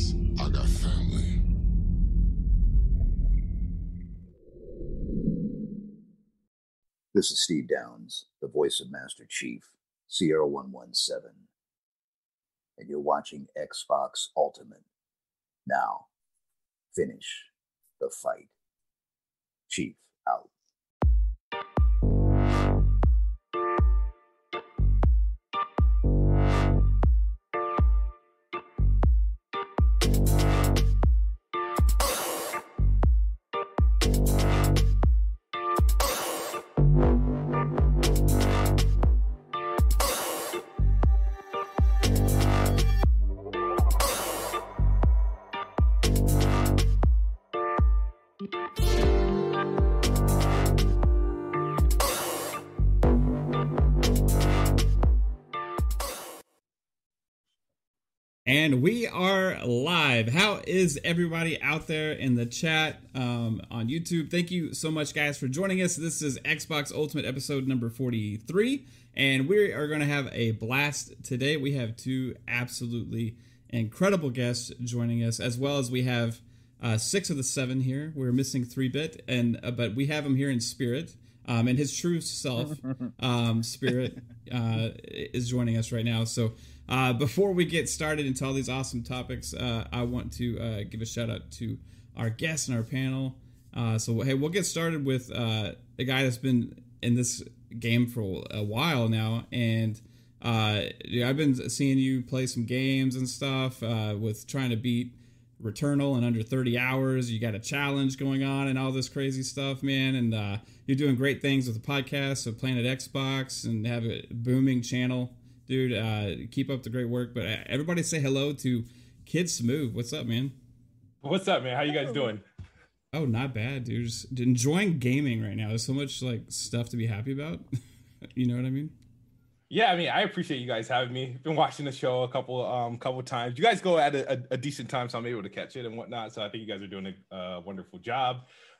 friends. I got family. This is Steve Downs, the voice of Master Chief, Sierra 117. And you're watching Xbox Ultimate. Now, finish the fight. Chief And we are live. How is everybody out there in the chat um, on YouTube? Thank you so much, guys, for joining us. This is Xbox Ultimate episode number 43, and we are going to have a blast today. We have two absolutely incredible guests joining us, as well as we have uh, six of the seven here. We're missing three bit, and uh, but we have him here in spirit. Um, and his true self, um, spirit, uh, is joining us right now. So, uh, before we get started into all these awesome topics, uh, I want to uh, give a shout out to our guests and our panel. Uh, so, hey, we'll get started with uh, a guy that's been in this game for a while now, and I've been seeing you play some games and stuff with trying to beat Returnal in under 30 hours. You got a challenge going on and all this crazy stuff, man. And uh, you're doing great things with the podcast, so Planet Xbox, and have a booming channel, dude. Uh, keep up the great work. But uh, everybody say hello to Kid Smooth. What's up, man? What's up, man? How you guys doing? Oh, not bad, dude. Just enjoying gaming right now. There's so much like stuff to be happy about. you know what I mean? Yeah, I mean, I appreciate you guys having me. Been watching the show a couple um couple times. You guys go at a, a, a, decent time, so I'm able to catch it and whatnot. So I think you guys are doing a uh, wonderful job.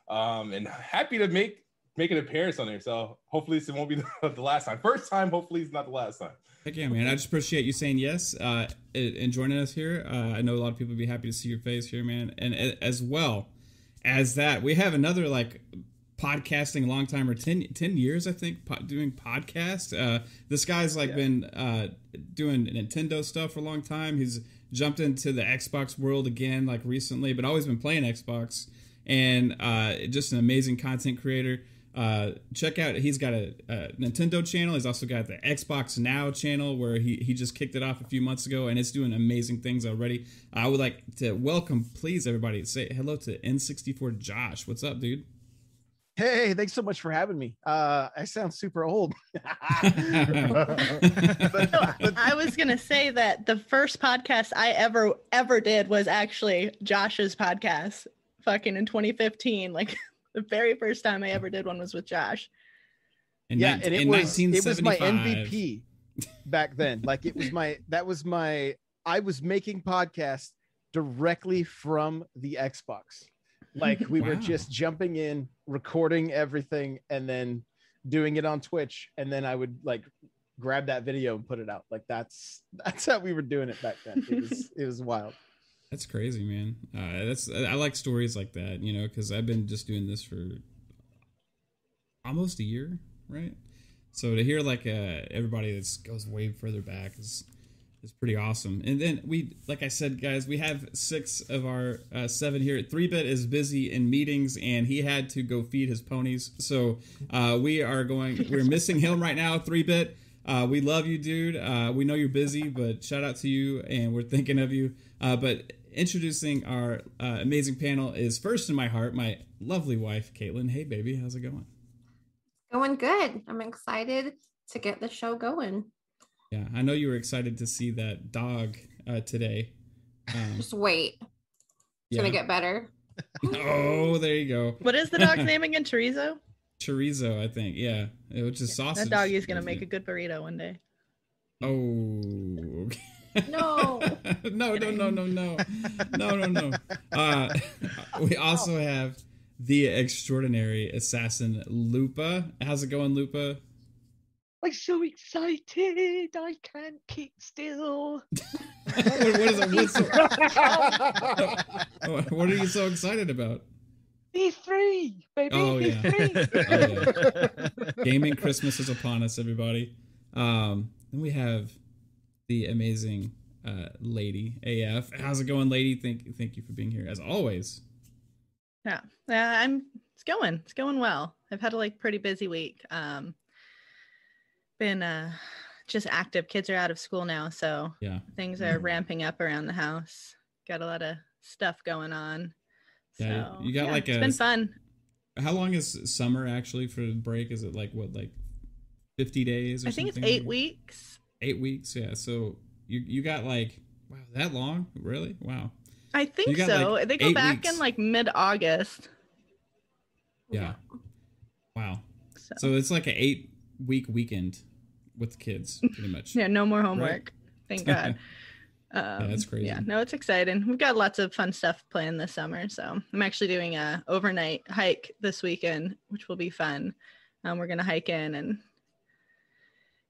Um, and happy to make make an appearance on there. So hopefully this won't be the, the last time. First time, hopefully it's not the last time. Heck yeah, man! I just appreciate you saying yes uh, and joining us here. Uh, I know a lot of people would be happy to see your face here, man. And as well as that, we have another like podcasting long time or 10, 10 years i think po- doing podcast uh, this guy's like yeah. been uh, doing nintendo stuff for a long time he's jumped into the xbox world again like recently but always been playing xbox and uh, just an amazing content creator uh, check out he's got a, a, nintendo channel he's also got the xbox now channel where he, he just kicked it off a few months ago and it's doing amazing things already i would like to welcome please everybody say hello to n64 josh what's up dude Hey, thanks so much for having me. Uh, I sound super old. but, but, I was gonna say that the first podcast I ever ever did was actually Josh's podcast, fucking in 2015. Like the very first time I ever did one was with Josh. In yeah, 19, and it was it was my MVP back then. Like it was my that was my I was making podcasts directly from the Xbox. Like we wow. were just jumping in, recording everything, and then doing it on Twitch, and then I would like grab that video and put it out. Like that's that's how we were doing it back then. It was it was wild. That's crazy, man. Uh, that's I like stories like that, you know, because I've been just doing this for almost a year, right? So to hear like uh, everybody that goes way further back is is pretty awesome. And then we, like I said, guys, we have six of our uh, seven here. Three Bit is busy in meetings, and he had to go feed his ponies. So uh, we are going. We're missing him right now. Three Bit. Uh, we love you, dude. Uh, we know you're busy, but shout out to you, and we're thinking of you. Uh, but introducing our uh, amazing panel is first in my heart, my lovely wife, Caitlin. Hey, baby, how's it going? Going good. I'm excited to get the show going. Yeah, I know you were excited to see that dog uh, today. Um, Just wait. It's yeah. gonna get better. oh, there you go. What is the dog's name again? Chorizo. Chorizo, I think. Yeah, which is sausage. That dog is gonna make a good burrito one day. Oh. Okay. No. no, no, no, no, no, no, no, no. Uh, we also have the extraordinary assassin Lupa. How's it going, Lupa? I'm so excited. I can't keep still. what, is it, so, what are you so excited about? Be free, baby. Oh, E3. Oh, yeah. Gaming Christmas is upon us, everybody. Um, then we have the amazing uh, lady AF. How's it going, lady? Thank thank you for being here as always. Yeah, yeah, I'm. It's going. It's going well. I've had a like pretty busy week. Um, been uh just active. Kids are out of school now, so yeah, things are mm-hmm. ramping up around the house. Got a lot of stuff going on. Yeah, so, you got yeah, like it's a. It's been fun. How long is summer actually for the break? Is it like what, like fifty days? I think something? it's eight weeks. Eight weeks, yeah. So you you got like wow that long? Really? Wow. I think so. Like they go back weeks. in like mid August. Yeah. Wow. So. so. it's like an eight week weekend with kids, pretty much. yeah, no more homework. Right? Thank God. Um, yeah, that's crazy. Yeah, no, it's exciting. We've got lots of fun stuff planned this summer. So I'm actually doing a overnight hike this weekend, which will be fun. Um, we're gonna hike in and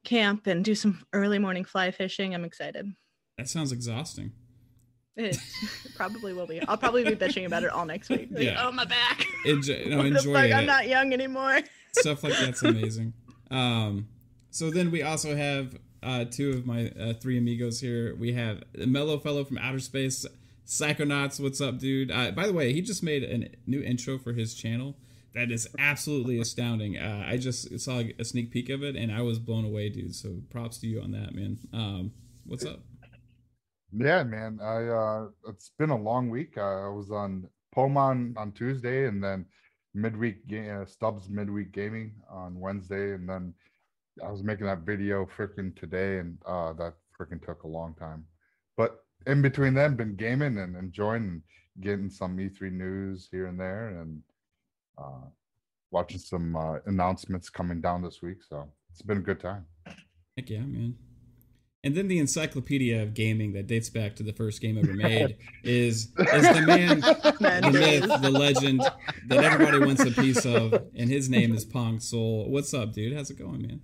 camp and do some early morning fly fishing. I'm excited. That sounds exhausting. It probably will be. I'll probably be bitching about it all next week. Like, yeah. Oh my back. Enjoy, no, enjoy it. I'm not young anymore. Stuff like that's amazing. Um, so then we also have uh, two of my uh, three amigos here. We have the mellow fellow from outer space, Psychonauts. What's up, dude? Uh, by the way, he just made a new intro for his channel that is absolutely astounding. Uh, I just saw a sneak peek of it and I was blown away, dude. So props to you on that, man. Um, what's up? Yeah, man. I uh, it's been a long week. I was on Pomon on Tuesday, and then midweek ga- uh, Stubbs midweek gaming on Wednesday, and then I was making that video freaking today, and uh, that freaking took a long time. But in between them, been gaming and enjoying getting some E3 news here and there, and uh, watching some uh, announcements coming down this week. So it's been a good time. Heck yeah, man. And then the encyclopedia of gaming that dates back to the first game ever made is is the man, the myth, the legend that everybody wants a piece of, and his name is Pong Soul. What's up, dude? How's it going, man?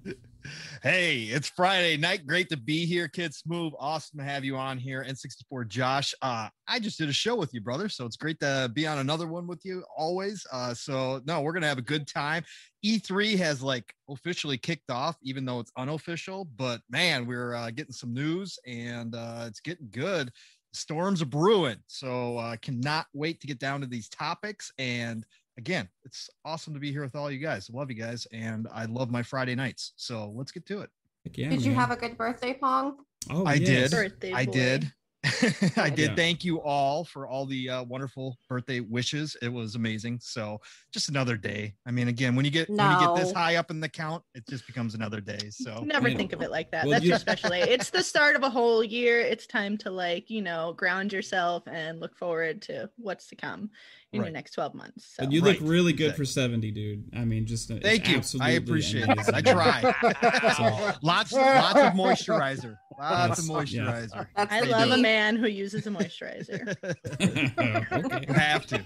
Hey, it's Friday night. Great to be here, Kid Smooth. Awesome to have you on here. N64 Josh. Uh, I just did a show with you, brother. So it's great to be on another one with you always. Uh, so no, we're gonna have a good time. E3 has like officially kicked off, even though it's unofficial. But man, we're uh, getting some news and uh, it's getting good. Storms are brewing. So uh, cannot wait to get down to these topics and again, it's awesome to be here with all you guys. I love you guys, and I love my Friday nights. So let's get to it. Did man. you have a good birthday, Pong? Oh, I yes. did. Birthday I did. I did yeah. thank you all for all the uh, wonderful birthday wishes. It was amazing. So just another day. I mean, again, when you get no. when you get this high up in the count, it just becomes another day. So never think of it like that. Well, That's you... especially it's the start of a whole year. It's time to like you know ground yourself and look forward to what's to come in right. your next 12 months. So. But you look really good exactly. for 70, dude. I mean, just thank you. I appreciate it. I try. so, lots, lots of moisturizer. Lots of moisturizer. Yeah. I love a man who uses a moisturizer. okay. You have to.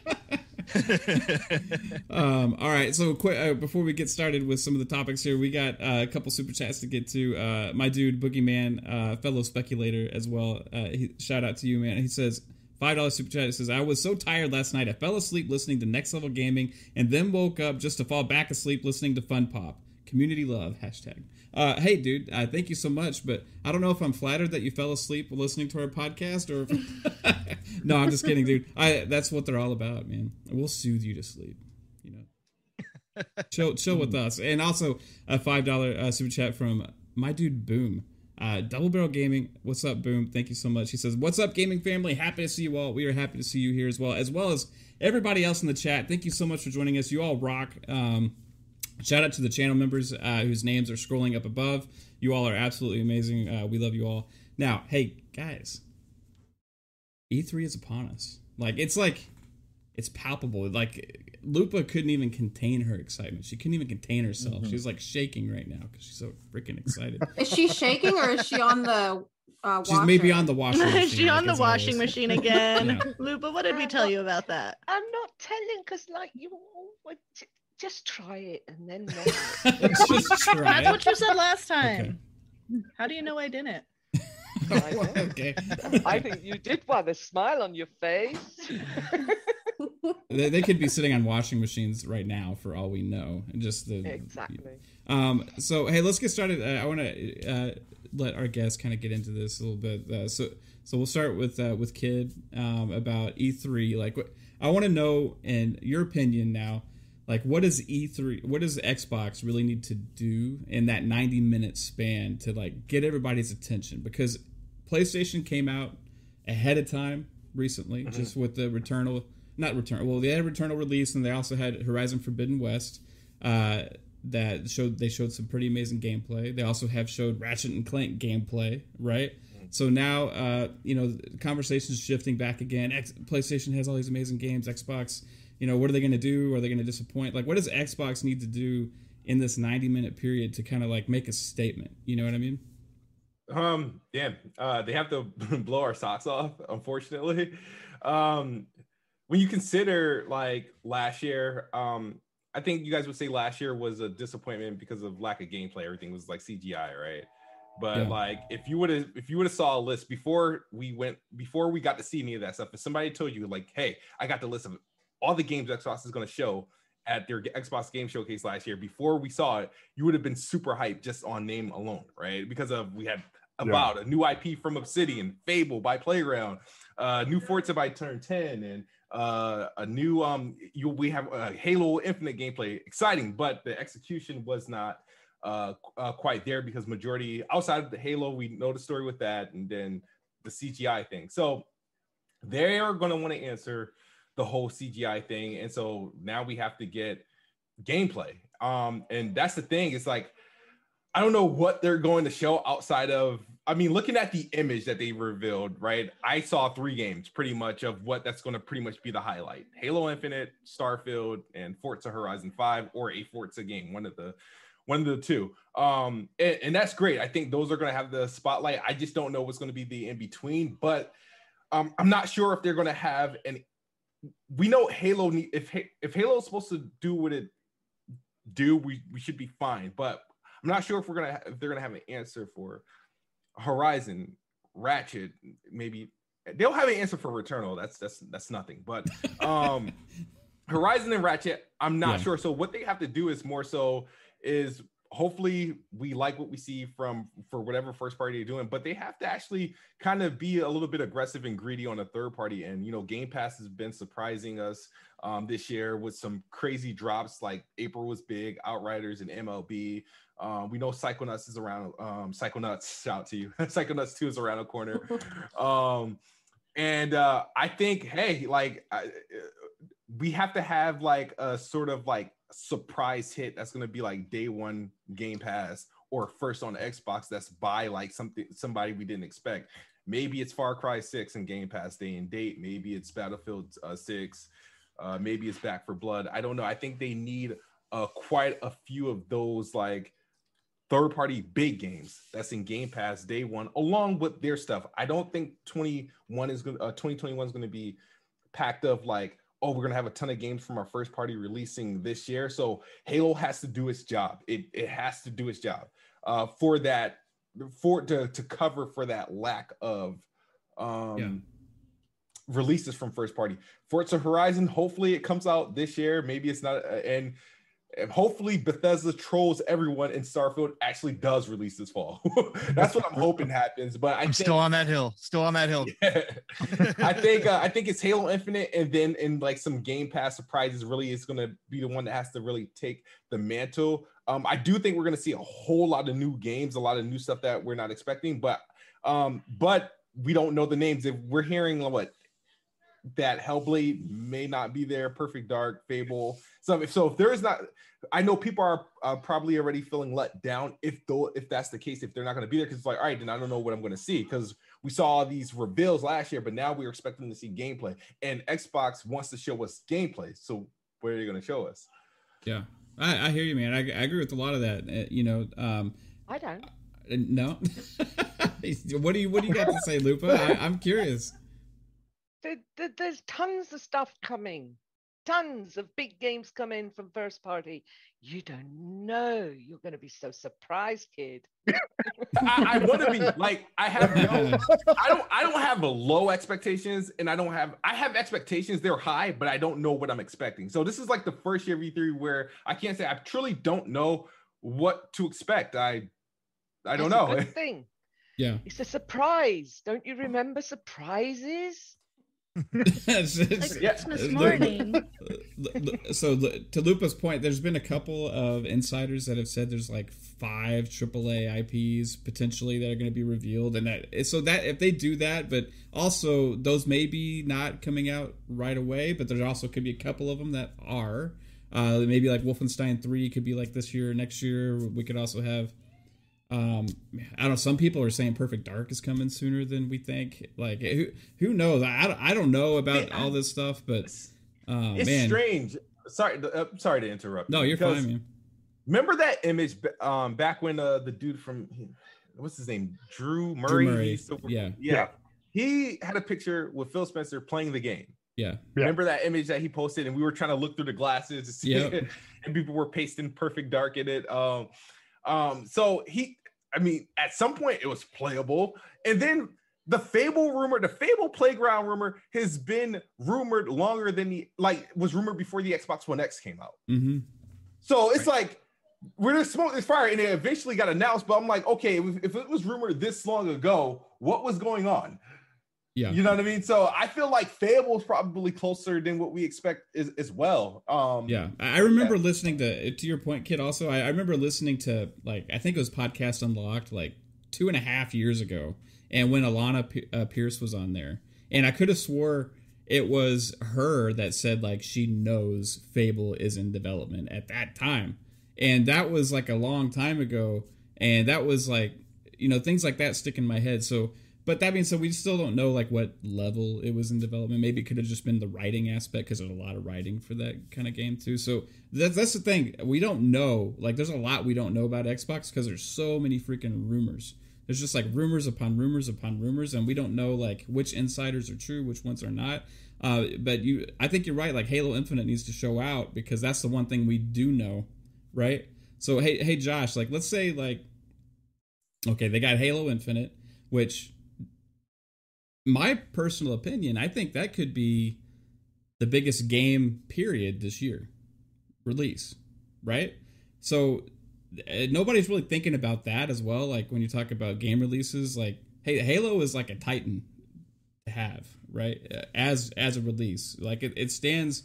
um, all right, so quick uh, before we get started with some of the topics here, we got uh, a couple super chats to get to. Uh, my dude Boogeyman, uh, fellow speculator as well. Uh, he, shout out to you, man. He says Five dollars super chat He says, "I was so tired last night. I fell asleep listening to Next Level Gaming, and then woke up just to fall back asleep listening to Fun Pop. Community love hashtag. Uh, hey, dude, uh, thank you so much. But I don't know if I'm flattered that you fell asleep listening to our podcast, or if... no, I'm just kidding, dude. I that's what they're all about, man. We'll soothe you to sleep. You know, chill, chill with us. And also a five dollar uh, super chat from my dude Boom. Uh, Double Barrel Gaming, what's up, Boom? Thank you so much. He says, "What's up, gaming family? Happy to see you all. We are happy to see you here as well, as well as everybody else in the chat. Thank you so much for joining us. You all rock. Um, shout out to the channel members uh, whose names are scrolling up above. You all are absolutely amazing. Uh, we love you all. Now, hey guys, E3 is upon us. Like it's like it's palpable. Like Lupa couldn't even contain her excitement. She couldn't even contain herself. Mm-hmm. She's like shaking right now because she's so freaking excited. is she shaking or is she on the? Uh, she's maybe on the washing machine. is she on the washing machine again? yeah. Lupa, what did we tell you about that? I'm not telling because, like, you just try it and then just try That's it. what you said last time. Okay. How do you know I didn't? I okay. I think you did with a smile on your face. they, they, could be sitting on washing machines right now for all we know. And just the exactly. Um. So hey, let's get started. Uh, I want to uh, let our guests kind of get into this a little bit. Uh, so so we'll start with uh, with Kid um, about E3. Like, what I want to know, in your opinion, now, like, what does E3, what does Xbox really need to do in that 90 minute span to like get everybody's attention? Because PlayStation came out ahead of time recently, mm-hmm. just with the Returnal, not Return. Well, they had a Returnal release, and they also had Horizon Forbidden West. Uh, that showed they showed some pretty amazing gameplay. They also have showed Ratchet and Clank gameplay, right? Mm-hmm. So now, uh, you know, conversations shifting back again. X- PlayStation has all these amazing games. Xbox, you know, what are they going to do? Are they going to disappoint? Like, what does Xbox need to do in this 90 minute period to kind of like make a statement? You know what I mean? Um, yeah, uh, they have to blow our socks off, unfortunately. Um, when you consider like last year, um, I think you guys would say last year was a disappointment because of lack of gameplay. Everything was like CGI, right? But yeah. like, if you would have, if you would have saw a list before we went, before we got to see any of that stuff, if somebody told you like, "Hey, I got the list of all the games Xbox is going to show at their Xbox Game Showcase last year," before we saw it, you would have been super hyped just on name alone, right? Because of we had about yeah. a new IP from Obsidian, Fable by Playground, uh, new Forza by Turn 10, and uh, a new um you we have a Halo Infinite gameplay, exciting, but the execution was not uh, uh, quite there because majority outside of the Halo, we know the story with that, and then the CGI thing. So they are going to want to answer the whole CGI thing, and so now we have to get gameplay. Um, and that's the thing. It's like I don't know what they're going to show outside of. I mean, looking at the image that they revealed, right? I saw three games pretty much of what that's going to pretty much be the highlight: Halo Infinite, Starfield, and Forza Horizon Five, or a Forza game, one of the one of the two. Um, and, and that's great. I think those are going to have the spotlight. I just don't know what's going to be the in between, but um, I'm not sure if they're going to have an. We know Halo. If if Halo is supposed to do what it do, we we should be fine. But I'm not sure if we're gonna if they're gonna have an answer for Horizon, Ratchet, maybe they'll have an answer for Returnal. That's that's that's nothing. But um Horizon and Ratchet, I'm not yeah. sure. So what they have to do is more so is hopefully we like what we see from for whatever first party they're doing but they have to actually kind of be a little bit aggressive and greedy on a third party and you know game pass has been surprising us um, this year with some crazy drops like april was big outriders and mlb um, we know psychonauts is around um, psychonauts shout to you. Psychonauts 2 is around the corner. Um, and uh, i think hey like I, we have to have like a sort of like surprise hit that's going to be like day one game pass or first on xbox that's by like something somebody we didn't expect. Maybe it's far cry 6 and game pass day and date. Maybe it's battlefield uh, 6 uh, maybe it's Back 4 Blood. I don't know. I think they need uh, quite a few of those like third party big games that's in game pass day one along with their stuff. I don't think 21 is going to uh, 2021 is going to be packed of like oh, we're gonna have a ton of games from our first party releasing this year. So Halo has to do its job. It it has to do its job uh, for that for to to cover for that lack of um yeah. releases from first party. Forza Horizon, hopefully it comes out this year. Maybe it's not, uh, and and hopefully Bethesda trolls everyone and Starfield actually does release this fall. That's what I'm hoping happens. But I am still on that hill. Still on that hill. Yeah. I think uh, I think it's Halo Infinite, and then in like some Game Pass surprises, really is going to be the one that has to really take the mantle. Um, I do think we're going to see a whole lot of new games, a lot of new stuff that we're not expecting, but um, but we don't know the names. If we're hearing what that Hellblade may not be there, Perfect Dark, Fable. So if so, if there is not, I know people are uh, probably already feeling let down if though if that's the case, if they're not going to be there, because it's like, all right, then I don't know what I'm going to see because we saw these reveals last year, but now we're expecting to see gameplay, and Xbox wants to show us gameplay. So where are you going to show us? Yeah, I, I hear you, man. I, I, agree with a lot of that. Uh, you know, um, I don't. Uh, no. what do you What do you got to say, Lupa? I, I'm curious there, there, there's tons of stuff coming. tons of big games come in from first party. You don't know. You're going to be so surprised, kid. I, I want to be like I have no. I don't. I don't have a low expectations, and I don't have. I have expectations. They're high, but I don't know what I'm expecting. So this is like the first year of E3 where I can't say I truly don't know what to expect. I. I don't That's know. A good thing. Yeah. It's a surprise. Don't you remember surprises? Like yeah. Christmas morning. so to Lupa's point, there's been a couple of insiders that have said there's like five AAA IPs potentially that are going to be revealed, and that so that if they do that, but also those may be not coming out right away, but there also could be a couple of them that are. Uh, maybe like Wolfenstein Three could be like this year, next year. We could also have um i don't know some people are saying perfect dark is coming sooner than we think like who who knows i, I don't know about all this stuff but uh, it's man. strange sorry uh, sorry to interrupt no you're fine man remember that image um back when uh the dude from what's his name drew murray, drew murray. To, yeah. yeah yeah he had a picture with phil spencer playing the game yeah. Remember that image that he posted, and we were trying to look through the glasses to see yep. it, and people were pasting perfect dark in it. Um, um, so he I mean, at some point it was playable. And then the Fable rumor, the Fable Playground rumor has been rumored longer than the like was rumored before the Xbox One X came out. Mm-hmm. So it's right. like we're just smoke this fire, and it eventually got announced. But I'm like, okay, if, if it was rumored this long ago, what was going on? Yeah. You know what I mean? So I feel like Fable is probably closer than what we expect as, as well. Um Yeah. I remember yeah. listening to to your point, kid, also. I, I, remember listening to like I think it was Podcast Unlocked like two and a half years ago. And when Alanah P- uh, Pearce was on there. And I could have swore it was her that said like she knows Fable is in development at that time. And that was like a long time ago. And that was like, you know, things like that stick in my head. So but that being said, we still don't know like what level it was in development. Maybe it could have just been the writing aspect because there's a lot of writing for that kind of game too. So that's that's the thing. We don't know. Like, there's a lot we don't know about Xbox because there's so many freaking rumors. There's just like rumors upon rumors upon rumors, and we don't know like which insiders are true, which ones are not. Uh, but you, I think you're right. Like Halo Infinite needs to show out because that's the one thing we do know, right? So hey, hey, Josh, like let's say like, okay, they got Halo Infinite, which my personal opinion, I think that could be the biggest game period this year release, right? So uh, nobody's really thinking about that as well. Like when you talk about game releases, like hey, Halo is like a titan to have, right? Uh, as as a release, like it, it stands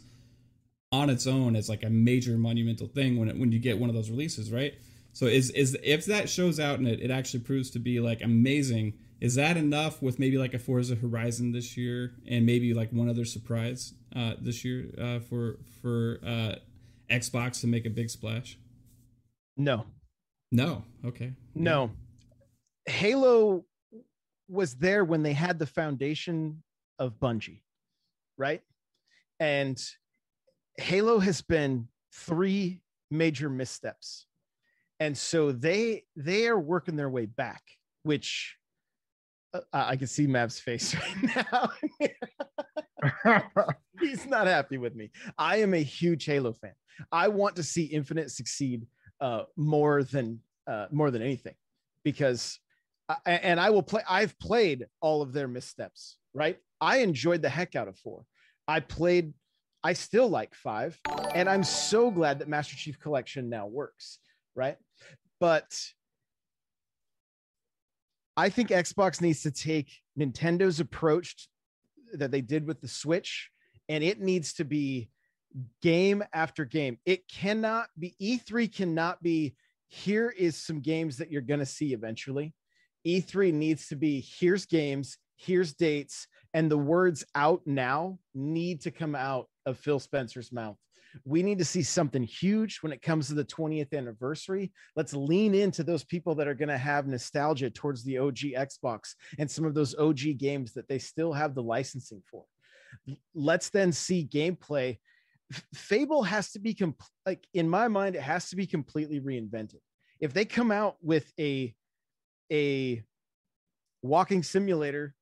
on its own as like a major monumental thing when it, when you get one of those releases, right? So is is if that shows out and it, it actually proves to be like amazing is that enough with maybe like a Forza Horizon this year and maybe like one other surprise uh, this year uh, for for uh, Xbox to make a big splash? No. No. Okay. No. Yeah. Halo was there when they had the foundation of Bungie, right? And Halo has been three major missteps. And so they they are working their way back, which uh, I can see Mav's face right now. He's not happy with me. I am a huge Halo fan. I want to see Infinite succeed uh, more than uh, more than anything, because I, and I will play. I've played all of their missteps. Right. I enjoyed the heck out of four. I played. I still like five, and I'm so glad that Master Chief Collection now works. Right. But I think Xbox needs to take Nintendo's approach that they did with the Switch, and it needs to be game after game. It cannot be E3 cannot be here is some games that you're going to see eventually. E3 needs to be here's games, here's dates, and the words out now need to come out of Phil Spencer's mouth. We need to see something huge when it comes to the 20th anniversary. Let's lean into those people that are going to have nostalgia towards the OG Xbox and some of those OG games that they still have the licensing for. Let's then see gameplay. Fable has to be comp- like in my mind, it has to be completely reinvented. If they come out with a a walking simulator,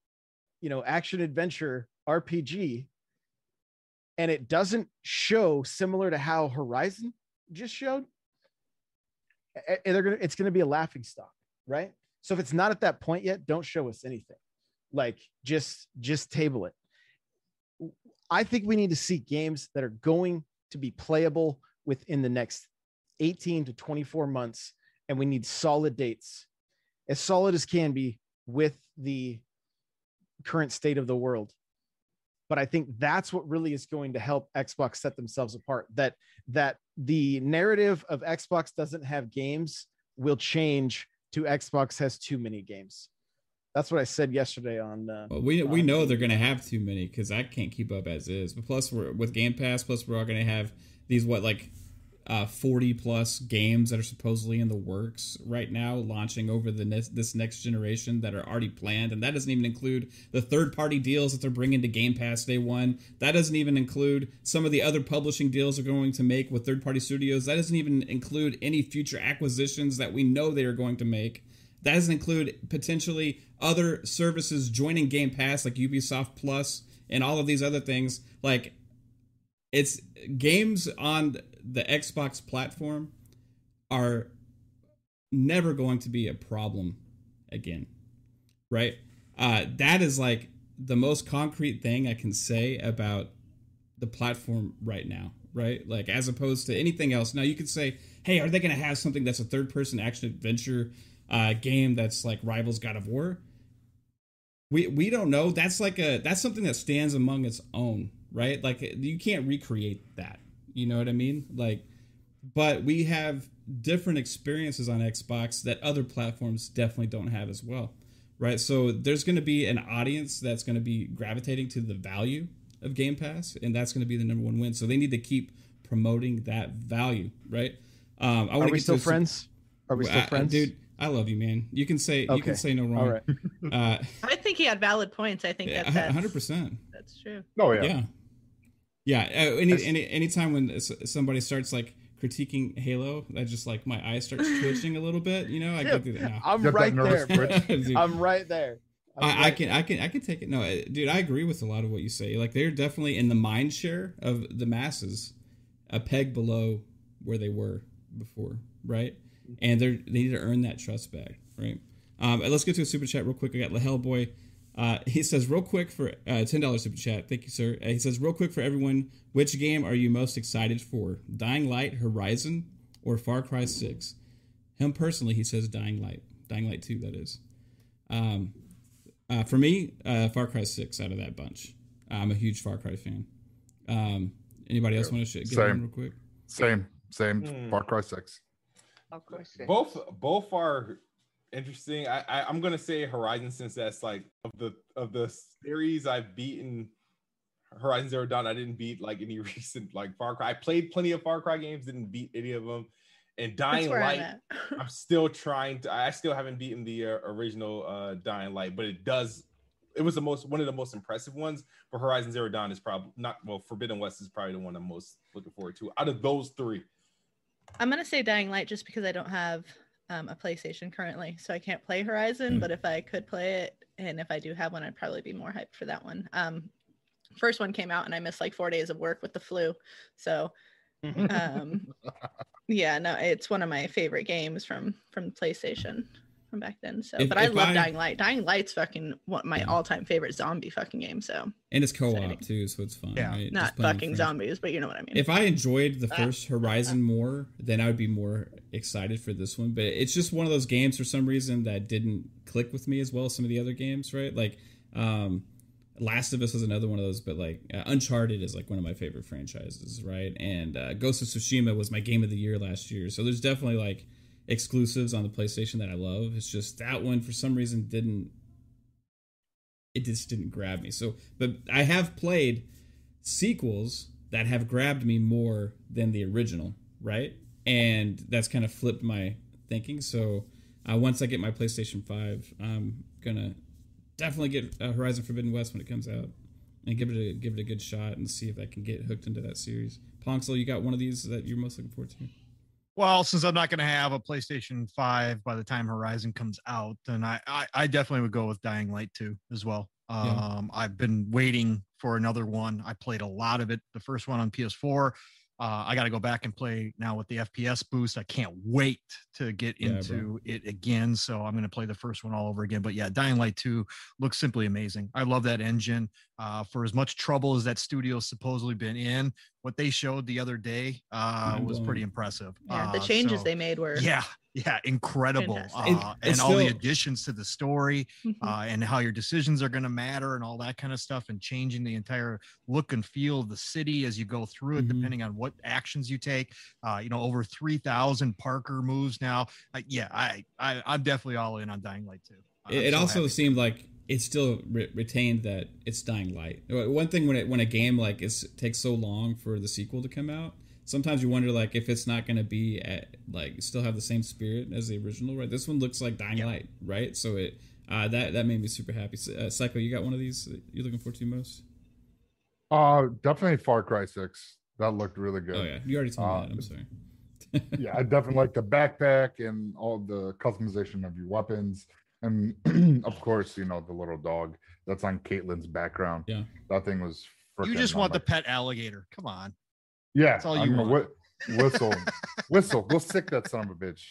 you know, action adventure RPG and it doesn't show similar to how Horizon just showed, they're gonna it's gonna be a laughing stock, right? So if it's not at that point yet, don't show us anything. Like just just table it. I think we need to see games that are going to be playable within the next 18 to 24 months, and we need solid dates, as solid as can be with the current state of the world but i think that's what really is going to help xbox set themselves apart that that the narrative of xbox doesn't have games will change to xbox has too many games. That's what i said yesterday on uh, well, we we know they're going to have too many because i can't keep up as is. But plus we're with game pass plus we're all going to have these what like uh, 40 plus games that are supposedly in the works right now launching over the ne- this next generation that are already planned. And that doesn't even include the third party deals that they're bringing to game pass day one. That doesn't even include some of the other publishing deals they're going to make with third party studios. That doesn't even include any future acquisitions that we know they are going to make. That doesn't include potentially other services joining game pass like ubisoft plus and all of these other things. Like it's games on the Xbox platform are never going to be a problem again. Right? Uh, that is like the most concrete thing I can say about the platform right now, right? Like as opposed to anything else. Now you could say, hey, are they going to have something that's a third person action adventure uh, game that's like rivals God of War? We we don't know. That's like a that's something that stands among its own, right? Like you can't recreate that. You know what I mean? Like, but we have different experiences on Xbox that other platforms definitely don't have as well, right? So there's going to be an audience that's going to be gravitating to the value of Game Pass, and that's going to be the number one win. So they need to keep promoting that value, right? Um, I Are we still friends? Are we still I, friends, dude? I love you, man. You can say okay. you can say no wrong. All right. uh, I think he had valid points. I think that hundred percent. That's true. Oh yeah. Yeah. Yeah, uh, any, any anytime when somebody starts like critiquing Halo, I just like my eyes start twitching a little bit. You know, I go through that. No. I'm right there. I'm right there. I, right I, can I can I can take it. No, uh, dude, I agree with a lot of what you say. Like they're definitely in the mind share of the masses, a peg below where they were before, right? And they're they need to earn that trust back, right? Um, let's get to a super chat real quick. I got the Hellboy. Uh, he says, real quick for uh, ten dollars super chat. Thank you, sir. Uh, he says, real quick for everyone, which game are you most excited for? Dying Light, Horizon, or Far Cry Six? Him personally, he says Dying Light, Dying Light Two, that is. Um, uh, for me, uh, Far Cry Six out of that bunch. I'm a huge Far Cry fan. Um, anybody else want to get Same. real quick? Same, same. Mm. Far Cry Six. Of course. Both both are interesting. I, I am gonna say Horizon since that's like of the of the series I've beaten. Horizon Zero Dawn, I didn't beat like any recent like Far Cry. I played plenty of Far Cry games, didn't beat any of them. And Dying Light, I'm, I'm, still trying to. I still haven't beaten the uh, original uh, Dying Light, but it does. It was the most one of the most impressive ones. But Horizon Zero Dawn is probably not. Well, Forbidden West is probably the one I'm most looking forward to out of those three. I'm gonna say Dying Light just because I don't have um, a PlayStation currently, so I can't play Horizon. Mm. But if I could play it, and if I do have one, I'd probably be more hyped for that one. Um, first one came out, and I missed like four days of work with the flu, so um, yeah, no, it's one of my favorite games from from PlayStation from back then. So, if, but I love I, Dying Light. Dying Light's fucking one my all time favorite zombie fucking game. So, and it's co op too, so it's fun. Yeah, right? not fucking zombies, but you know what I mean. If I enjoyed the ah. first Horizon more, then I would be more excited for this one. But it's just one of those games for some reason that didn't click with me as well as some of the other games. Right, like. um Last of Us is another one of those, but like uh, Uncharted is like one of my favorite franchises, right? And uh, Ghost of Tsushima was my game of the year last year, so there's definitely like exclusives on the PlayStation that I love. It's just that one for some reason didn't it just didn't grab me. So, but I have played sequels that have grabbed me more than the original, right? And that's kind of flipped my thinking. So, uh, once I get my PlayStation 5, I'm going to definitely get uh, Horizon Forbidden West when it comes out and give it a give it a good shot and see if I can get hooked into that series. Ponxel, you got one of these that you're most looking forward to? Well, since I'm not going to have a PlayStation 5 by the time Horizon comes out, then I, I, I, definitely would go with Dying Light 2 as well. Um, yeah. I've been waiting for another one. I played a lot of it. The first one on PS4. Uh, I got to go back and play now with the FPS boost. I can't wait to get yeah, into bro. it again. So I'm going to play the first one all over again. But yeah, Dying Light 2 looks simply amazing. I love that engine. Uh, for as much trouble as that studio's supposedly been in, what they showed the other day uh, was pretty impressive. Yeah, the uh, changes so, they made were yeah, yeah, incredible. Uh, and all the additions to the story mm-hmm. uh, and how your decisions are going to matter and all that kind of stuff and changing the entire look and feel of the city as you go through it, mm-hmm. depending on what actions you take. Uh, you know, over 3,000 parkour moves now. yeah, I, I, I'm definitely all in on Dying Light too. It, it so also happy. seemed like it still re- retained that it's Dying Light. One thing when it, when a game like it takes so long for the sequel to come out, sometimes you wonder like if it's not going to be at like still have the same spirit as the original right? This one looks like dying yeah. light right? So it uh that that made me super happy. Uh, psycho you got one of these you're looking forward to most? Uh definitely far cry 6 that looked really good. Oh yeah. You already told uh, me that. I'm sorry. yeah i definitely like the backpack and all the customization of your weapons. And of course you know the little dog that's on Caitlin's background. Yeah. That thing was you just want the pet alligator. Come on yeah, that's all you I'm want. Wh- whistle, whistle. We'll sic that son of a bitch.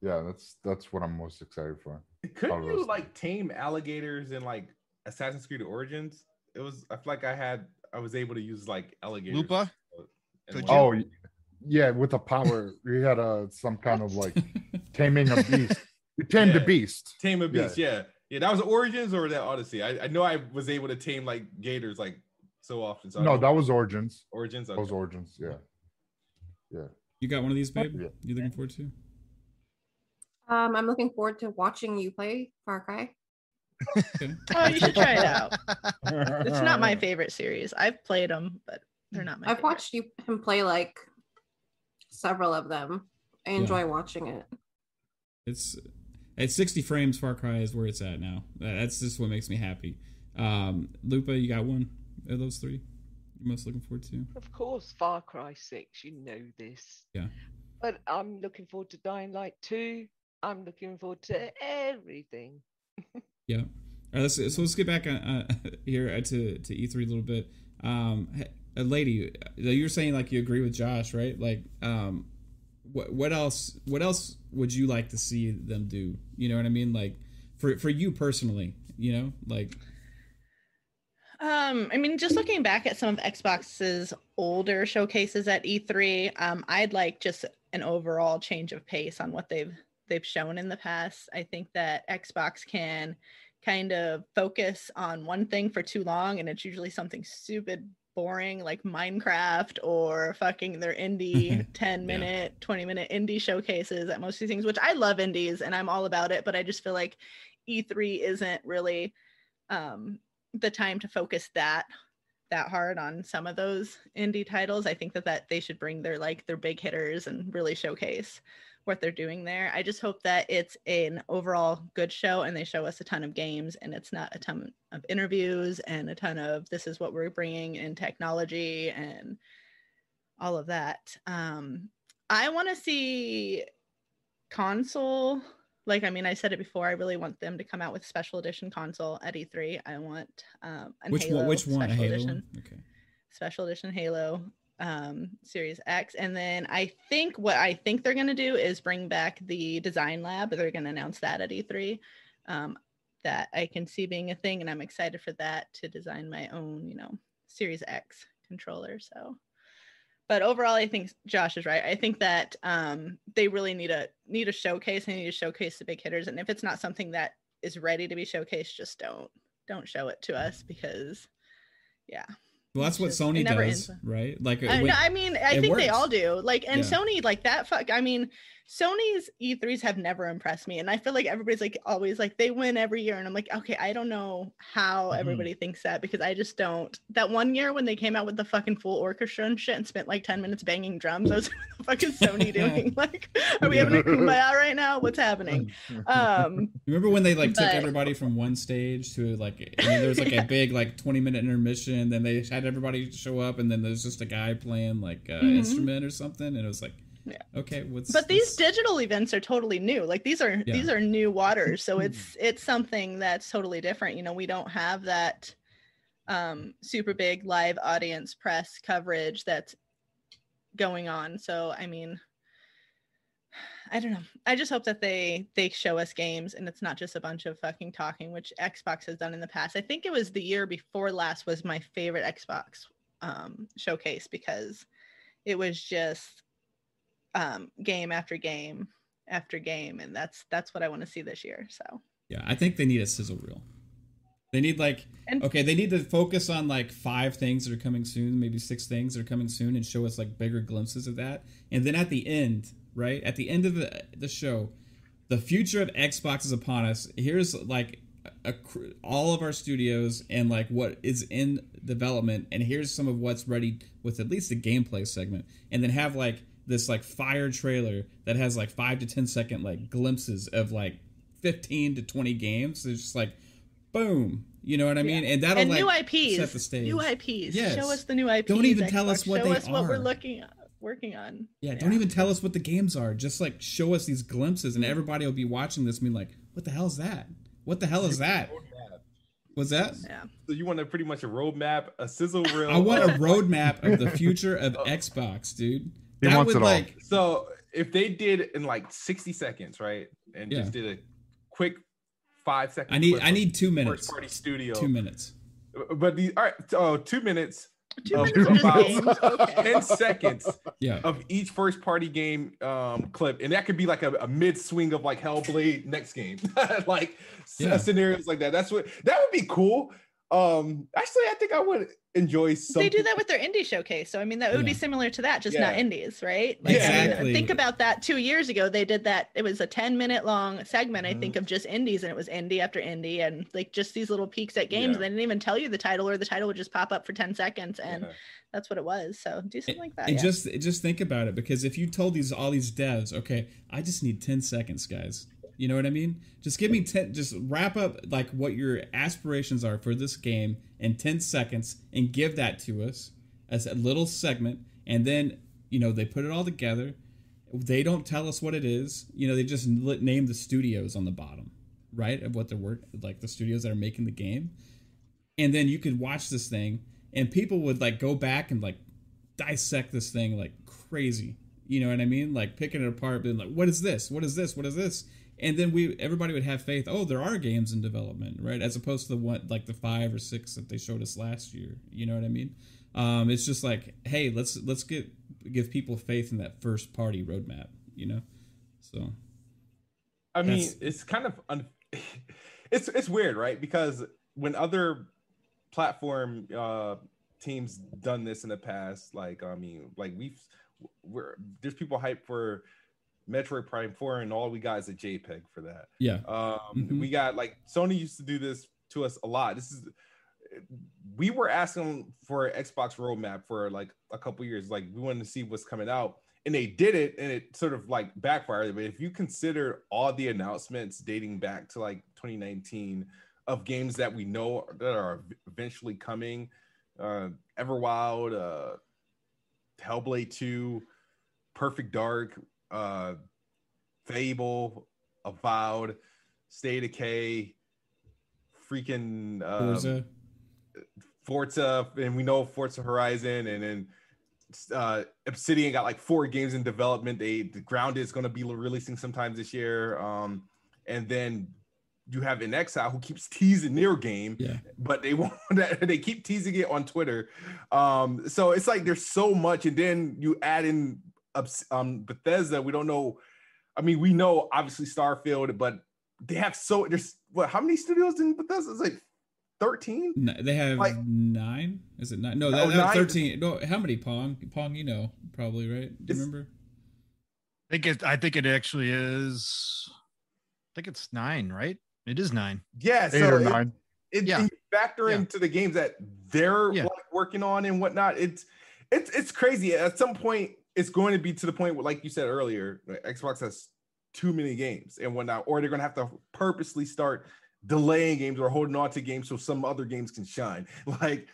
Yeah, that's that's what I'm most excited for. Couldn't you like tame alligators in like Assassin's Creed Origins? It was. I feel like I had. I was able to use like alligators. Lupa. Oh, oh yeah, with the power, you had a some kind of like taming a beast. You tamed yeah. a beast. Tame a beast. Yeah. yeah. yeah, That was Origins or that Odyssey. I, I know I was able to tame like gators like so often. So no, that was Origins. Origins. Okay. That was Origins. Yeah. Yeah. You got one of these, babe? Yeah. You looking forward to? Um, I'm looking forward to watching you play Far Cry. oh, you should try it out. it's not my favorite series. I've played them, but they're not my. I've favorite. watched you him play like several of them. I enjoy yeah. watching it. It's at 60 frames. Far Cry is where it's at now. That's just what makes me happy. Um, Lupa, you got one? Are those three you're most looking forward to? Of course, Far Cry 6. You know this. Yeah. But I'm looking forward to Dying Light 2. I'm looking forward to everything. yeah. All right, let's, so let's get back uh, uh here uh, to, to E3 a little bit. Um, a lady, uh, you're saying like you agree with Josh, right? Like, um, what what else? What else would you like to see them do? You know what I mean? Like, for for you personally, you know, like um, I mean, just looking back at some of Xbox's older showcases at E3, um, I'd like just an overall change of pace on what they've they've shown in the past. I think that Xbox can kind of focus on one thing for too long, and it's usually something stupid boring like Minecraft or fucking their indie 10 minute, yeah. 20 minute indie showcases at most of these things, which I love indies and I'm all about it, but I just feel like E3 isn't really um the time to focus that that hard on some of those indie titles. I think that that they should bring their like their big hitters and really showcase what they're doing there. I just hope that it's an overall good show and they show us a ton of games and it's not a ton of interviews and a ton of this is what we're bringing in technology and all of that. Um, I want to see console like I mean, I said it before. I really want them to come out with special edition console at E3. I want um, which Halo one? Which one? Special Halo? edition. Okay. Special edition Halo um, Series X, and then I think what I think they're going to do is bring back the design lab. They're going to announce that at E3. Um, that I can see being a thing, and I'm excited for that to design my own, you know, Series X controller. So but overall i think josh is right i think that um, they really need a need a showcase they need to showcase the big hitters and if it's not something that is ready to be showcased just don't don't show it to us because yeah well, that's what Sony does, ends. right? Like, I, wait, I mean, I think works. they all do. Like, and yeah. Sony, like that. Fuck. I mean, Sony's E3s have never impressed me. And I feel like everybody's like always like they win every year. And I'm like, okay, I don't know how mm-hmm. everybody thinks that because I just don't. That one year when they came out with the fucking full orchestra and shit and spent like 10 minutes banging drums, I was fucking Sony doing? Like, are we having a kumbaya right now? What's happening? Um remember when they like but... took everybody from one stage to like and then there was like yeah. a big like 20 minute intermission, then they had everybody show up and then there's just a guy playing like an mm-hmm. instrument or something, and it was like Yeah. Okay. What's but these digital events are totally new. Like these are yeah. these are new waters. So it's it's something that's totally different. You know, we don't have that um super big live audience press coverage that's going on. So I mean I don't know. I just hope that they they show us games and it's not just a bunch of fucking talking, which Xbox has done in the past. I think it was the year before last was my favorite Xbox um, showcase because it was just um, game after game after game, and that's that's what I want to see this year. So yeah, I think they need a sizzle reel. They need like and, okay, they need to focus on like five things that are coming soon, maybe six things that are coming soon, and show us like bigger glimpses of that. And then at the end, right at the end of the the show, the future of Xbox is upon us. Here's like a, all of our studios and like what is in development, and here's some of what's ready with at least a gameplay segment, and then have like this like fire trailer that has like five to ten second like glimpses of like 15 to 20 games. It's just like boom. You know what I mean? Yeah. And that'll and like new IPs, set the stage. New IPs. Yes. Show us the new IPs. Don't even tell us what show they us are. Show us what we're looking at, working on. Yeah, yeah, don't even tell us what the games are. Just like show us these glimpses, and everybody will be watching this and be like, "What the hell is that? What the hell is that?" What's that? Yeah. So you want a pretty much a roadmap, a sizzle reel. I want a roadmap of the future of oh. Xbox, dude. He that wants would it like all. so if they did in like 60 seconds, right? And yeah. just did a quick five seconds. I need I need two minutes. First party studio. Two minutes. But the all right, oh, two minutes. Two minutes about okay. 10 seconds yeah. of each first party game um, clip. And that could be like a, a mid swing of like Hellblade next game. like yeah. scenarios like that. That's what that would be cool. Um, actually, I think I would enjoy something. They do that with their indie showcase. So I mean that would yeah. be similar to that, just yeah. not indies, right? Like, exactly. think about that two years ago. They did that. It was a 10 minute long segment, I mm-hmm. think, of just indies, and it was indie after indie and like just these little peeks at games. Yeah. They didn't even tell you the title, or the title would just pop up for 10 seconds and that's what it was. So do something like that. And just just think about it, because if you told these all these devs, okay, I just need 10 seconds, guys you know what I mean? Just give me 10 just wrap up like what your aspirations are for this game in 10 seconds and give that to us as a little segment and then, you know, they put it all together. They don't tell us what it is. You know, they just name the studios on the bottom, right? Of what they're work like the studios that are making the game. And then you could watch this thing and people would like go back and like dissect this thing like crazy. You know what I mean? Like picking it apart, being like, what is this? What is this? What is this? And then we everybody would have faith oh there are games in development right? As opposed to the one like the five or six that they showed us last year. You know what i mean? Um, it's just like hey let's let's get give people faith in that first party roadmap you know? So. I mean it's kind of un- it's it's weird right? Because when other platform uh teams done this in the past like i mean like we've we're there's people hype for Metroid Prime 4, and all we got is a JPEG for that. Yeah. Um, mm-hmm. We got like Sony used to do this to us a lot. This is we were asking for an Xbox roadmap for like a couple years. Like we wanted to see what's coming out, and they did it, and it sort of like backfired. But if you consider all the announcements dating back to like 2019 of games that we know that are eventually coming, uh, Everwild, uh, Hellblade 2, Perfect Dark, uh, Fable, Avowed, State of Decay, freaking uh, Forza. Forza, and we know Forza Horizon, and then uh, Obsidian got like four games in development. They the Grounded is going to be releasing sometime this year, um, and then you have inXile who keeps teasing their game, yeah. but they want that they keep teasing it on Twitter. Um, so it's like there's so much, and then you add in um, Bethesda, we don't know. I mean, we know obviously Starfield, but they have so there's what? How many studios in Bethesda? It's like thirteen. No, they have like, nine. Is it nine? No, that, oh, that thirteen. No, how many Pong? Pong, you know, probably right. Do you remember? I think it. I think it actually is. I think it's nine, right? It is nine. Yeah, eight so or nine. It, it, yeah. factor yeah. into the games that they're yeah. like working on and whatnot. It's it's it's crazy. At some point, it's going to be to the point where, like you said earlier, Xbox has too many games and whatnot, or they're going to have to purposely start delaying games or holding on to games so some other games can shine. Like,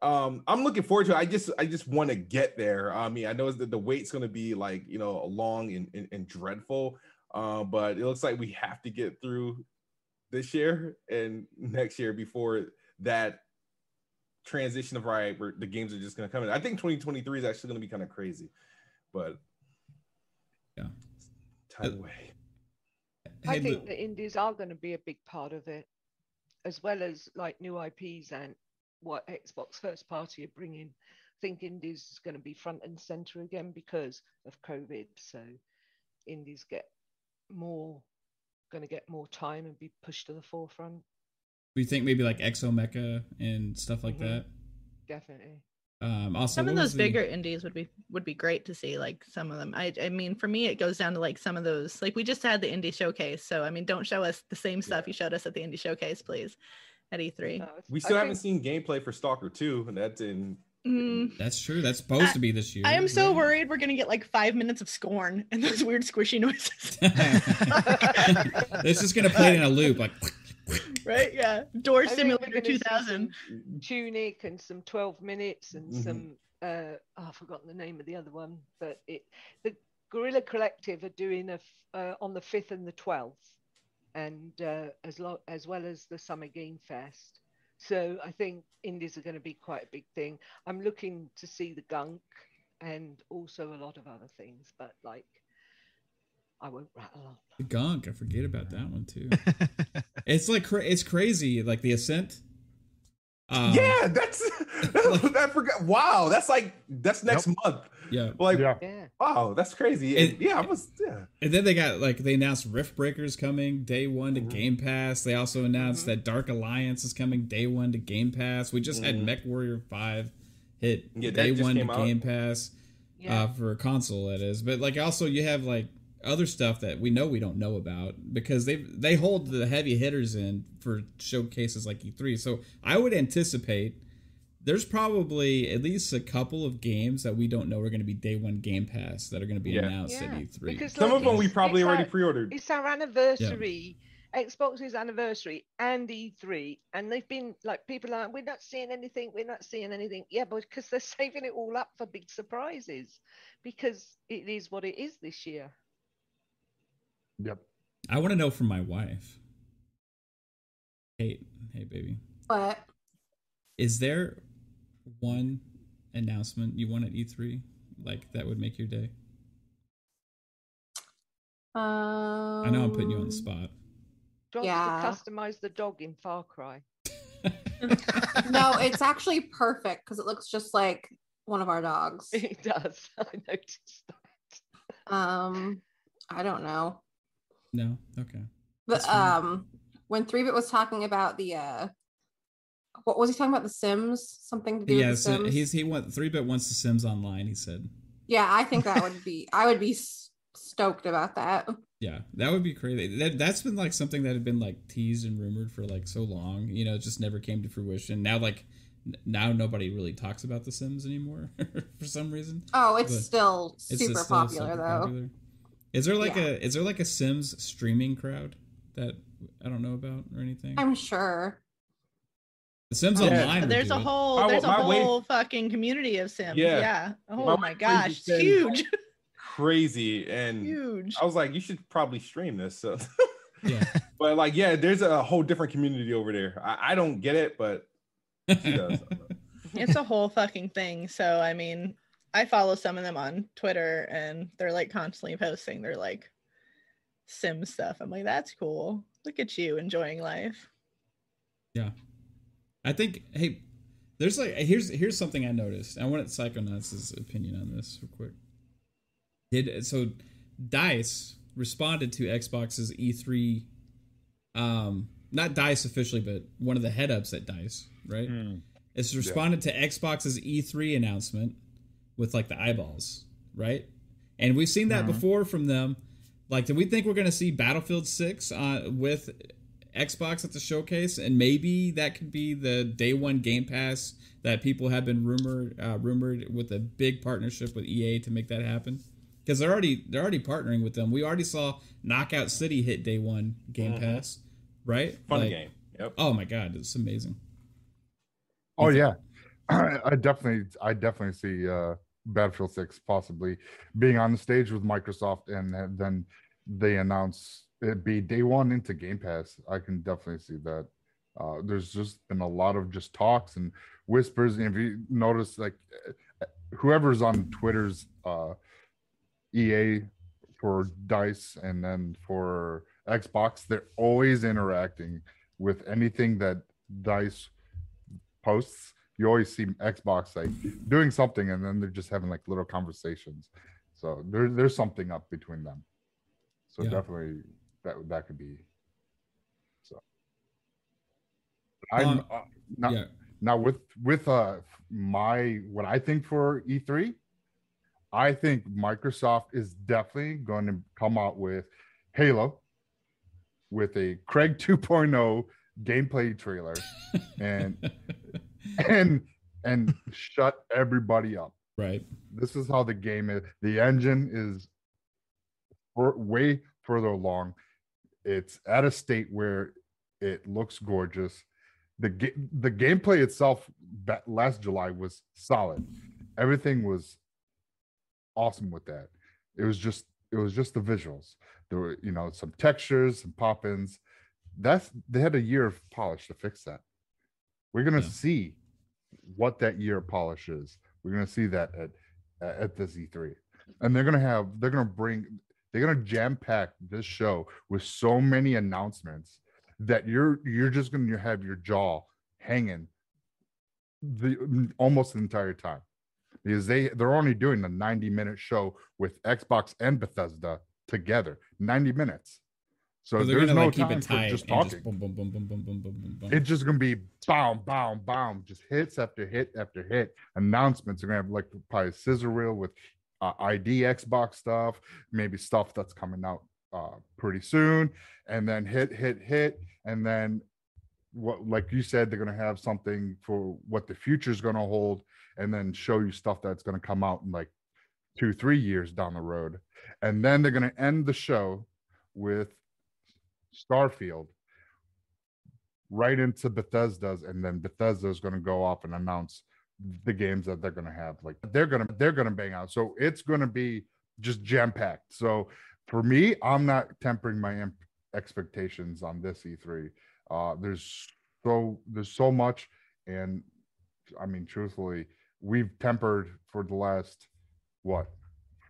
um, I'm looking forward to it. I just I just want to get there. I mean, I know that the wait's going to be like you know long and, and, and dreadful, uh, but it looks like we have to get through this year and next year before that transition of right where the games are just going to come in. I think 2023 is actually going to be kind of crazy, but yeah, time away. I think the indies are going to be a big part of it, as well as like new IPs and what Xbox first party are bringing. I think indies is going to be front and center again because of COVID. So indies get more, going to get more time and be pushed to the forefront. We think maybe like Exomecha and stuff like mm-hmm. that. Definitely. Um, also, some of those the... bigger indies would be would be great to see. Like some of them, I I mean, for me, it goes down to like some of those. Like we just had the indie showcase, so I mean, don't show us the same stuff yeah. you showed us at the indie showcase, please, at E3. we still I haven't think... seen gameplay for Stalker Two, and that's in. Mm. That's true. That's supposed I, to be this year. I am so worried we're gonna get like five minutes of scorn and those weird squishy noises. it's just gonna play it in a loop, like right? Yeah. Door I Simulator 2000. Tunic and some 12 minutes and mm-hmm. some uh oh, I've forgotten the name of the other one, but it the Guerrilla Collective are doing a uh, on the 5th and the 12th and uh, as lo- as well as the Summer Game Fest. So I think indies are going to be quite a big thing. I'm looking to see the gunk and also a lot of other things, but like I won't rattle on. The gunk, I forget about that one too. it's like it's crazy, like the ascent. Um, yeah, that's, that's like, I forgot. Wow, that's like that's next yep. month. Yeah, like yeah. wow, that's crazy. And, and, yeah, I was yeah. And then they got like they announced Rift Breakers coming day one to mm-hmm. Game Pass. They also announced mm-hmm. that Dark Alliance is coming day one to Game Pass. We just mm-hmm. had Mech Warrior Five hit yeah, day one to out. Game Pass yeah. uh, for a console. That is, but like also you have like other stuff that we know we don't know about because they they hold the heavy hitters in for showcases like E3. So I would anticipate there's probably at least a couple of games that we don't know are going to be day one Game Pass that are going to be yeah. announced yeah. at E3. Because some like, of them we probably already our, pre-ordered. It's our anniversary. Yeah. Xbox's anniversary and E3, and they've been like people are we're not seeing anything, we're not seeing anything. Yeah, but because they're saving it all up for big surprises, because it is what it is this year. Yep. I want to know from my wife. Hey, hey, baby. What? Is there one announcement you want at E3 like that would make your day? Um, I know I'm putting you on the spot. Do you yeah. to customize the dog in Far Cry? no, it's actually perfect because it looks just like one of our dogs. It does. I noticed that. Um, I don't know. No. Okay. But um, when Three Bit was talking about the uh, what was he talking about? The Sims, something to do yeah, with the so Sims. he's he went Three Bit wants the Sims online. He said. Yeah, I think that would be. I would be stoked about that. Yeah, that would be crazy. That that's been like something that had been like teased and rumored for like so long. You know, it just never came to fruition. Now, like now nobody really talks about the Sims anymore for some reason. Oh, it's but still super it's still popular super though. Popular. Is there like yeah. a is there like a Sims streaming crowd that I don't know about or anything? I'm sure. The Sims yeah. Online. There's a whole there's a whole fucking community of Sims. Yeah. yeah. Oh my, my gosh, it's huge. Crazy and huge. I was like, you should probably stream this. So. yeah. But like, yeah, there's a whole different community over there. I, I don't get it, but she does. it's a whole fucking thing. So I mean, I follow some of them on Twitter and they're like constantly posting their like sim stuff. I'm like, that's cool. Look at you enjoying life. Yeah. I think hey, there's like here's here's something I noticed. I wanted Psychonauts' opinion on this real quick. Did so DICE responded to Xbox's E3 um not DICE officially, but one of the head ups at DICE, right? Mm. It's responded yeah. to Xbox's E3 announcement with like the eyeballs, right? And we've seen that mm-hmm. before from them. Like, do we think we're going to see Battlefield 6 uh, with Xbox at the showcase? And maybe that could be the day one Game Pass that people have been rumored uh, rumored with a big partnership with EA to make that happen. Because they're already they're already partnering with them. We already saw Knockout City hit day one Game mm-hmm. Pass, right? Fun like, game. Yep. Oh my god, it's amazing. Oh yeah, I definitely, I definitely see uh, Battlefield Six possibly being on the stage with Microsoft, and then they announce it be day one into Game Pass. I can definitely see that. Uh, there's just been a lot of just talks and whispers. And if you notice, like whoever's on Twitter's uh, EA for Dice and then for Xbox, they're always interacting with anything that Dice posts. You always see Xbox like doing something, and then they're just having like little conversations. So there, there's something up between them. So yeah. definitely that that could be. So I'm um, uh, not yeah. now with with uh my what I think for E3. I think Microsoft is definitely going to come out with Halo with a Craig 2.0 gameplay trailer and and and shut everybody up. Right. This is how the game is. The engine is for, way further along. It's at a state where it looks gorgeous. The the gameplay itself last July was solid. Everything was awesome with that. It was just it was just the visuals. There were you know some textures, some pop-ins. That's they had a year of polish to fix that. We're gonna yeah. see what that year of polish is. We're gonna see that at at this E3, mm-hmm. and they're gonna have they're gonna bring they're gonna jam pack this show with so many announcements that you're you're just gonna have your jaw hanging the mm, almost the entire time. Because they they're only doing a 90 minute show with Xbox and Bethesda together. 90 minutes so, so there's no like time for just talking just boom, boom, boom, boom, boom, boom, boom, boom, it's just gonna be boom boom boom just hits after hit after hit. Announcements are gonna have like probably a scissor reel with uh, ID Xbox stuff, maybe stuff that's coming out uh, pretty soon, and then hit, hit, hit, and then what, like you said, they're going to have something for what the future is going to hold, and then show you stuff that's going to come out in like two, three years down the road, and then they're going to end the show with Starfield right into Bethesda's, and then Bethesda is going to go off and announce the games that they're going to have. Like they're going to they're going to bang out. So it's going to be just jam packed. So for me, I'm not tempering my imp- expectations on this E3. Uh, there's so there's so much, and I mean, truthfully, we've tempered for the last what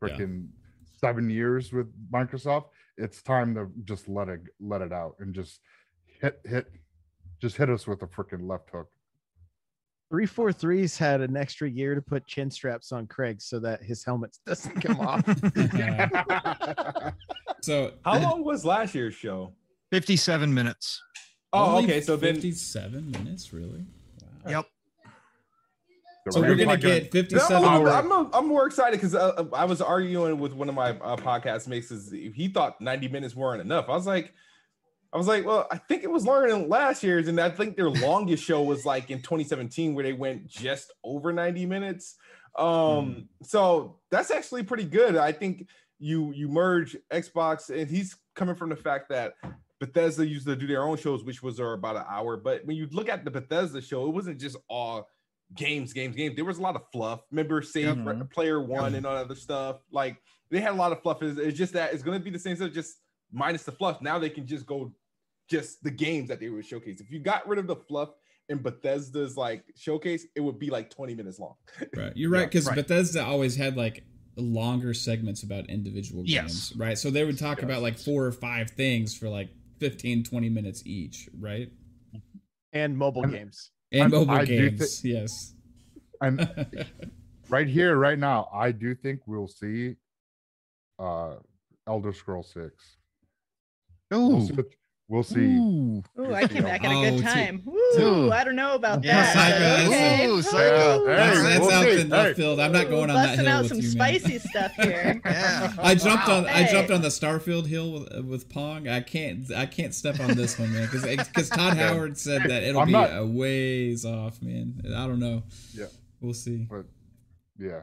freaking yeah. seven years with Microsoft. It's time to just let it let it out and just hit hit just hit us with a freaking left hook. Three four threes had an extra year to put chin straps on Craig so that his helmet doesn't come off. so how long was last year's show? 57 minutes. Oh, okay. So 57 minutes, really? Wow. Yep. So we're gonna get 57. No, I'm, I'm, I'm, more excited because uh, I was arguing with one of my uh, podcast mates. He thought 90 minutes weren't enough. I was like, I was like, well, I think it was longer than last year's, and I think their longest show was like in 2017 where they went just over 90 minutes. Um, mm. so that's actually pretty good. I think you you merge Xbox, and he's coming from the fact that Bethesda used to do their own shows, which was about an hour. But when you look at the Bethesda show, it wasn't just all games, games, games. There was a lot of fluff. Remember, save mm-hmm. player one and all that other stuff. Like they had a lot of fluff. It's, it's just that it's going to be the same stuff, just minus the fluff. Now they can just go just the games that they would showcase. If you got rid of the fluff in Bethesda's like showcase, it would be like 20 minutes long. Right. You're right, because yeah, right. Bethesda always had like longer segments about individual games. Yes. Right. So they would talk yes. about like four or five things for like 15, 20 minutes each, right? And mobile and, games. And I'm, mobile I games, th- yes. And right here, right now, I do think we'll see uh Elder Scroll 6. Oh, we'll We'll see. Ooh, Ooh I came back at a oh, good oh, time. Ooh, I don't know about yeah, that. okay. Ooh, Psycho. Hey, that's, that's we'll out in left field. I'm not going on that hill out with some you, spicy stuff here. yeah. I jumped wow. on. Hey. I jumped on the Starfield hill with, with Pong. I can't. I can't step on this one, man, because because Todd Howard said that it'll I'm be not, a ways off, man. I don't know. Yeah, we'll see. But yeah,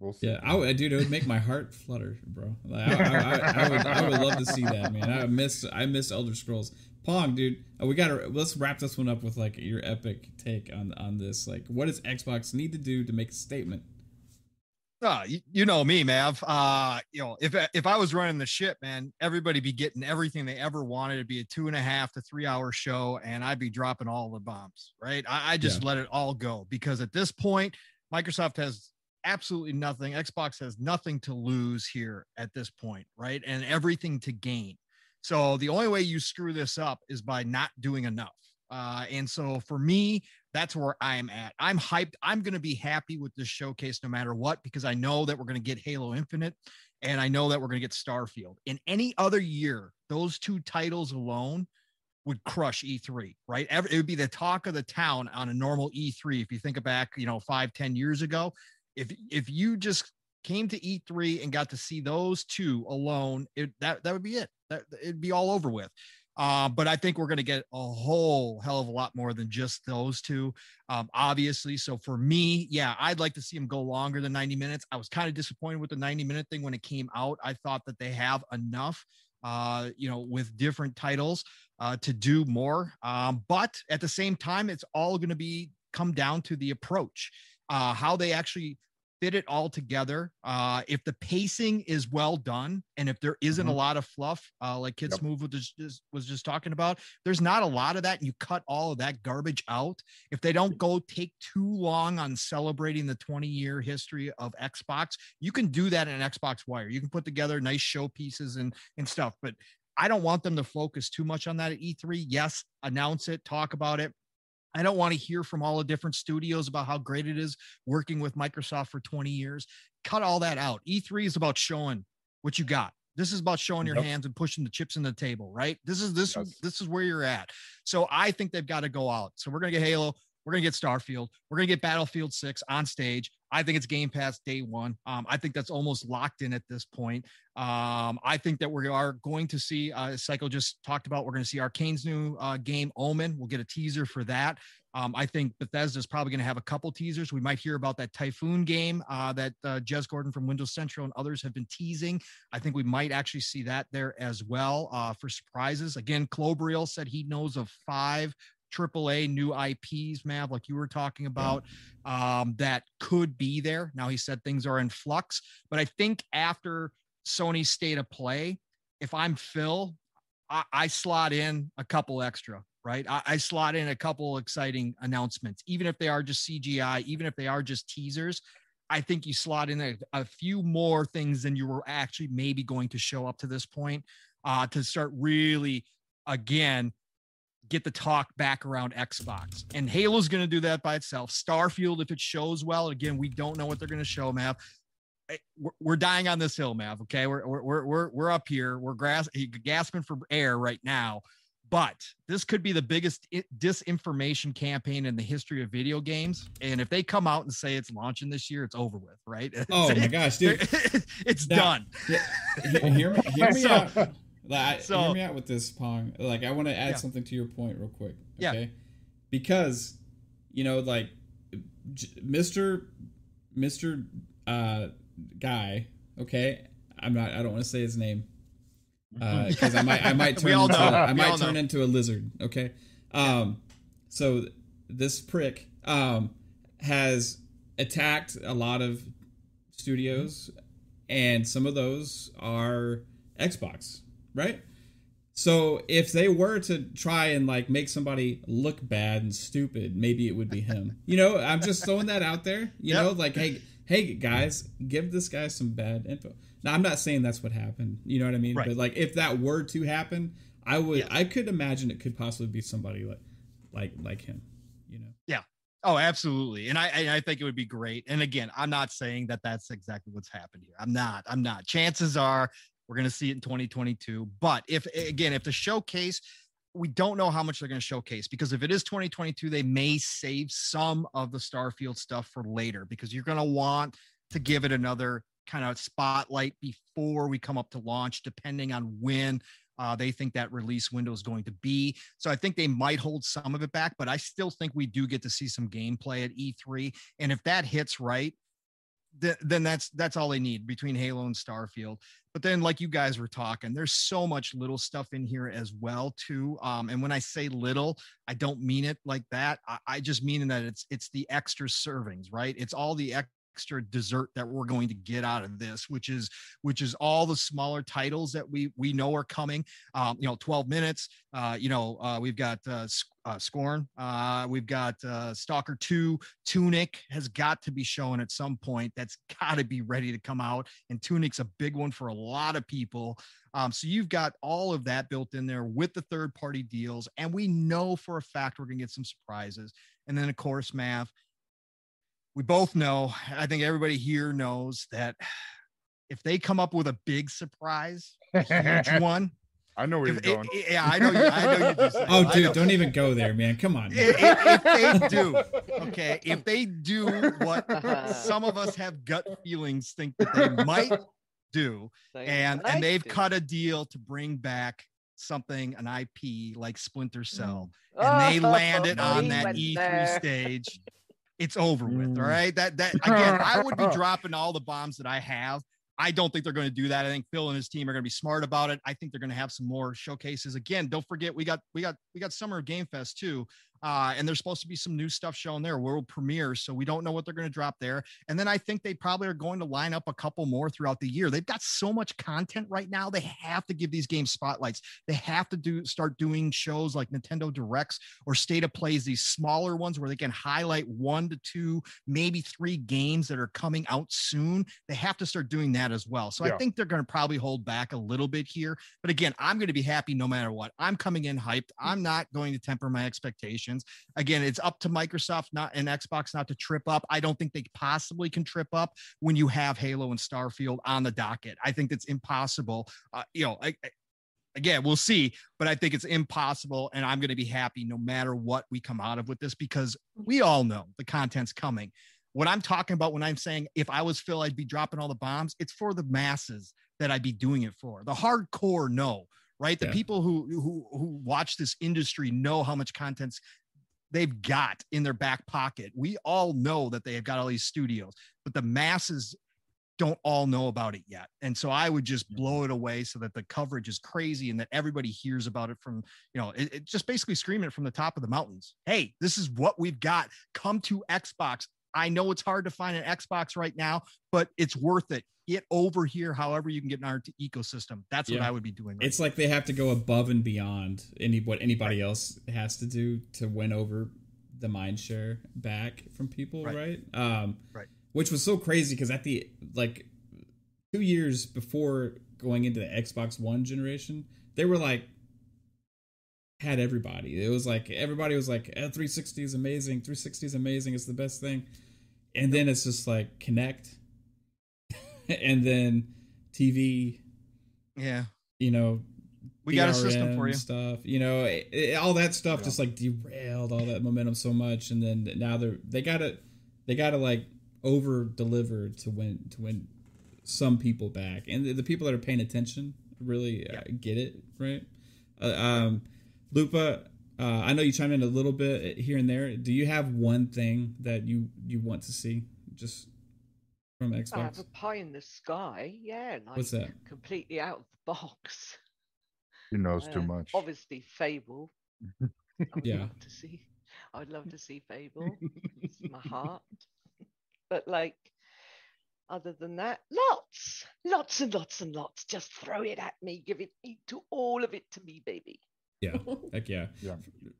we'll see. Yeah, I would, dude, it would make my heart flutter, bro. Like, I, I, I, I, would, I would love to see that, man. I miss, I miss Elder Scrolls. Pong, dude, uh, we gotta let's wrap this one up with like your epic take on on this. Like, what does Xbox need to do to make a statement? Uh, you, you know me, Mav. Uh, you know, if if I was running the ship, man, everybody be getting everything they ever wanted to be a two and a half to three hour show, and I'd be dropping all the bombs, right? I, I just yeah. let it all go because at this point, Microsoft has absolutely nothing. Xbox has nothing to lose here at this point, right? And everything to gain. So the only way you screw this up is by not doing enough. Uh, and so for me, that's where I'm at. I'm hyped. I'm going to be happy with this showcase no matter what, because I know that we're going to get Halo Infinite and I know that we're going to get Starfield. In any other year, those two titles alone would crush E3, right? It would be the talk of the town on a normal E3. If you think back, you know, five, ten years ago, if if you just came to E3 and got to see those two alone, it, that that would be it. That it'd be all over with. Uh, but I think we're going to get a whole hell of a lot more than just those two, um, obviously. So for me, yeah, I'd like to see them go longer than 90 minutes. I was kind of disappointed with the 90 minute thing when it came out. I thought that they have enough, uh, you know, with different titles uh, to do more. Um, but at the same time, it's all going to be come down to the approach, uh, how they actually fit it all together. Uh, if the pacing is well done, and if there isn't mm-hmm. a lot of fluff, uh, like Kid yep. Smooth was just, was just talking about, there's not a lot of that. And you cut all of that garbage out. If they don't go take too long on celebrating the 20 year history of Xbox, you can do that in an Xbox Wire. You can put together nice showpieces and and stuff, but. I don't want them to focus too much on that at E3. Yes, announce it, talk about it, I don't want to hear from all the different studios about how great it is working with Microsoft for 20 years. Cut all that out. E3 is about showing what you got. This is about showing your yep. hands and pushing the chips in the table, right? This is this yes. this is where you're at. So I think they've got to go out. So we're gonna get Halo, we're gonna get Starfield, we're gonna get Battlefield 6 on stage. I think it's Game Pass day one. Um, I think that's almost locked in at this point. Um, I think that we are going to see, uh, Psycho just talked about, we're going to see Arkane's new uh, game, Omen. We'll get a teaser for that. Um, I think Bethesda's probably going to have a couple teasers. We might hear about that Typhoon game uh, that uh, Jez Corden from Windows Central and others have been teasing. I think we might actually see that there as well uh, for surprises. Again, Klobrille said he knows of five AAA new IPs, Mav, like you were talking about, um, that could be there. Now he said things are in flux, but I think after Sony's state of play, if I'm Phil, I, I slot in a couple extra, right? I, I, slot in a couple exciting announcements, even if they are just CGI, even if they are just teasers. I think you slot in a, a few more things than you were actually maybe going to show up to this point uh, to start really, again, get the talk back around Xbox. And Halo's going to do that by itself. Starfield, if it shows well, again, we don't know what they're going to show, Mav. Eh, we're dying on this hill, Mav. Okay, we're we're we're we're up here. We're grass, gasping for air right now. But this could be the biggest disinformation campaign in the history of video games. And if they come out and say it's launching this year, it's over with, right? Oh my gosh, dude, it's now, done. Hear me, hear me so, out. Like, so, hear me out with this, Pong. Like, I want to add yeah. something to your point real quick. Okay? Yeah. Because, you know, like, Mr. Mr. Uh, guy. Okay, I'm not. I don't want to say his name because uh, I might. I might turn. into, I might turn know. into a lizard. Okay. Um. So this prick um has attacked a lot of studios, and some of those are Xbox right? So if they were to try and like make somebody look bad and stupid, maybe it would be him. you know, I'm just throwing that out there. You yep. know, like hey, hey guys, give this guy some bad info. Now I'm not saying that's what happened. You know what I mean? Right. But like if that were to happen, I would I could imagine it could possibly be somebody like like like him. You know? Yeah. Oh, absolutely. And I, and I think it would be great. And again, I'm not saying that that's exactly what's happened here. I'm not. I'm not. Chances are we're going to see it in 2022. But if, again, if the showcase, we don't know how much they're going to showcase because if it is 2022, they may save some of the Starfield stuff for later because you're going to want to give it another kind of spotlight before we come up to launch, depending on when uh, they think that release window is going to be. So I think they might hold some of it back, but I still think we do get to see some gameplay at E3. And if that hits right, th- then that's that's all they need between Halo and Starfield. But then, like you guys were talking, there's so much little stuff in here as well too. Um, and when I say little, I don't mean it like that. I, I just mean that it's it's the extra servings, right? It's all the extra dessert that we're going to get out of this which is which is all the smaller titles that we we know are coming. Um you know 12 minutes uh you know uh we've got uh, uh scorn uh we've got uh stalker 2 tunic has got to be shown at some point. That's got to be ready to come out and tunic's a big one for a lot of people. Um, so you've got all of that built in there with the third party deals and we know for a fact we're going to get some surprises. And then of course mav we both know, I think everybody here knows that if they come up with a big surprise, a huge one. I know where you're going. It, yeah, I know. You, I know you just. Oh, dude, don't even go there, man. Come on. If, if, they do, okay, if they do what some of us have gut feelings think that they might do, and and they've cut a deal to bring back something an IP like Splinter Cell, mm. and they landed on that E3 there. stage it's over with. Mm. All right. That that again, I would be dropping all the bombs that I have. I don't think they're going to do that. I think Phil and his team are going to be smart about it. I think they're going to have some more showcases. Again, don't forget we got we got we got Summer Game Fest too. Uh, and there's supposed to be some new stuff shown there, world premieres. So we don't know what they're going to drop there. And then I think they probably are going to line up a couple more throughout the year. They've got so much content right now. They have to give these games spotlights. They have to do start doing shows like Nintendo Directs or State of Plays, these smaller ones where they can highlight one to two, maybe three games that are coming out soon. They have to start doing that as well. So yeah. I think they're going to probably hold back a little bit here. But again, I'm going to be happy no matter what. I'm coming in hyped. I'm not going to temper my expectations Again, it's up to Microsoft not and Xbox not to trip up. I don't think they possibly can trip up when you have Halo and Starfield on the docket. I think that's impossible. Uh, you know, I, I, again, we'll see, but I think it's impossible. And I'm going to be happy no matter what we come out of with this because we all know the content's coming. What I'm talking about when I'm saying if I was Phil, I'd be dropping all the bombs, it's for the masses that I'd be doing it for. The hardcore, no right? The yeah. people who who who watch this industry know how much content's they've got in their back pocket. We all know that they have got all these studios, but the masses don't all know about it yet. And so I would just blow it away so that the coverage is crazy and that everybody hears about it from, you know, it, it just basically screaming it from the top of the mountains. Hey, this is what we've got. Come to Xbox. I know it's hard to find an Xbox right now, but it's worth it. Get over here, however you can get in our ecosystem. That's yeah. what I would be doing. Right it's now. like they have to go above and beyond any what anybody else has to do to win over the mind share back from people, right? Right. Um, right. Which was so crazy because at the like two years before going into the Xbox One generation, they were like had everybody. It was like everybody was like, eh, 360 is amazing. 360 is amazing. It's the best thing. And then it's just like Kinect, and then TV. Yeah. You know, we got a system for you. Stuff. You know, it, it, all that stuff yeah. just like derailed all that momentum so much, and then now they're they gotta they gotta like over deliver to win to win some people back, and the, the people that are paying attention really uh, yeah. uh, get it right. Uh, um, Lupa, uh, I know you chimed in a little bit here and there. Do you have one thing that you you want to see just from Xbox? I have a pie in the sky. Yeah, like what's that? Completely out of the box. He knows uh, too much. Obviously, Fable. yeah. to see. I'd love to see Fable. it's my heart. But like, other than that, lots, lots and lots and lots. Just throw it at me. Give it to all of it to me, baby. Yeah, heck yeah. yeah.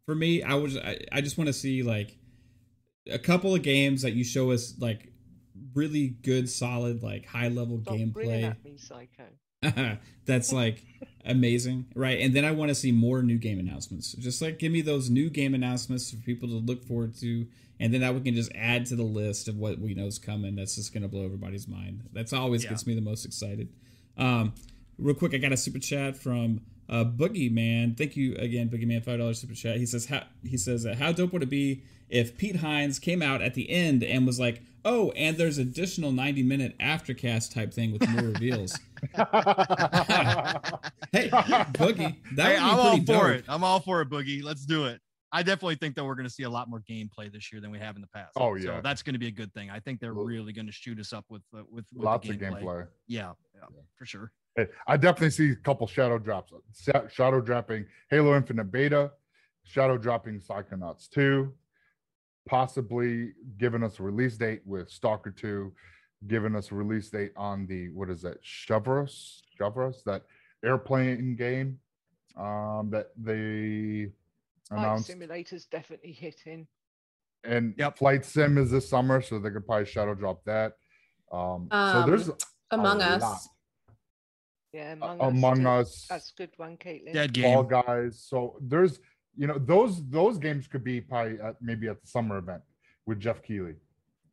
For me, I was I, I just want to see like a couple of games that you show us like really good, solid, like high level Stop gameplay. At me, psycho. That's like amazing, right? And then I want to see more new game announcements. Just like give me those new game announcements for people to look forward to, and then that we can just add to the list of what we know is coming. That's just going to blow everybody's mind. That's always yeah. gets me the most excited. Um, real quick, I got a super chat from uh, Boogie Man, thank you again, Boogie Man, five dollars super chat. He says, how, he says, uh, how dope would it be if Pete Hines came out at the end and was like, oh, and there's additional ninety minute aftercast type thing with more reveals. hey, Boogie, that hey, would be I'm all for it. I'm all for it, Boogie. Let's do it. I definitely think that we're going to see a lot more gameplay this year than we have in the past. Oh yeah, so that's going to be a good thing. I think they're really going to shoot us up with uh, with, with lots gameplay. of gameplay. Yeah, yeah, yeah, for sure. I definitely see a couple shadow drops. Shadow dropping Halo Infinite Beta, shadow dropping Psychonauts 2, possibly giving us a release date with Stalker 2, giving us a release date on the what is that Chevros Chevros that airplane game um, that they announced. Flight Simulator's definitely hitting. And yep. Flight Sim is this summer, so they could probably shadow drop that. Um, um so there's Among Us. Lot. Yeah, Among, uh, Among Us. Us. That's good one, Caitlin. Dead game. Fall Guys. So there's you know those those games could be probably at, maybe at the summer event with Geoff Keighley.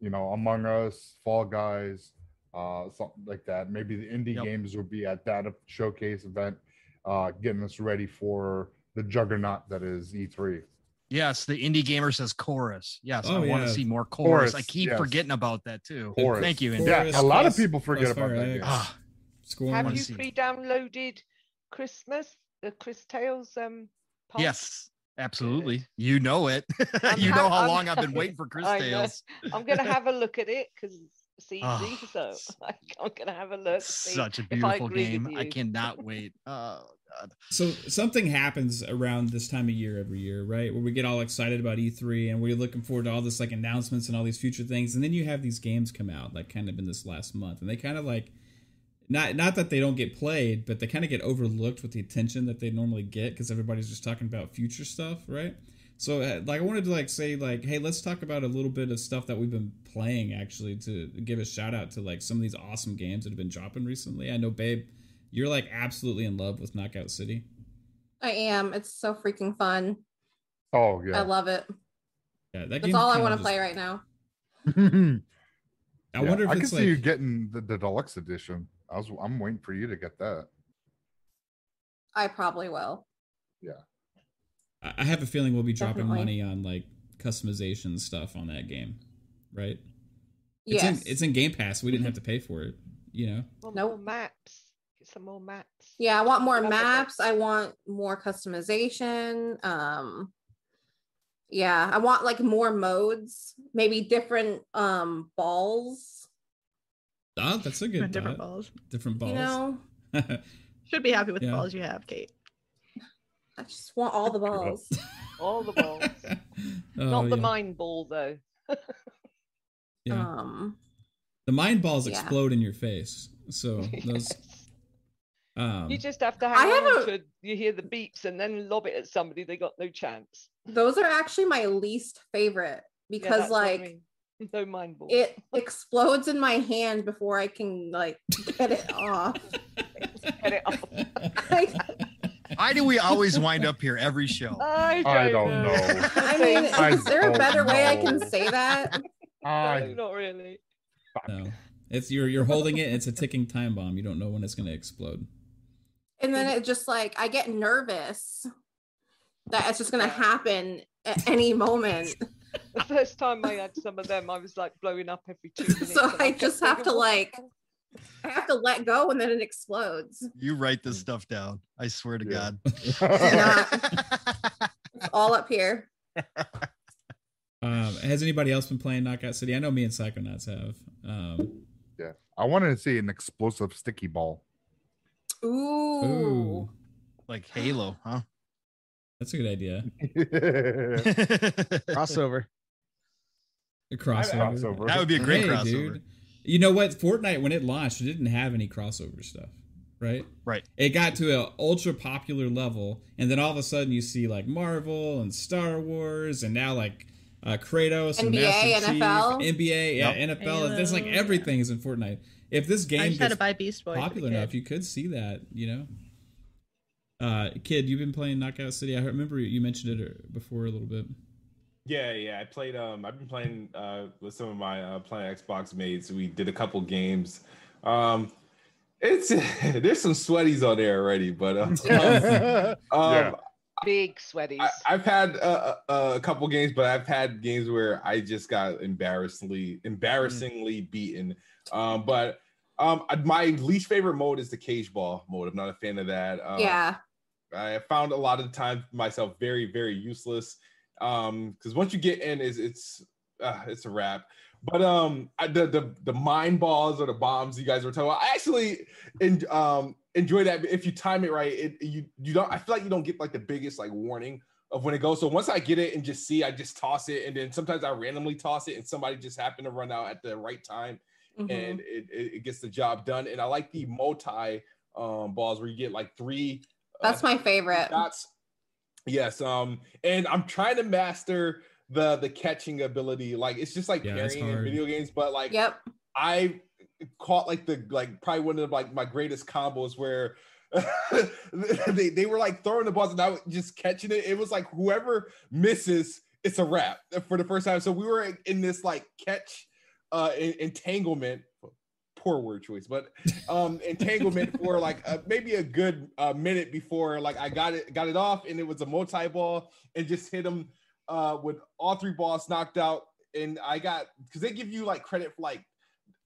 You know, Among Us, Fall Guys, uh, something like that. Maybe the indie yep. games would be at that showcase event, uh, getting us ready for the juggernaut that is E3. Yes, the indie gamer says chorus. Yes, oh, I yeah. want to see more chorus. chorus I keep yes. forgetting about that too. Chorus. Thank you. Indie. Yeah, a lot of people forget about that. Ah, Have you pre-downloaded Christmas, the Cris Tales um Yes. Absolutely. Good. You know it. you know how I'm, long I've been waiting for Cris Tales. I'm going to have a look at it because it's easy. Oh, so I'm going to have a look. Such a beautiful game. I cannot wait. Oh, God. So something happens around this time of year every year, right? Where we get all excited about E3 and we're looking forward to all this like announcements and all these future things. And then you have these games come out like kind of in this last month and they kind of like – not not that they don't get played, but they kind of get overlooked with the attention that they normally get because everybody's just talking about future stuff, right? So uh, like I wanted to like say like hey let's talk about a little bit of stuff that we've been playing actually to give a shout out to like some of these awesome games that have been dropping recently. I know babe, you're like absolutely in love with Knockout City. I am. It's so freaking fun. Oh yeah. I love it. Yeah, that That's all I want to just... play right now. I yeah, wonder if I can like... see you getting the, the deluxe edition. I was I'm waiting for you to get that. I probably will. Yeah. I have a feeling we'll be dropping Definitely. money on like customization stuff on that game, right? It's yes. in it's in Game Pass. We didn't have to pay for it, you know. Well, nope. Maps. Get some more maps. Yeah, I want more maps. I want more customization. Um yeah, I want like more modes, maybe different um balls Oh, that's a good different balls. Different balls. You know, should be happy with yeah. the balls you have, Kate. I just want all the balls. all the balls. oh, Not the yeah. mind ball though. yeah. Um the mind balls yeah. explode in your face. So those um, you just have to have, I have a, you hear the beeps and then lob it at somebody, they got no chance. Those are actually my least favorite because like I mean. No mind ball. It explodes in my hand before I can like get it off. get it off. Why do we always wind up here every show? I don't, I don't know. know. I mean, I is there a better know. way I can say that? I... No, not really. No, it's you're you're holding it. It's a ticking time bomb. You don't know when it's going to explode. And then it just like I get nervous that it's just going to happen at any moment the first time I had some of them, I was like blowing up every two minutes. so I, I just have to like, I have to let go and then it explodes. You write this stuff down. I swear to yeah. God. it's all up here. Um, has anybody else been playing Knockout City? I know me and Psychonauts have. Um, yeah, I wanted to see an explosive sticky ball. Ooh. Ooh. Like Halo, huh? That's a good idea. crossover. A crossover. crossover. That would be a great hey, crossover. Dude. You know what? Fortnite when it launched, it didn't have any crossover stuff, right? Right. It got to an ultra popular level, and then all of a sudden you see like Marvel and Star Wars, and now like uh, Kratos NBA, and Master NFL, Chief, NBA, yeah, yep. NFL. There's like everything is in Fortnite. If this game gets popular enough, you could see that. You know. Uh, kid, you've been playing Knockout City. I remember you mentioned it uh, before a little bit. Yeah, yeah. I played. Um, I've been playing uh, with some of my uh, playing Xbox mates. We did a couple games. Um, it's there's some sweaties on there already, but um, um, yeah. big sweaties. I, have had a, a, couple games, but I've had games where I just got embarrassingly embarrassingly mm. beaten. Um, but um, my least favorite mode is the cage ball mode. I'm not a fan of that. Um, yeah. I found a lot of the time myself very, very useless Um, because once you get in, is it's uh, it's a wrap. But um, I, the the the mine balls or the bombs you guys were talking about, I actually in, um enjoy that. If you time it right, it you you don't. I feel like you don't get like the biggest like warning of when it goes. So once I get it and just see, I just toss it, and then sometimes I randomly toss it, and somebody just happened to run out at the right time, mm-hmm. and it, it gets the job done. And I like the multi um balls where you get like three. Uh, That's uh, my favorite. That's yes. Um, and I'm trying to master the the catching ability. Like it's just like yeah, parrying in video games, but like yep. I caught like the like probably one of like my greatest combos where they, they were like throwing the balls and I was just catching it. It was like whoever misses, it's a wrap for the first time. So we were in this like catch uh entanglement poor word choice, but um entanglement for like uh, maybe a good uh, minute before like I got it got it off and it was a multi ball and just hit him uh with all three balls knocked out and I got because they give you like credit for like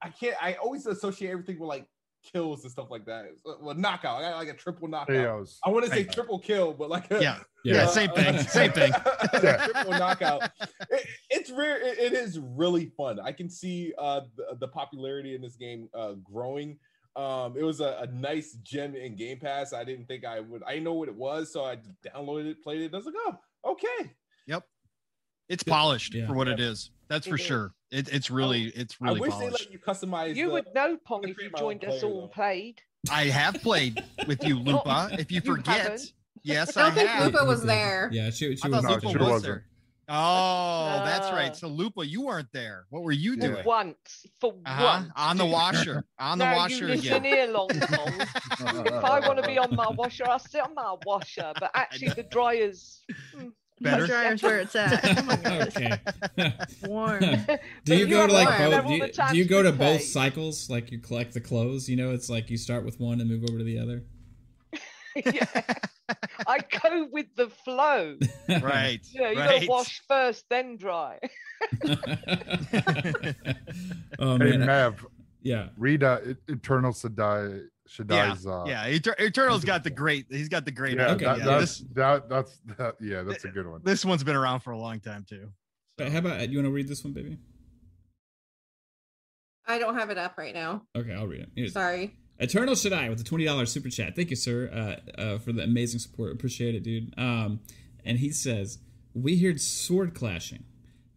I can't I always associate everything with like kills and stuff like that. Well, knockout. I got like a triple knockout. I want to say triple kill, but like a, yeah, yeah, uh, same thing, same thing. triple knockout. It, it's rare. It, it is really fun. I can see uh, the, the popularity in this game uh, growing. Um, it was a, a, nice gem in Game Pass. I didn't think I would. I know what it was, so I downloaded it, played it. I was like, oh, okay. Yep, it's polished yeah. for what it is. That's for sure. It, it's really, it's really. I wish polished. they let you customize. You the, would know, Pong, if you joined us all and played. I have played with you, Lupa. if you, you forget, haven't. yes, I, I think have. Lupa was there. Yeah, she, she was, Lupa was, was there. Oh, that's right. Uh. So Lupa, you weren't there. What were you doing? Once for uh-huh. once on the washer. On the now washer you listen again. here, long if I want to be on my washer, I'll sit on my washer. But actually, the dryers. Hmm, Better. dryer's where it's at. okay. warm. do you go to like both? Do you, do you go to both cycles? Like you collect the clothes. You know, it's like you start with one and move over to the other. yeah. I go with the flow. Right. Yeah, you, right. gotta wash first, then dry. oh man. Hey, Mav. Yeah. Read uh, Eternal Shaddai Shaddai's. Yeah, uh, yeah. Eter- Eternal's got the great. He's got the great. Yeah, okay. That, yeah. That's, this, that, that's that, yeah, that's a good one. This one's been around for a long time too. So. How about you want to read this one, baby? I don't have it up right now. Okay, I'll read it. Here's Sorry. Eternal Shaddai with a twenty dollars super chat. Thank you, sir, uh, uh, for the amazing support. Appreciate it, dude. Um, and he says we heard sword clashing,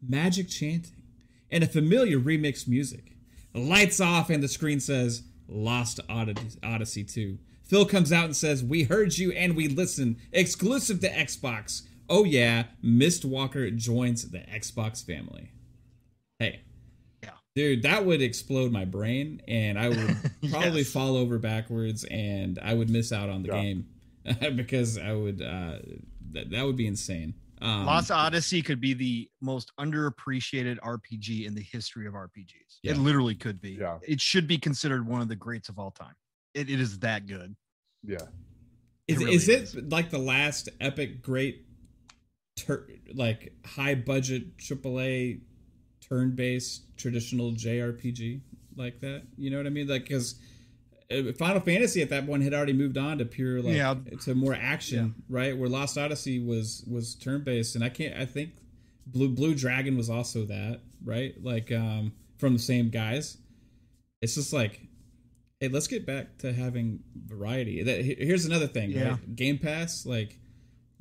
magic chanting, and a familiar remixed music. lights off, and the screen says Lost Odyssey 2. Phil comes out and says, We heard you and we listen. Exclusive to Xbox. Oh, yeah. Mistwalker joins the Xbox family. Hey. Yeah. Dude, that would explode my brain and I would probably yes. fall over backwards and I would miss out on the yeah. game because I would, uh, that, that would be insane. Um, Lost Odyssey could be the most underappreciated RPG in the history of RPGs. Yeah. It literally could be. Yeah. It should be considered one of the greats of all time. It, it is that good. Yeah. Is it, really is it is. like the last epic great ter- like high budget AAA turn based traditional JRPG like that? You know what I mean? Like cuz uh, Final Fantasy at that point had already moved on to pure like yeah. to more action, yeah. right? Where Lost Odyssey was was turn based, and I can't. I think Blue Blue Dragon was also that, right? Like um from the same guys. It's just like, hey, let's get back to having variety. That here's another thing, yeah. right? Game Pass, like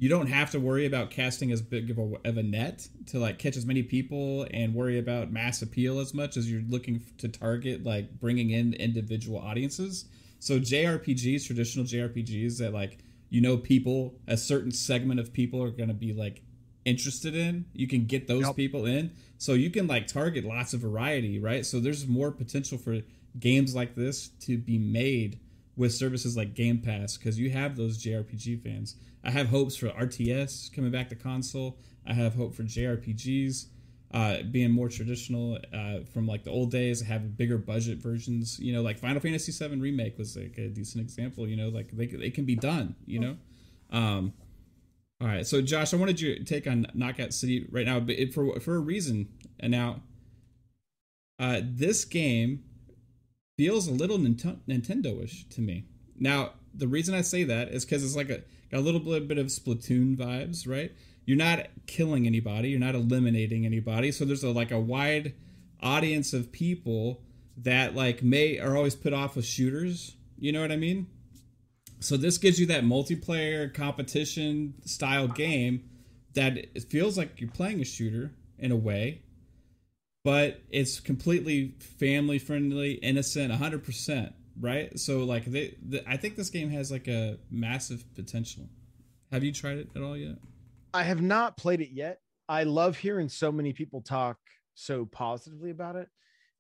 you don't have to worry about casting as big of a, of a net to like catch as many people and worry about mass appeal as much as you're looking to target like bringing in individual audiences. So JRPGs, traditional JRPGs that like you know people a certain segment of people are going to be like interested in, you can get those yep. people in. So you can like target lots of variety, right? So there's more potential for games like this to be made with services like Game Pass because you have those JRPG fans. I have hopes for RTS coming back to console. I have hope for JRPGs uh, being more traditional uh, from like the old days. Have bigger budget versions. You know, like Final Fantasy VII remake was like a decent example. You know, like they they can be done. You know. Um, all right, so Josh, I wanted your take on Knockout City right now, but it, for for a reason. And now, uh, this game feels a little Nintendo-ish to me. Now, the reason I say that is because it's like a a little bit, of Splatoon vibes, right? you're not killing anybody, you're not eliminating anybody. So there's a like a wide audience of people that like may are always put off with shooters. You know what I mean? So this gives you that multiplayer competition style game that it feels like you're playing a shooter in a way, but it's completely family friendly, innocent, 100%, right? So like they, the, I think this game has like a massive potential. Have you tried it at all yet? I have not played it yet. I love hearing so many people talk so positively about it.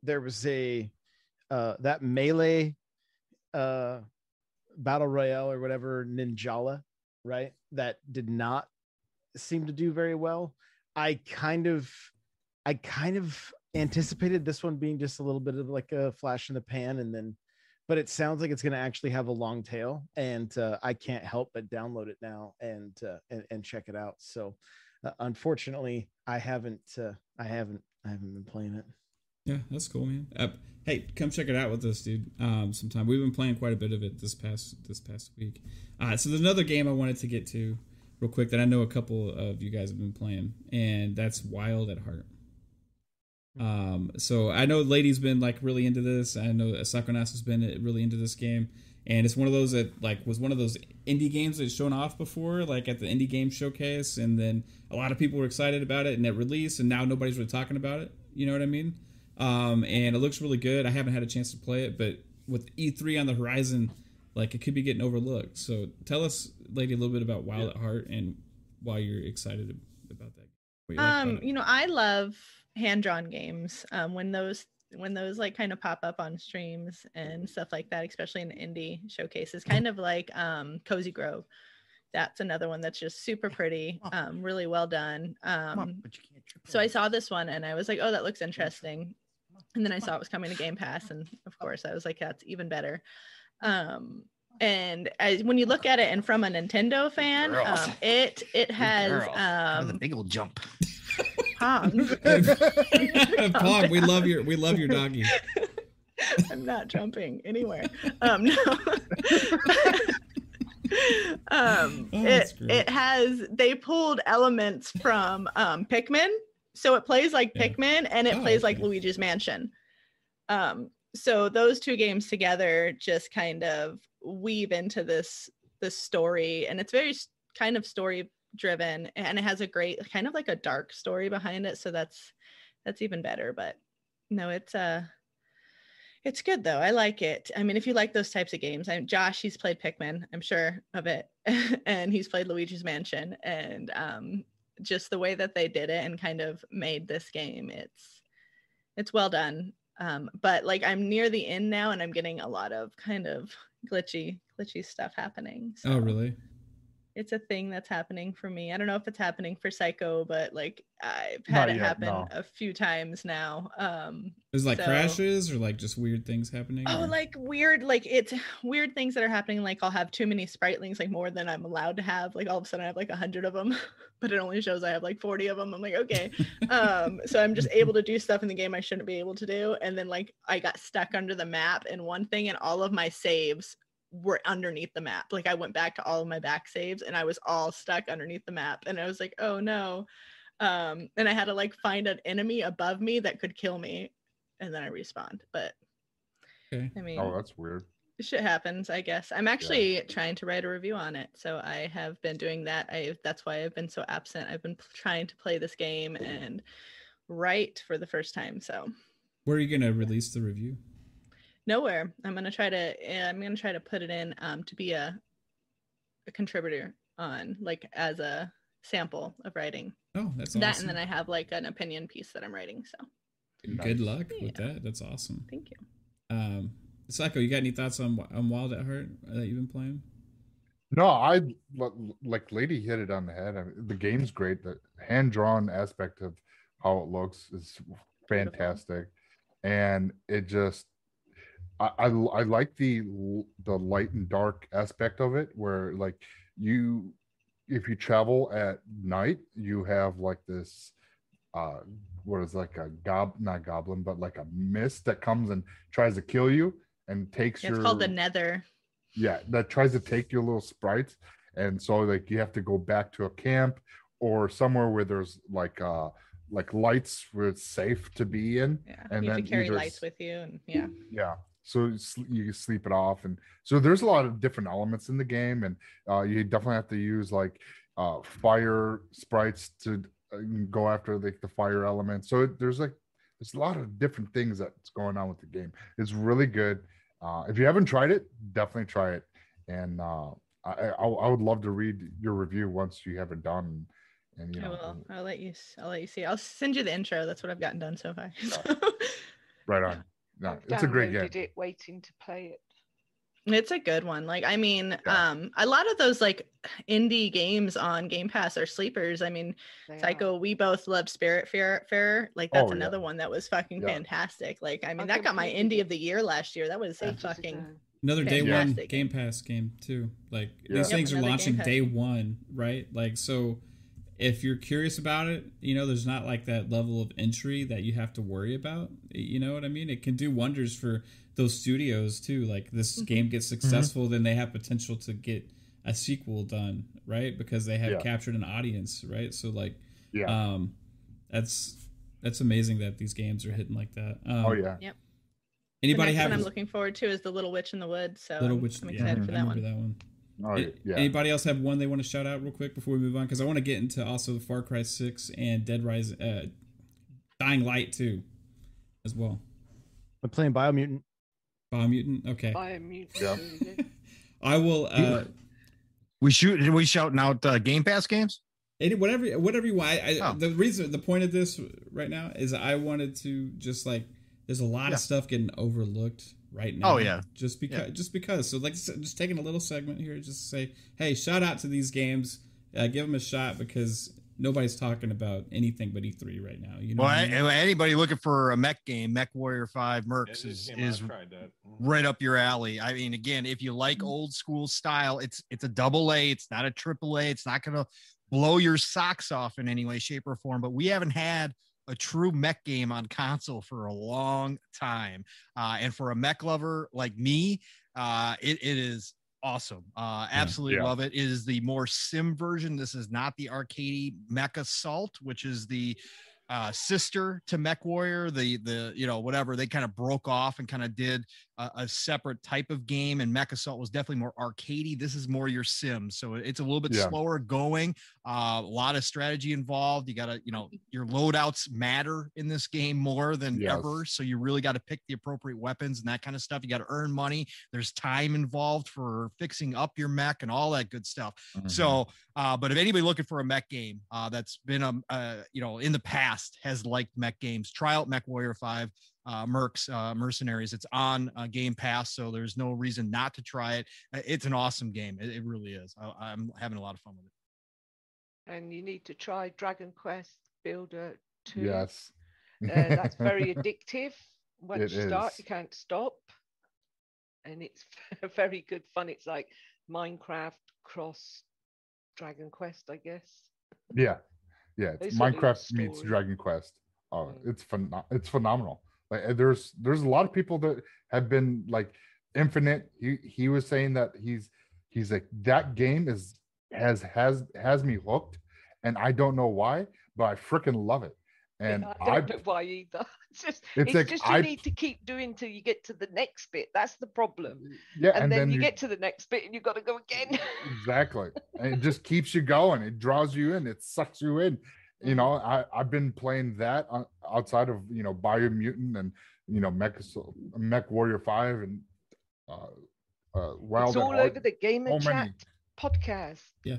There was a uh that melee uh battle royale or whatever ninjala, right? That did not seem to do very well. I kind of I kind of anticipated this one being just a little bit of like a flash in the pan and then but it sounds like it's going to actually have a long tail and uh, i can't help but download it now and uh, and, and, check it out. So uh, unfortunately i haven't uh, i haven't i haven't been playing it. Yeah that's cool man. Uh, hey come check it out with us dude um sometime. We've been playing quite a bit of it this past this past week. Uh so there's another game i wanted to get to real quick that i know a couple of you guys have been playing and that's wild at heart um, so I know Lady's been like really into this. I know Sakonas has been really into this game, and it's one of those that like was one of those indie games that's shown off before, like at the indie game showcase, and then a lot of people were excited about it and it released, and now nobody's really talking about it. You know what I mean? Um, and it looks really good. I haven't had a chance to play it, but with E3 on the horizon, like it could be getting overlooked. So tell us, Lady, a little bit about Wild yeah. at Heart and why you're excited about that. You um, you know, I love hand drawn games um, when those when those like kind of pop up on streams and stuff like that especially in indie showcases kind of like um, cozy grove. That's another one that's just super pretty um, really well done um, so i saw this one and i was like oh that looks interesting. And then i saw it was coming to game pass and of course i was like that's even better. Um, and as, when you look at it and from a nintendo fan um, it it has um, a big old jump Pong. Pong, we love your we love your doggy. I'm not jumping anywhere. Um, no. um, oh, it it has they pulled elements from um, Pikmin, so it plays like yeah. Pikmin and it oh, plays okay. like Luigi's Mansion. Um, so those two games together just kind of weave into this this story, and it's very kind of story driven and it has a great kind of like a dark story behind it so that's that's even better but no it's uh it's good though. I like it. I mean if you like those types of games i'm josh he's played pikmin i'm sure of it and he's played luigi's mansion and um just the way that they did it and kind of made this game it's it's well done. Um but like i'm near the end now and i'm getting a lot of kind of glitchy glitchy stuff happening so. oh really it's a thing that's happening for me. I don't know if it's happening for Psycho, but like I've had Not it yet, happen no. a few times now. Um Is like so, crashes or like just weird things happening? Oh, or? like weird, like it's weird things that are happening. Like I'll have too many spritelings, like more than I'm allowed to have. Like all of a sudden I have like a hundred of them, but it only shows I have like 40 of them. I'm like, okay. um, so I'm just able to do stuff in the game I shouldn't be able to do. And then like I got stuck under the map in one thing and all of my saves were underneath the map. Like I went back to all of my back saves and I was all stuck underneath the map. And I was like, oh no. Um, and I had to like find an enemy above me that could kill me. And then I respawned. But okay. I mean Oh, that's weird. Shit happens, I guess. I'm actually yeah. trying to write a review on it. So I have been doing that. I that's why I've been so absent. I've been trying to play this game and write for the first time. So where are you gonna release the review? Nowhere. I'm going to try to eh, i'm going to try to put it in um, to be a, a contributor on like as a sample of writing. Oh that's that and then i have like an opinion piece that i'm writing so. Good luck yeah. with that. That's awesome. Thank you. Um Psycho, you got any thoughts on on Wild at Heart that you've been playing? No, I like Lady hit it on the head. I mean, the game's great. The hand drawn aspect of how it looks is fantastic, and it just I, I, like the the light and dark aspect of it, where like you, if you travel at night, you have like this, uh, what is like a gob not goblin, but like a mist that comes and tries to kill you and takes yeah, your. It's called the Never. Yeah, that tries to take your little sprites, and so like you have to go back to a camp or somewhere where there's like uh like lights where it's safe to be in. Yeah, and you then carry either, lights with you, and yeah, yeah. So you sleep it off, and so there's a lot of different elements in the game, and uh, you definitely have to use like uh, fire sprites to uh, go after like the fire element. So it, there's like there's a lot of different things that's going on with the game. It's really good. Uh, if you haven't tried it, definitely try it. And uh, I, I, I would love to read your review once you have it done. And you know, I will. I'll let you. I'll let you see. I'll send you the intro. That's what I've gotten done so far. right on. No, it's a great game. It waiting to play it. It's a good one. Like, I mean, yeah. um, a lot of those like indie games on Game Pass are sleepers. I mean, they Psycho, are. we both love Spiritfarer. Like, that's oh, another yeah. one that was fucking yeah. fantastic. Like, I mean, that got my indie of the year last year. That was a fucking another day one Game Pass game too. Like these things yep, are launching day one, right? Like, so if you're curious about it, you know, there's not like that level of entry that you have to worry about. You know what I mean? It can do wonders for those studios too. Like this mm-hmm. game gets mm-hmm. successful, mm-hmm. then they have potential to get a sequel done, right? Because they have yeah. captured an audience, right? So like, yeah, um, that's that's amazing that these games are hitting like that. Um, oh yeah. Yep. Anybody have? One I'm looking forward to is the Little Witch in the Woods. So Little Witch, I'm excited yeah, for that one. that one. Oh, yeah. Anybody else have one they want to shout out real quick before we move on? Because I want to get into also Far Cry Six and Dead Rise, uh, Dying Light 2, as well. I'm playing Biomutant. Biomutant. Okay. Biomutant. Yeah. I will. uh We shoot. Did we shouting out uh, Game Pass games? Any whatever whatever you want. I, oh. The reason the point of this right now is I wanted to just like there's a lot yeah. of stuff getting overlooked right now. Oh yeah, just because yeah. just because. So like just taking a little segment here, just to say, hey, shout out to these games. Uh, give them a shot because nobody's talking about anything but E3 right now. You know, well, I mean? anybody looking for a mech game, Mech Warrior Five Mercs is is mm-hmm. right up your alley. I mean, again, if you like mm-hmm. old school style, it's it's a double A. It's not a triple A. It's not going to blow your socks off in any way, shape, or form. But we haven't had a true mech game on console for a long time, uh, and for a mech lover like me, uh, it, it is awesome. Uh, absolutely yeah. love it. It is the more sim version. This is not the arcade Mech Assault, which is the uh, sister to Mech Warrior, the the you know whatever they kind of broke off and kind of did a, a, separate type of game. And Mech Assault was definitely more arcadey. This is more your Sims, so it's a little bit yeah. slower going. Uh, a lot of strategy involved. You got to you know your loadouts matter in this game more than yes. ever. So you really got to pick the appropriate weapons and that kind of stuff. You got to earn money. There's time involved for fixing up your mech and all that good stuff. Mm-hmm. So, uh, but if anybody looking for a mech game uh, that's been um uh, you know in the past has liked mech games, try out Mech Warrior Five uh, Mercs uh, Mercenaries. It's on uh, Game Pass, so there's no reason not to try it. Uh, it's an awesome game. It, it really is. I, am having a lot of fun with it. And you need to try Dragon Quest Builder 2. Yes. uh, that's very addictive. Once it you start, is. you can't stop. And it's very good fun. It's like Minecraft cross Dragon Quest, I guess. Yeah. Yeah. It's Minecraft meets Dragon Quest. Oh, it's fun. It's phenomenal. Like uh, there's there's a lot of people that have been like infinite. He he was saying that he's he's like that game is has has has me hooked, and I don't know why, but I freaking love it. And yeah, I don't I, know why either. It's just it's, it's like just you I, need to keep doing till you get to the next bit. That's the problem. Yeah, and, and then, then, you, you get to the next bit and you've got to go again. exactly, and it just keeps you going. It draws you in. It sucks you in, you know i i've been playing that outside of you know biomutant and you know mech mech warrior 5 and uh uh wild it's all over the gamer chat many. podcast yeah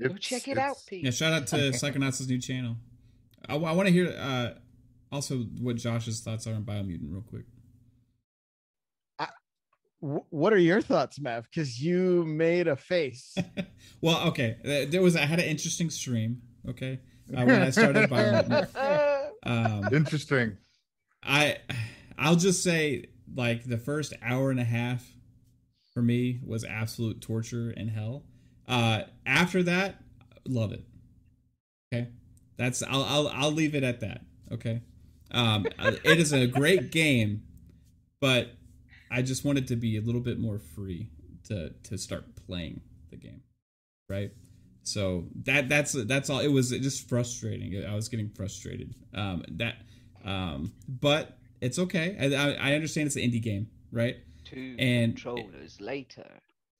go check it out Pete. yeah shout out to psychonauts' new channel i, I want to hear uh also what josh's thoughts are on biomutant real quick what are your thoughts, Mav? Because you made a face. well, okay. There was I had an interesting stream. Okay, uh, when I started buying Um, Interesting. I I'll just say like the first hour and a half for me was absolute torture and hell. Uh, after that, love it. Okay, that's I'll I'll I'll leave it at that. Okay, um, it is a great game, but I just wanted to be a little bit more free to to start playing the game, right? So that that's that's all. It was just frustrating. I was getting frustrated. Um, that, um, but it's okay. I, I, I understand it's an indie game, right? Two and controllers it, later.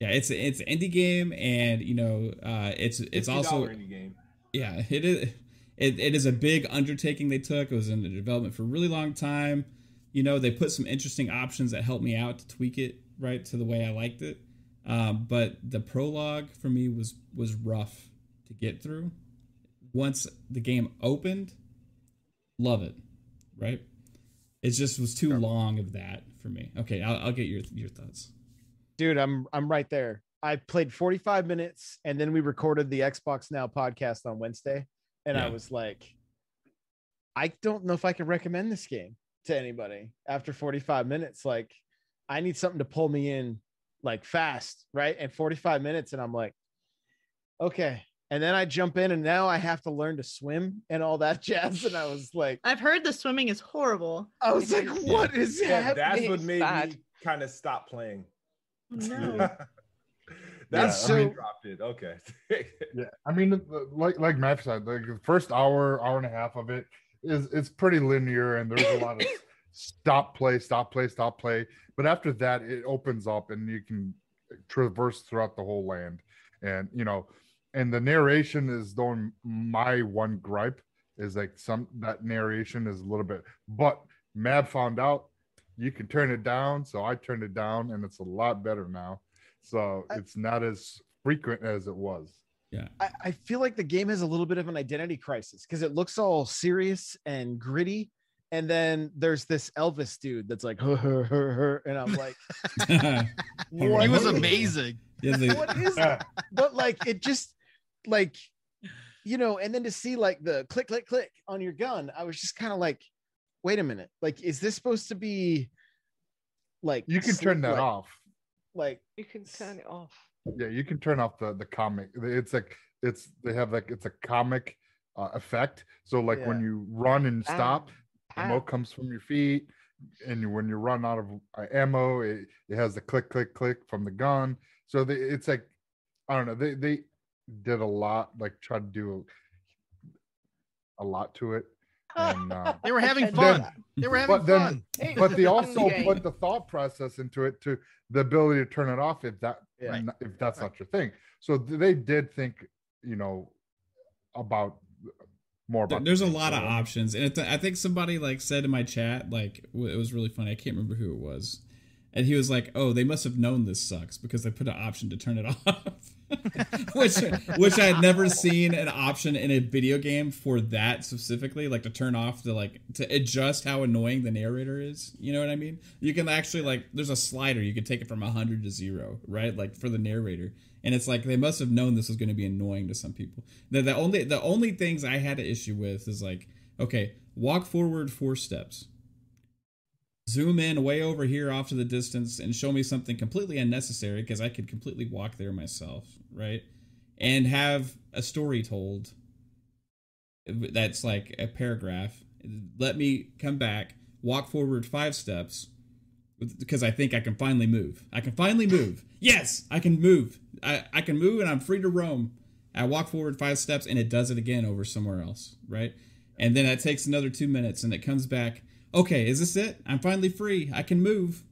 Yeah, it's it's an indie game, and you know, uh, it's it's also indie game. Yeah, it is. It, it is a big undertaking they took. It was in the development for a really long time. You know, they put some interesting options that helped me out to tweak it right to the way I liked it. Um, but the prologue for me was was rough to get through. Once the game opened, love it, right? It just was too long of that for me. Okay, I'll, I'll get your your thoughts, dude. I'm I'm right there. I played 45 minutes, and then we recorded the Xbox Now podcast on Wednesday, and yeah. I was like, I don't know if I can recommend this game to anybody after 45 minutes. Like, I need something to pull me in like fast, right? And 45 minutes, and I'm like, okay. And then I jump in, and now I have to learn to swim and all that jazz. And I was like, I've heard the swimming is horrible. I was like, what is yeah, happening? That's what made Bad. me kind of stop playing. No. That's yeah, so I mean, dropped it. Okay. yeah, I mean, like like Matt said, like the first hour, hour and a half of it is it's pretty linear, and there's a lot of stop, play, stop, play, stop, play. But after that, it opens up and you can traverse throughout the whole land. And, you know, and the narration is the my one gripe is like some that narration is a little bit, but Mav found out you can turn it down. So I turned it down and it's a lot better now. So I, it's not as frequent as it was. Yeah. I, I feel like the game has a little bit of an identity crisis because it looks all serious and gritty and then there's this Elvis dude that's like, her, her, her, her. and I'm like, he was amazing. what is that? But like, it just like, you know, and then to see like the click, click, click on your gun, I was just kind of like, wait a minute, like, is this supposed to be like you can turn that like, off? Like, you can turn it off. Yeah, you can turn off the the comic. It's like it's they have like it's a comic uh, effect. So like yeah. when you run and stop, ammo comes from your feet and when you run out of uh, ammo it, it has the click click click from the gun. So they, it's like i don't know they they did a lot like try to do a, a lot to it and uh, they were having fun. Then, they were having but fun. Then, but they also put the thought process into it to the ability to turn it off if that yeah. if that's right. not your thing. So they did think you know about more about there's a lot of options and th- i think somebody like said in my chat like it was really funny i can't remember who it was and he was like oh they must have known this sucks because they put an option to turn it off. Which which i had never seen an option in a video game for that specifically like to turn off the like to adjust how annoying the narrator is you know what i mean? You can actually like there's a slider you can take it from 100 to 0 right? Like for the narrator and it's like they must have known this was going to be annoying to some people. The, the only the only things I had an issue with is like, okay, walk forward four steps, zoom in way over here off to the distance, and show me something completely unnecessary because I could completely walk there myself, right? And have a story told that's like a paragraph. Let me come back, walk forward five steps because I think I can finally move. I can finally move. Yes, I can move. I, I can move and I'm free to roam. I walk forward five steps and it does it again over somewhere else, right? And then it takes another two minutes and it comes back. Okay, is this it? I'm finally free. I can move.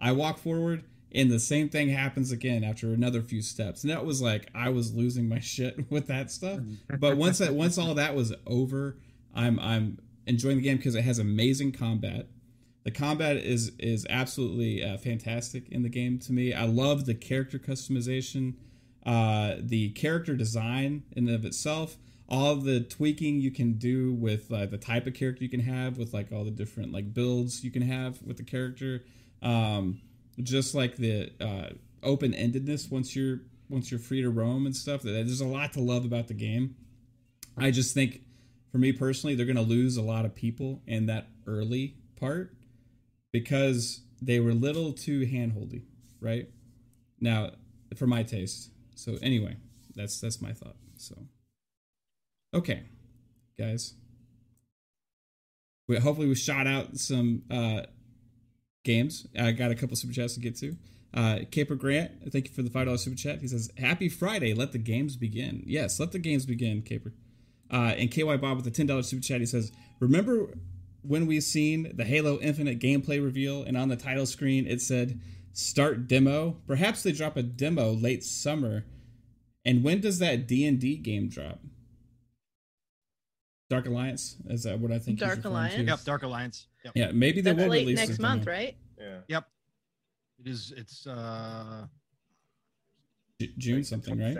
I walk forward and the same thing happens again after another few steps. And that was like I was losing my shit with that stuff. But once that once all that was over, I'm I'm enjoying the game because it has amazing combat the combat is is absolutely uh, fantastic in the game to me. I love the character customization, uh, the character design in and of itself, all the tweaking you can do with uh, the type of character you can have, with like all the different like builds you can have with the character. Um, just like the uh, open endedness once you're once you're free to roam and stuff. There's a lot to love about the game. I just think, for me personally, they're going to lose a lot of people in that early part because they were a little too handholdy, right? Now, for my taste. So anyway, that's that's my thought. So okay, guys. We, hopefully we shot out some uh games. I got a couple super chats to get to. Uh, Caper Grant, thank you for the five dollar super chat. He says, "Happy Friday, let the games begin." Yes, let the games begin, Caper. Uh, and KY Bob with the ten dollar super chat. He says, "Remember when we seen the Halo Infinite gameplay reveal, and on the title screen it said start demo? Perhaps they drop a demo late summer. And when does that D and D game drop?" Dark Alliance is that what I think? Dark Alliance. To? Yep, Dark Alliance. Yep. Yeah, maybe they That's will late release next month, right? Yeah. Yep. It is. It's uh June something, right?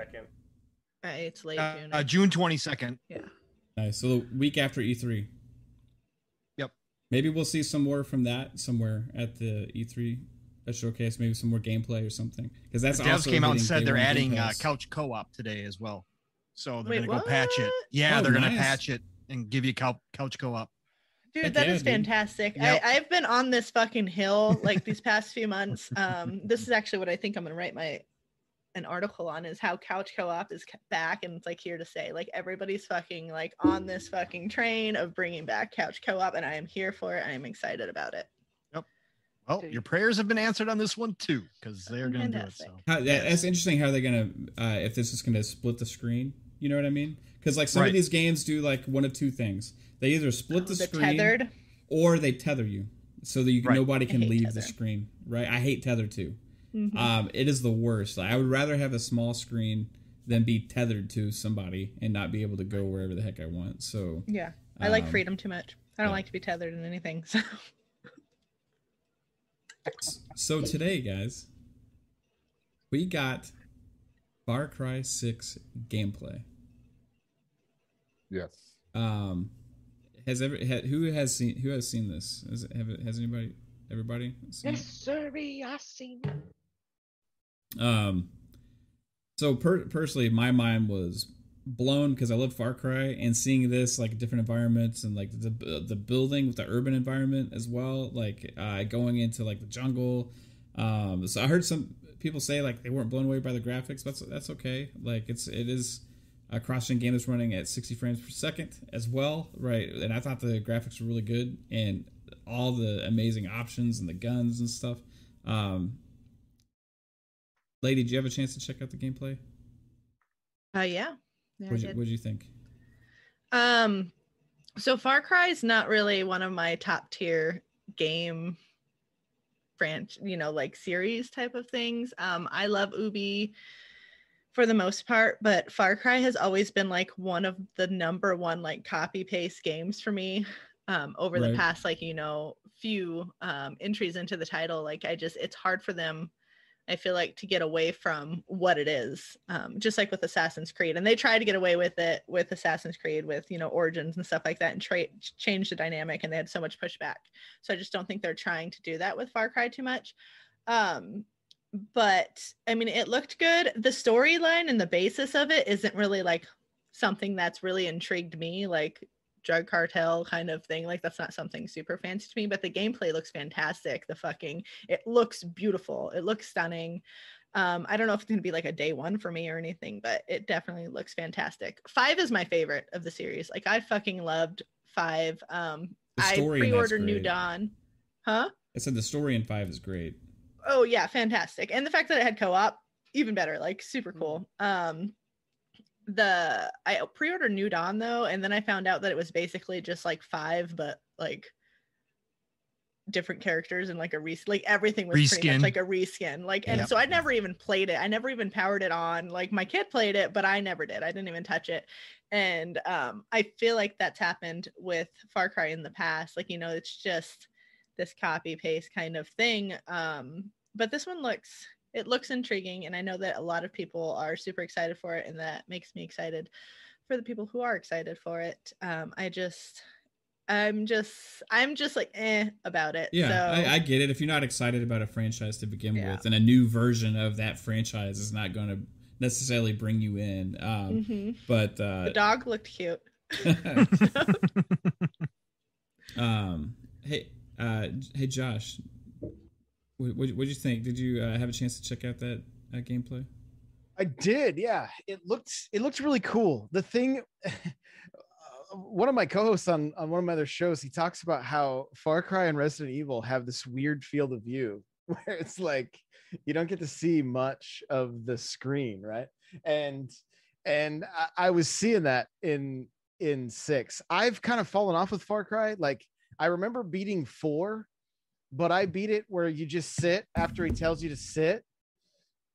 Uh, it's late uh, June. uh, June twenty second. Yeah. Nice. So the week after E3. Yep. Maybe we'll see some more from that somewhere at the E3 showcase. Maybe some more gameplay or something. Because that's the also devs came out and said they're adding uh, couch co op today as well. So they're Wait, gonna go patch it. Yeah, Oh, they're gonna patch it and give you cou- couch co op. Dude, Heck that yeah, is dude. fantastic. Yep. I, I've been on this fucking hill like these past few months. Um, this is actually what I think I'm gonna write my an article on is how couch co-op is ca- back and it's like here to say Like everybody's fucking like on this fucking train of bringing back couch co-op, and I am here for it. I am excited about it. Yep well, Dude. your prayers have been answered on this one too, because they're gonna Fantastic. do it. How, that, That's interesting how they're gonna uh, if this is gonna split the screen. You know what I mean? Because like some Right. of these games do like one of two things. They either split the, the screen tethered. or they tether you so that you can, Right. nobody can hate leave the screen. Right? I hate tether too. Mhm. Um, it is the worst. Like, I would rather have a small screen than be tethered to somebody and not be able to go wherever the heck I want. So yeah, I like um, freedom too much. I don't yeah. like to be tethered in anything. So So today, guys, we got Far Cry 6 gameplay. Yes. Um, has ever had who has seen who has seen this? Has have it, has anybody everybody seen Yes, sirree, I've seen. it. Um, so per- personally, my mind was blown because I love Far Cry and seeing this like different environments and like the the building with the urban environment as well, like uh, going into like the jungle. Um, so I heard some people say like they weren't blown away by the graphics, but that's, that's okay. Like it's it is a cross-gen game that's running at 60 frames per second as well, right? And I thought the graphics were really good and all the amazing options and the guns and stuff. Um, Lady, did you have a chance to check out the gameplay? uh, yeah, yeah, What did you, what'd you think? Um, so Far Cry is not really one of my top tier game branch, you know, like series type of things. Um, I love Ubi for the most part, but Far Cry has always been like one of the number one like copy paste games for me. Um, over the past like you know few um, entries into the title, like I just it's hard for them I feel like to get away from what it is, um, just like with Assassin's Creed, and they tried to get away with it with Assassin's Creed, with you know Origins and stuff like that, and tra- change the dynamic, and they had so much pushback. So I just don't think they're trying to do that with Far Cry too much. Um, but I mean, it looked good. The storyline and the basis of it isn't really like something that's really intrigued me, like drug cartel kind of thing. Like that's not something super fancy to me, but the gameplay looks fantastic. The fucking it looks beautiful. It looks stunning. Um, I don't know if it's gonna be like a day one for me or anything, but it definitely looks fantastic. Five is my favorite of the series. Like I fucking loved five. Um, I story in that's pre-ordered New. Dawn. Huh? I said the story in five is great. Oh yeah, fantastic. And the fact that it had co-op, even better, like super cool. Um the I pre-ordered New Dawn though, and then I found out that it was basically just like five, but like different characters and like a res like everything was pretty Reskin. much like a reskin. Like and Yep. so I never even played it. I never even powered it on. Like my kid played it, but I never did. I didn't even touch it. And um I feel like that's happened with Far Cry in the past. Like, you know, it's just this copy paste kind of thing. Um, but this one looks it looks intriguing, and I know that a lot of people are super excited for it, and that makes me excited for the people who are excited for it. Um, I just I'm just I'm just like eh about it. Yeah, so, I, I get it. If you're not excited about a franchise to begin Yeah. with, and a new version of that franchise is not going to necessarily bring you in. Um, Mhm. But the uh, dog looked cute. um, hey, uh, hey, Josh, what did you think? Did you uh, have a chance to check out that uh, gameplay? I did, yeah. It looked it looked really cool. The thing one of my co-hosts on on one of my other shows, he talks about how Far Cry and Resident Evil have this weird field of view where it's like you don't get to see much of the screen, right? And and I, I was seeing that in in six. I've kind of fallen off with Far Cry. Like I remember beating four, but I beat it where you just sit after he tells you to sit,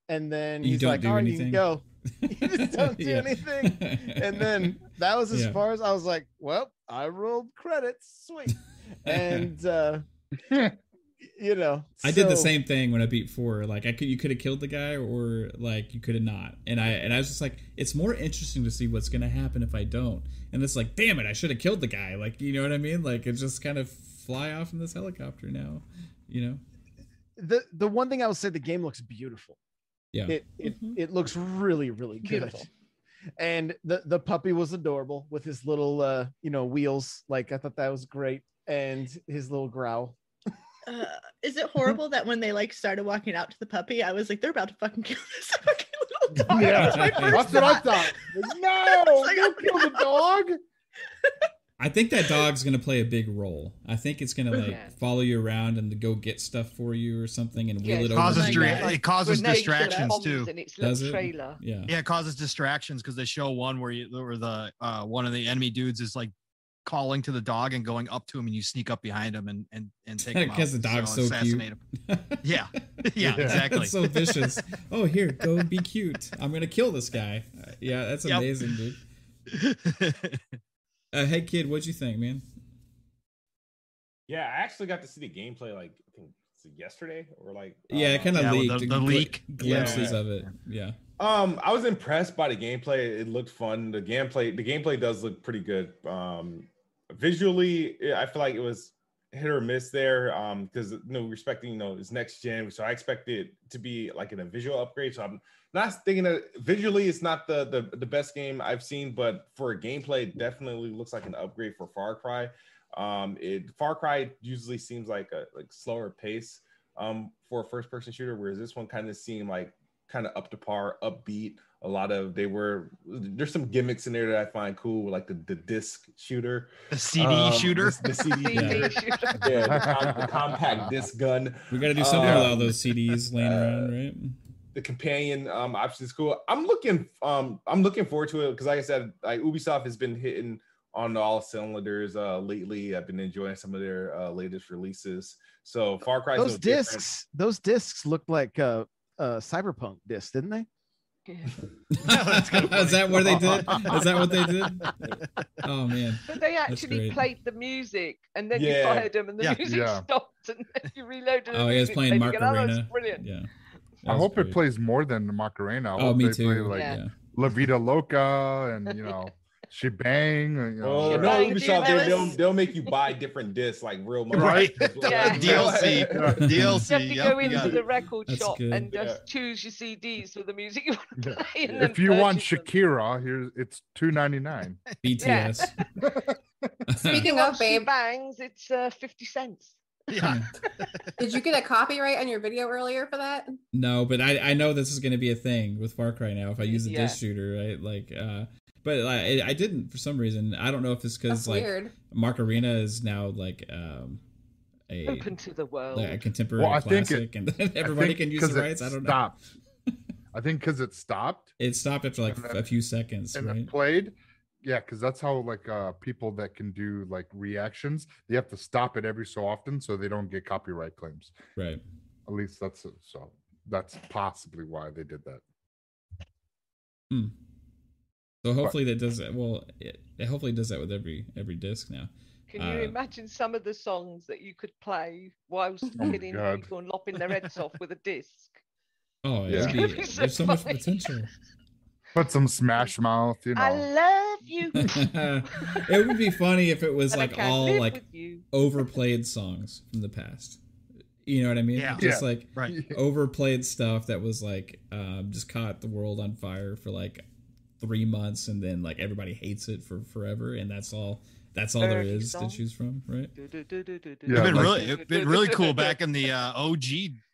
and then you he's like, "All right, anything. you can go." you just don't do yeah. anything. And then that was as yeah. far as I was like, "Well, I rolled credits, sweet." And uh you know i did the same thing when i beat four like i could you could have killed the guy or like you could have not and i and i was just like it's more interesting to see what's gonna happen if i don't and it's like damn it i should have killed the guy like you know what i mean like it's just kind of fly off in this helicopter now you know the the one thing i will say the game looks beautiful yeah it it, mm-hmm. it looks really really good beautiful. and the the puppy was adorable with his little uh you know wheels like i thought that was great and his little growl uh, is it horrible that when they like started walking out to the puppy, I was like, they're about to fucking kill this fucking little dog. Yeah, that that's what I thought. No, like, don't kill the dog. I think that dog's gonna play a big role. I think it's gonna like yeah. follow you around and go get stuff for you or something and wheel yeah, it, it causes over. it causes distractions too. Does it? Trailer. Yeah. Yeah, it causes distractions because they show one where you where the uh one of the enemy dudes is like calling to the dog and going up to him and you sneak up behind him and and, and take him because the dog's so, so cute yeah. yeah yeah exactly it's so vicious oh here go be cute i'm gonna kill this guy uh, yeah that's yep. amazing dude uh, hey kid what'd you think man yeah i actually got to see the gameplay like i think yesterday or like yeah it kind of yeah, leaked the, the leak glimpses yeah. of it yeah um, I was impressed by the gameplay. It looked fun. The gameplay, the gameplay does look pretty good. Um, visually, I feel like it was hit or miss there. Um, because you know, respecting you know it's next gen, so I expect it to be like in a visual upgrade. So I'm not thinking that visually it's not the the, the best game I've seen, but for a gameplay, it definitely looks like an upgrade for Far Cry. Um, it Far Cry usually seems like a like slower pace um for a first person shooter, whereas this one kind of seemed like kind of up to par, upbeat. A lot of they were there's some gimmicks in there that I find cool, like the, the disc shooter, the CD um, shooter, the, the CD, yeah. shooter, yeah, the, com- the, compact disc gun. We got to do something um, with all those CDs laying uh, around, right? The companion um, option is cool. I'm looking um I'm looking forward to it because, like I said, like Ubisoft has been hitting on all cylinders uh lately. I've been enjoying some of their uh, latest releases. So Far Cry. Those discs, different. those discs looked like uh uh, cyberpunk discs, didn't they? Is that what they did? Is that what they did? Oh man! But they actually played the music, and then yeah. you fired them, and the yeah. music yeah. stopped, and then you reloaded. Oh, he was playing Macarena. Oh, brilliant! Yeah. I hope great. it plays more than Macarena. I oh, me too. Play, like, yeah. La Vida Loca, and you know shebang. You know, oh, no, Ubisoft, they, will they'll make you buy different discs, like real money. Right. yeah. DLC. DLC. You have to yep, go into the record That's shop good. and just yeah. choose your CDs for the music you want to play. if you want Shakira, here's it's two ninety nine. BTS. Speaking of babe bangs, it's uh, fifty cents. Yeah. Did you get a copyright on your video earlier for that? No, but I, I know this is going to be a thing with Far Cry now. If I use a yeah. disc shooter, right? Like, uh, but I, I didn't for some reason. I don't know if it's because like weird. Macarena is now like um a open to the world, like a contemporary well, classic, it, and everybody can use the rights. I don't stopped. know. I think because it stopped. It stopped after like then, a few seconds, and right? it played. Yeah, because that's how like uh people that can do like reactions, they have to stop it every so often so they don't get copyright claims. Right. At least that's so. That's possibly why they did that. Hmm. So hopefully that does that. Well, it, it hopefully does that with every every disc now. Can you uh, imagine some of the songs that you could play whilst oh killing people and lopping their heads off with a disc? Oh, yeah. Be, be there's so much potential. Put some Smash Mouth, you know. I love you. it would be funny if it was like all like overplayed songs from the past. You know what I mean? Yeah. Just yeah. like right. overplayed stuff that was like um, just caught the world on fire for like three months and then like everybody hates it for forever and that's all that's all there is to choose from right yeah, it's been really it's been really cool back in the uh, og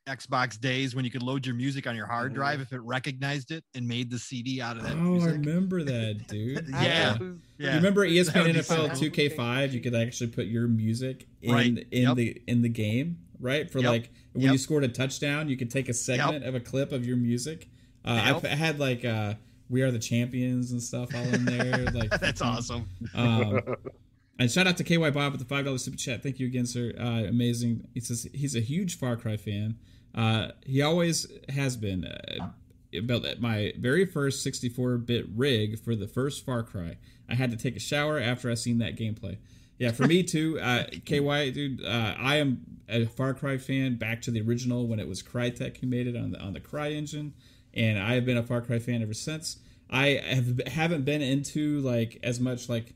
Xbox days when you could load your music on your hard drive mm-hmm. if it recognized it and made the CD out of that. Oh, music. I remember that, dude. yeah. yeah. You remember ESPN NFL 2K5? You could actually put your music in right. in yep. the in the game, right? For yep. like when yep. you scored a touchdown, you could take a segment of a clip of your music. Uh, I had like uh, "We Are the Champions" and stuff all in there. Like that's awesome. Um, and shout out to KY Bob with the five dollars super chat. Thank you again, sir. Uh, amazing. He says he's a huge Far Cry fan. Uh, he always has been. Uh, about my very first 64-bit rig for the first Far Cry. I had to take a shower after I seen that gameplay. Yeah, for me too. Uh, KY, dude, uh, I am a Far Cry fan. Back to the original when it was Crytek who made it on the on the Cry engine, and I have been a Far Cry fan ever since. I have haven't been into like as much like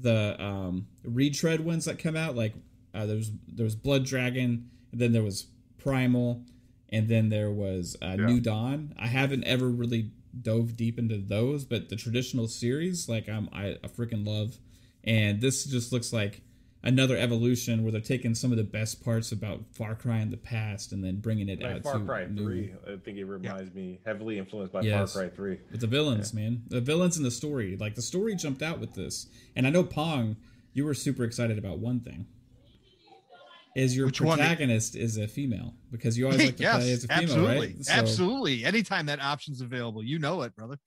the um, retread ones that come out. Like uh, there was there was Blood Dragon, and then there was Primal, and then there was uh, yeah. New Dawn. I haven't ever really dove deep into those, but the traditional series, like I'm, I, I freaking love. And this just looks like another evolution where they're taking some of the best parts about Far Cry in the past and then bringing it like out Far to Cry new... 3. I think it reminds yeah. me heavily influenced by yes. Far Cry 3. But the villains, yeah. man. The villains in the story. Like the story jumped out with this. And I know Pong, you were super excited about one thing. Is your Which protagonist one? is a female because you always like to yes, play as a female, absolutely. right? So... Absolutely. Anytime that option's available, you know it, brother.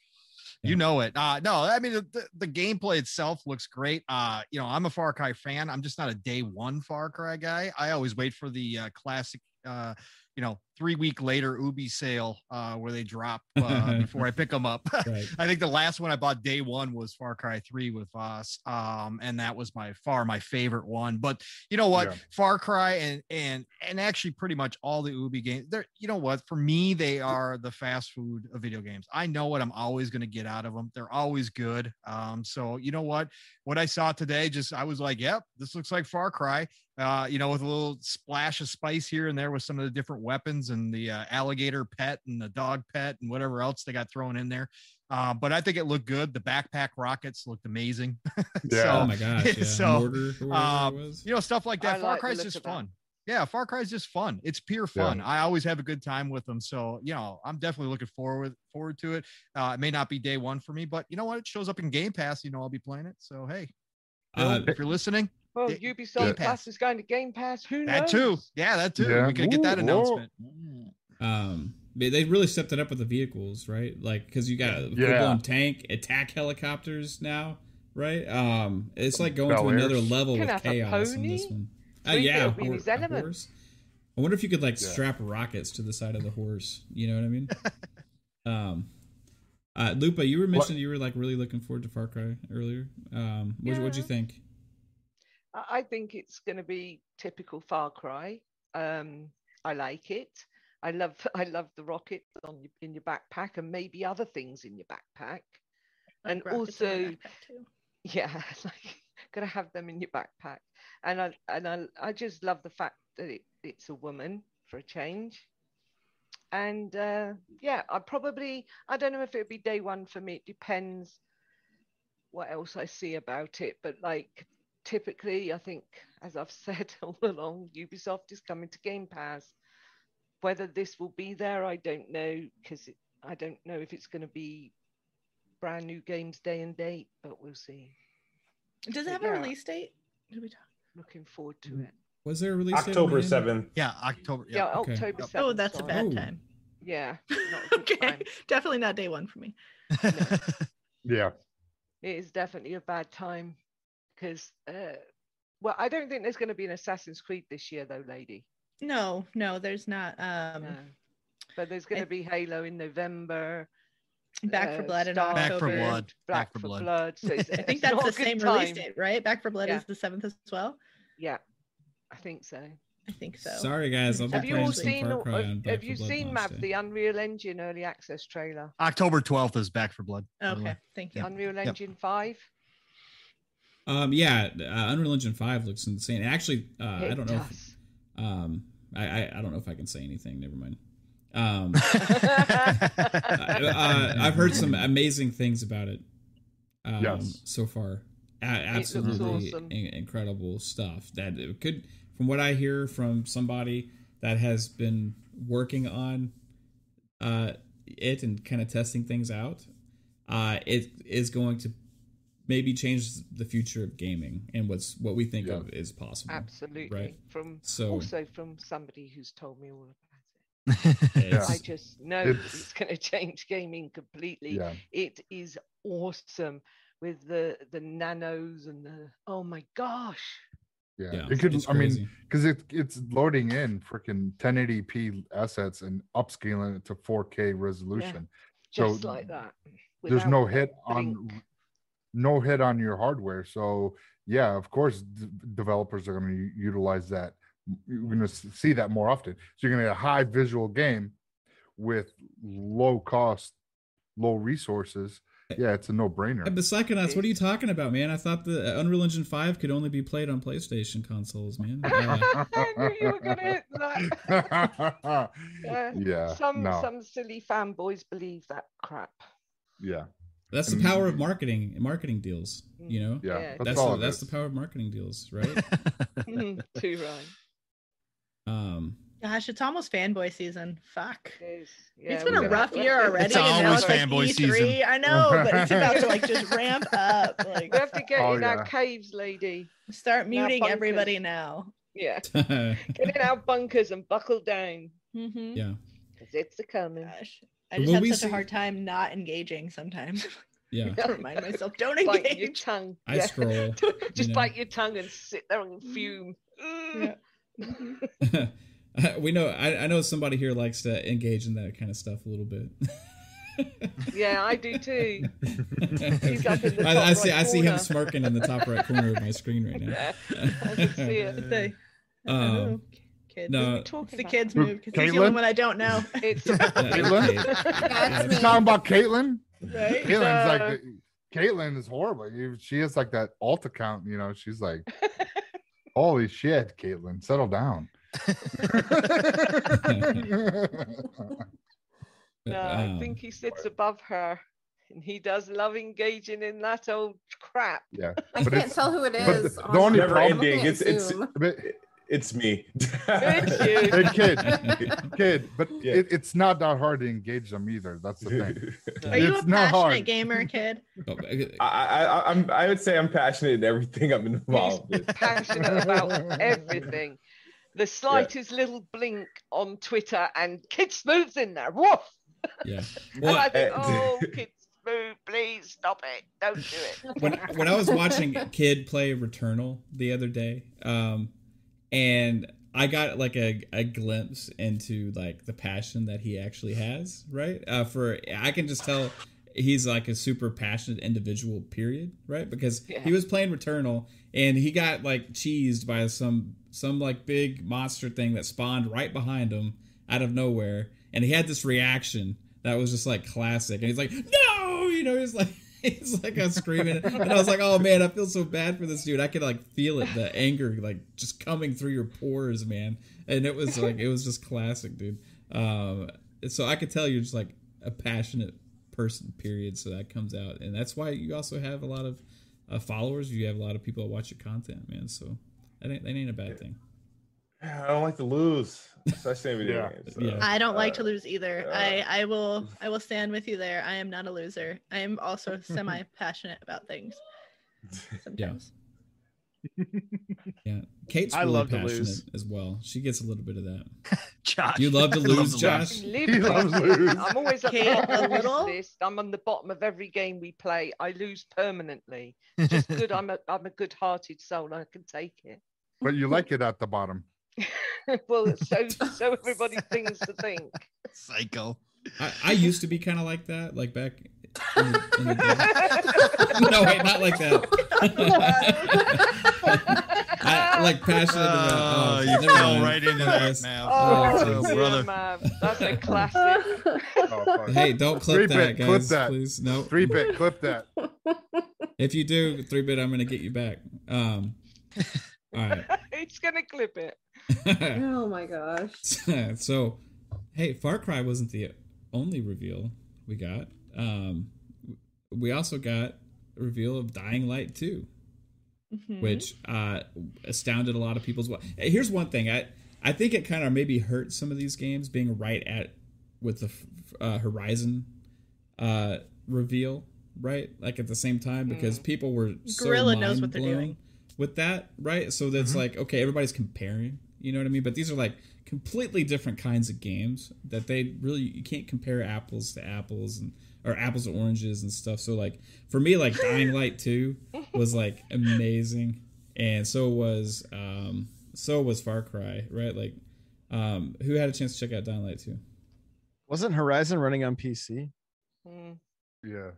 You know it. Uh, no, I mean the, the gameplay itself looks great. Uh, you know, I'm a Far Cry fan. I'm just not a day one Far Cry guy. I always wait for the uh, classic uh, you know, three week later Ubi sale uh, where they drop uh, before I pick them up. right. I think the last one I bought day one was Far Cry 3 with Vaas. Um, and that was my far my favorite one. But you know what? Yeah. Far Cry and and and actually pretty much all the Ubi games, they're you know what? For me, they are the fast food of video games. I know what I'm always gonna get out of them. They're always good. Um, so you know what? What I saw today, just I was like, yep, this looks like Far Cry uh, you know, with a little splash of spice here and there with some of the different weapons and the uh, alligator pet and the dog pet and whatever else they got thrown in there. Uh, but I think it looked good. The backpack rockets looked amazing. yeah. so, oh my gosh. Yeah. So, Mortar, um, you know, stuff like that. I Far like Cry is just fun. Yeah, Far Cry is just fun. It's pure fun. Yeah. I always have a good time with them. So, you know, I'm definitely looking forward forward to it. Uh, it may not be day one for me, but you know what? It shows up in Game Pass. You know, I'll be playing it. So, hey, uh, if you're listening, well, Ubisoft Plus is going to Game Pass. Who knows? That too. Yeah, that too. Yeah. We could get that announcement. Um, they really stepped it up with the vehicles, right? Like, because you got a full-blown tank, attack helicopters now, right? Um, it's like going Bel to another level with chaos in this one. Uh, yeah, horse, horse. I wonder if you could like yeah. strap rockets to the side of the horse. You know what I mean? um, uh, Lupa, you were mentioning what? you were like really looking forward to Far Cry earlier. Um, what yeah. what'd you think? I think it's going to be typical Far Cry. Um, I like it. I love I love the rocket on your, in your backpack and maybe other things in your backpack. and also, yeah, like gotta have them in your backpack. And I and I I just love the fact that it, it's a woman for a change. And uh, yeah, I probably I don't know if it'd be day one for me. It depends what else I see about it. But like typically, I think, as I've said all along, Ubisoft is coming to Game Pass. Whether this will be there, I don't know, because I don't know if it's going to be brand new games day and date, but we'll see. Does it have yeah, a release date? Looking forward to it. Was there a release October seventh? Yeah, October. Yeah, yeah okay. October oh, seventh. Oh, that's a bad oh. time. Yeah. okay. Time. Definitely not day one for me. No. yeah. It is definitely a bad time because uh, well i don't think there's going to be an assassin's creed this year though lady no no there's not um no. but there's going to be halo in november Back for uh, Blood in Back 4 Blood. Back, Back for, Blood. blood. So I think that's the same time. release date, right? Back 4 Blood yeah. is the seventh as well. Yeah, I think so. I think so. Sorry, guys. I'll have you all seen? Have, have you seen Mav the Unreal Engine early access trailer? October twelfth is Back 4 Blood. Okay, thank you. Unreal Engine yep. five. Um, yeah, uh, Unreal Engine Five looks insane. Actually, uh, I don't know. If, um, I, I, I don't know if I can say anything. Never mind. Um, uh, I've heard some amazing things about it. Um, yes. So far, a- absolutely awesome. in- incredible stuff. That it could, from what I hear from somebody that has been working on uh, it and kind of testing things out, uh, it is going to maybe change the future of gaming and what's what we think yeah. of is possible. Absolutely, right? From so also from somebody who's told me all about it. yeah. I just know it's, it's going to change gaming completely. Yeah. It is awesome with the the nanos and the oh my gosh yeah, yeah it could. I mean, because it it's loading in freaking 1080p assets and upscaling it to 4K resolution. Yeah, just so like that. There's no hit on no hit on your hardware. So yeah, of course, d- developers are going to utilize that. You're going to see that more often. So you're going to get a high visual game with low cost, low resources yeah, it's a no-brainer. But Psychonauts, what are you talking about, man? I thought the Unreal Engine Five could only be played on PlayStation consoles, man. Uh, I knew you were gonna hit that. uh, yeah, some no. some silly fanboys believe that crap. Yeah, that's the power of marketing marketing deals. You know, yeah, that's that's, the, that's the power of marketing deals, right? Too right. Um, Gosh, it's almost fanboy season. Fuck. It yeah, it's been a rough year already. It's always fanboy like season. I know, but it's about to like just ramp up. Like we have to get oh, in yeah. our caves, lady. Start muting everybody now. Yeah. get in our bunkers and buckle down. Mm-hmm. Yeah. Because it's a coming. Gosh. I just have such see... a hard time not engaging sometimes. Yeah. to remind myself, don't engage. Bite your tongue. I yeah. scroll. just bite your tongue and sit there and fume. Yeah. Mm-hmm. we know I, I know somebody here likes to engage in that kind of stuff a little bit. yeah, I do too. I, I, see. Right I see him smirking in the top right corner of my screen right now. Yeah, I can see it. They, um, kids. No, it's the kids move because he's the only one I don't know. It's Caitlin. It's talking about Caitlin. Right? Caitlin's uh, like Caitlin is horrible. She has like that alt account. You know, she's like, holy shit, Caitlin, settle down no, I think he sits above her and he does love engaging in that old crap. Yeah. I can't tell who it is. The, the only never ending. It's it's it's me. It's you. Hey, kid, kid, but yeah. it, it's not that hard to engage them either. That's the thing. Are you it's a passionate hard. gamer, kid? I, I, I'm. I would say I'm passionate in everything I'm involved. He's with. passionate about everything the slightest yeah. little blink on Twitter and Kid Smooth's in there. Woof. Yeah. Well, and I think, oh, Kid Smooth, please stop it. Don't do it. When, when I was watching Kid play Returnal the other day, um, and I got like a, a glimpse into like the passion that he actually has, right? Uh, for I can just tell he's like a super passionate individual, period, right? Because yeah. he was playing Returnal and he got like cheesed by some some like big monster thing that spawned right behind him out of nowhere, and he had this reaction that was just like classic, and he's like, "No!" You know, he's like. He's like I'm screaming, and I was like, "Oh man, I feel so bad for this dude. I could like feel it, the anger like just coming through your pores, man." And it was like, it was just classic, dude. Um, so I could tell you're just like a passionate person, period. So that comes out, and that's why you also have a lot of uh, followers. You have a lot of people that watch your content, man. So that ain't, that ain't a bad thing. I don't like to lose, especially in video games. So. Yeah. I don't like to lose either. Uh, I I will I will stand with you there. I am not a loser. I am also semi passionate about things. Sometimes. yeah, Kate's really I love passionate to lose. as well. She gets a little bit of that. Josh, you love to lose, Josh. He loves lose. I'm always at Kate, the bottom list. I'm on the bottom of every game we play. I lose permanently. Just good. I'm a I'm a good-hearted soul. I can take it. But you like it at the bottom. well, so so everybody thinks to think. Psycho. I, I used to be kind of like that, like back in the, in the no, wait, not like that. I, like passionate about. Oh, oh you fell right into that, man. Oh, oh brother, man. that's a classic. Oh, hey, don't clip three that, bit, guys. Clip that. Please, no. Three bit, clip that. If you do three bit, I'm gonna get you back. Um, all right. He's gonna clip it. Oh my gosh. so, hey, Far Cry wasn't the only reveal we got. Um, we also got a reveal of Dying Light 2, mm-hmm. which uh, astounded a lot of people's. Here's one thing I. I I think it kind of maybe hurt some of these games being right at with the uh, Horizon uh, reveal, right? Like at the same time because mm. people were so Guerrilla knows what they're doing with that, right? So that's mm-hmm. like okay, everybody's comparing, you know what I mean? But these are like completely different kinds of games that they really you can't compare apples to apples and or apples to oranges and stuff. So like for me, like Dying Light Two was like amazing, and so was um so was Far Cry, right? Like, um who had a chance to check out Dying Light Two? Wasn't Horizon running on PC? Mm. Yeah.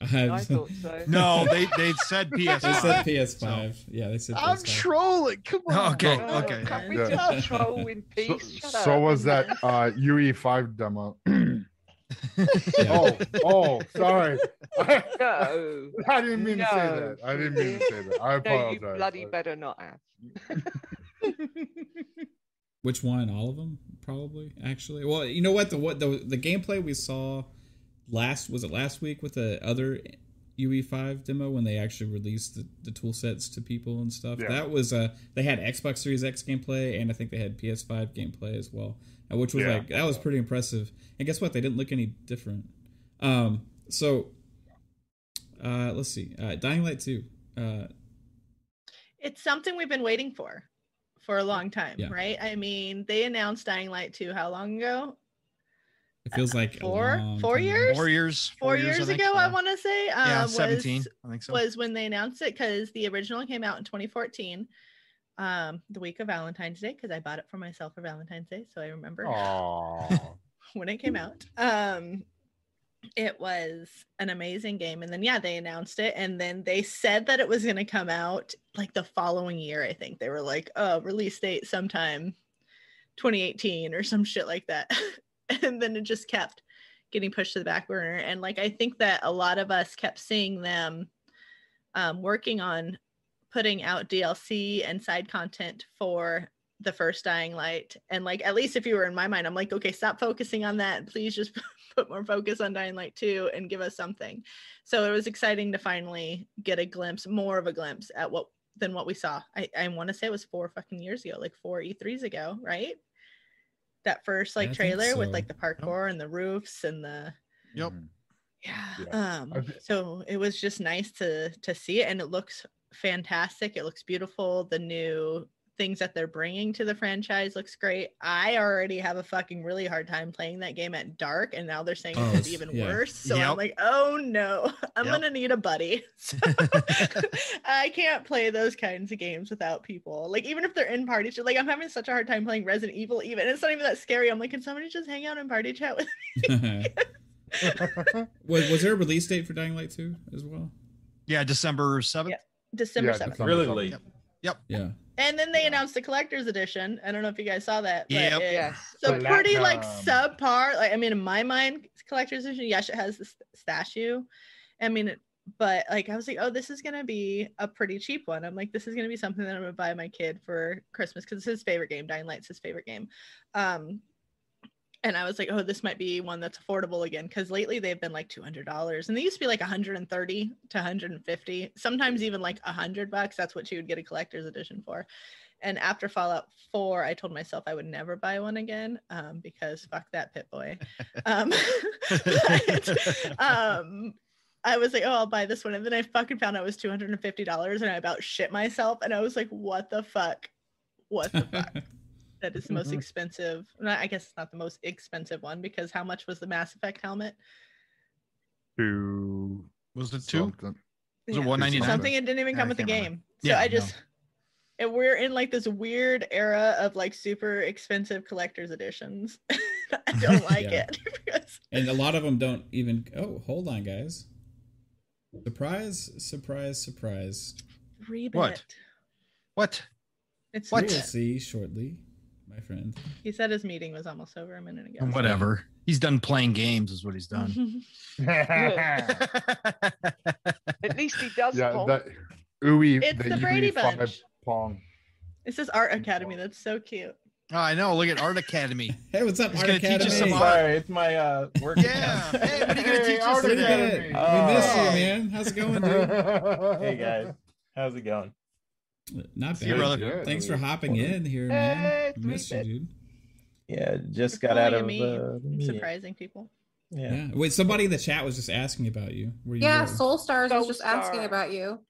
I thought so. No, they they said PS5. They said PS5. So. Yeah, they said. PS5. I'm trolling. Come on. Okay, okay. Can we yeah. just troll in peace? So, so was that uh, UE5 demo? oh, oh, sorry. no, I didn't mean no. to say that. I didn't mean to say that. I apologize. No, you bloody better not have. Which one? All of them, probably. Actually, well, you know what? The what the the gameplay we saw last was it last week with the other UE5 demo when they actually released the, the tool sets to people and stuff. Yeah. That was uh they had Xbox Series X gameplay and I think they had PS5 gameplay as well, uh, which was yeah. like that was pretty impressive. And guess what? They didn't look any different. Um, so uh, let's see, uh, Dying Light 2. Uh, it's something we've been waiting for for a long time, yeah. right? I mean, they announced Dying Light 2 how long ago? It feels like four, four years, four years, four, four years, years, ago. I, I want to say, uh, yeah, seventeen. Was, I think so. Was when they announced it because the original came out in 2014, um, the week of Valentine's Day, because I bought it for myself for Valentine's Day, so I remember when it came out. Um, it was an amazing game, and then yeah, they announced it, and then they said that it was going to come out like the following year. I think they were like, "Oh, release date sometime 2018 or some shit like that." and then it just kept getting pushed to the back burner. And like i think that a lot of us kept seeing them um, working on putting out dlc and side content for the first dying light. And like at least if you were in my mind i'm like okay stop focusing on that. Please just put more focus on dying light 2 and give us something. So it was exciting to finally get a glimpse more of a glimpse at what than what we saw. I, I want to say it was four fucking years ago like four e3s ago right that first like trailer so. with like the parkour yep. and the roofs and the yep mm-hmm. yeah, yeah. um so it was just nice to to see it and it looks fantastic it looks beautiful the new things that they're bringing to the franchise looks great. I already have a fucking really hard time playing that game at dark, and now they're saying oh, it's even yeah. worse. So yep. I'm like, oh no, I'm yep. gonna need a buddy. So I can't play those kinds of games without people. Like even if they're in party chat, like I'm having such a hard time playing Resident Evil. Even it's not even that scary. I'm like, can somebody just hang out and party chat with me? was was there a release date for Dying Light 2 as well? Yeah, December seventh. Yeah. December seventh. Yeah, really late. Yep. yep. Yeah. And then they announced the collector's edition. I don't know if you guys saw that. Yeah. Yes. So pretty like subpar. Like I mean, in my mind, collector's edition. Yes, it has the statue. I mean, but like I was like, oh, this is gonna be a pretty cheap one. I'm like, this is gonna be something that I'm gonna buy my kid for Christmas because it's his favorite game. Dying Light's his favorite game. Um, and I was like, oh, this might be one that's affordable again because lately they've been like two hundred dollars, and they used to be like one hundred and thirty to one hundred and fifty, sometimes even like a hundred bucks. That's what you would get a collector's edition for. And after Fallout Four, I told myself I would never buy one again um, because fuck that Pip-Boy. um, but, um, I was like, oh, I'll buy this one, and then I fucking found out it was two hundred and fifty dollars, and I about shit myself, and I was like, what the fuck, what the fuck that is the most mm-hmm. expensive. I guess it's not the most expensive one because how much was the Mass Effect helmet? Two. Was it two? Something. Was yeah. it one ninety nine? Something it didn't even come with the game. Remember. So yeah, I just. No. And we're in like this weird era of like super expensive collector's editions. I don't like yeah. it. because... And a lot of them don't even. Oh, hold on, guys! Surprise! Surprise! Surprise! Rebit. What? What? It's what? We'll see shortly my friend. He said his meeting was almost over a minute ago. Whatever. He's done playing games, is what he's done. At least he does. Yeah, Pong. that ooey. It's the, the Brady Bunch. Pong. It says Art Academy. That's so cute. Oh, I know. Look at Art Academy. hey, what's up, He's Art Academy? Teach us some Sorry, it's my uh, work. yeah. hey, what are you gonna teach us today? Oh. We miss you, man. How's it going, dude? hey guys, how's it going? Not bad, brother. Thanks for hopping in here, man. Miss you, dude. Yeah, just You're got out of uh, surprising people. Yeah. yeah. Wait, somebody in the chat was just asking about you. Were you yeah, Soul Stars Soul was just Star. asking about you.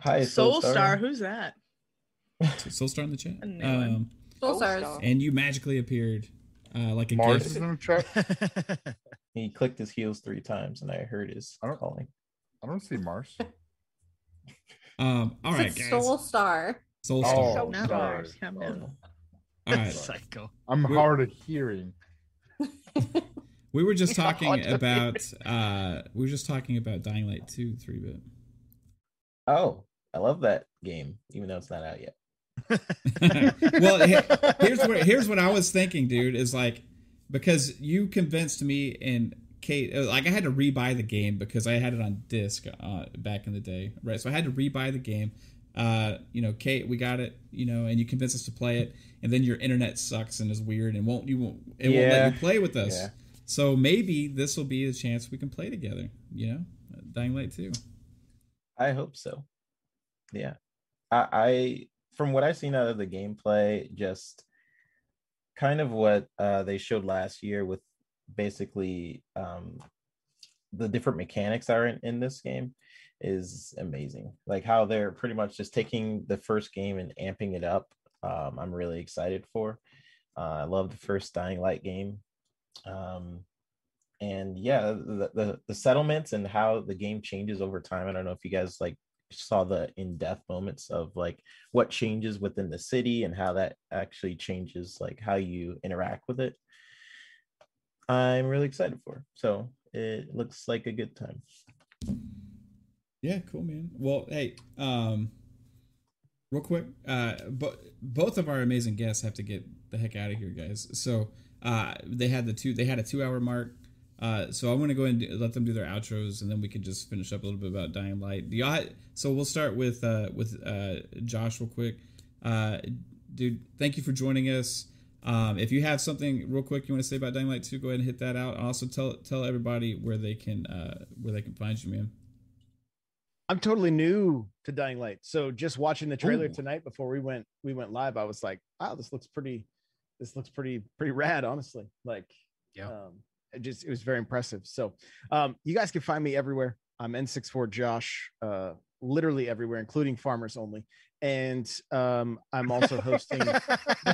Hi, Soul, Soul Star. Who's that? Soul Star in the chat. Um, Soul Stars. And you magically appeared uh, like a Mars is in the chat. he clicked his heels three times, and I heard his I calling. I don't see Mars. Um. All right, guys. Soul Star. Soul Star. Oh, Soul Stars. Come down. All right. Psycho. I'm We're... hard of hearing. we were just talking about uh we were just talking about Dying Light 2 3 bit. Oh, I love that game, even though it's not out yet. well, here's what here's what I was thinking, dude. Is like because you convinced me and Kate, uh, like I had to rebuy the game because I had it on disc uh, back in the day, right? So I had to rebuy the game. Uh, you know, Kate, we got it, you know, and you convinced us to play it, and then your internet sucks and is weird and won't you won't it yeah. won't let you play with us. Yeah. So maybe this will be a chance we can play together. You know, Dying Light too. I hope so. Yeah, I, I from what I've seen out of the gameplay, just kind of what uh, they showed last year with basically um, the different mechanics are in, in this game is amazing. Like how they're pretty much just taking the first game and amping it up. Um, I'm really excited for. Uh, I love the first Dying Light game. Um, and yeah, the, the, the settlements and how the game changes over time. I don't know if you guys like saw the in-depth moments of like what changes within the city and how that actually changes like how you interact with it i'm really excited for so it looks like a good time yeah cool man well hey um real quick uh but both of our amazing guests have to get the heck out of here guys so uh they had the two they had a two hour mark uh, so I want to go and let them do their outros, and then we can just finish up a little bit about Dying Light. Do y'all, so we'll start with uh, with uh, Josh real quick. Uh, dude, thank you for joining us. Um, if you have something real quick you want to say about Dying Light 2, go ahead and hit that out. Also tell tell everybody where they can uh, where they can find you, man. I'm totally new to Dying Light, so just watching the trailer Ooh. tonight before we went we went live, I was like, wow, this looks pretty, this looks pretty pretty rad, honestly. Like, yeah. Um, it just it was very impressive. So um, you guys can find me everywhere. I'm N64 Josh, uh, literally everywhere, including Farmers Only. And um, I'm also hosting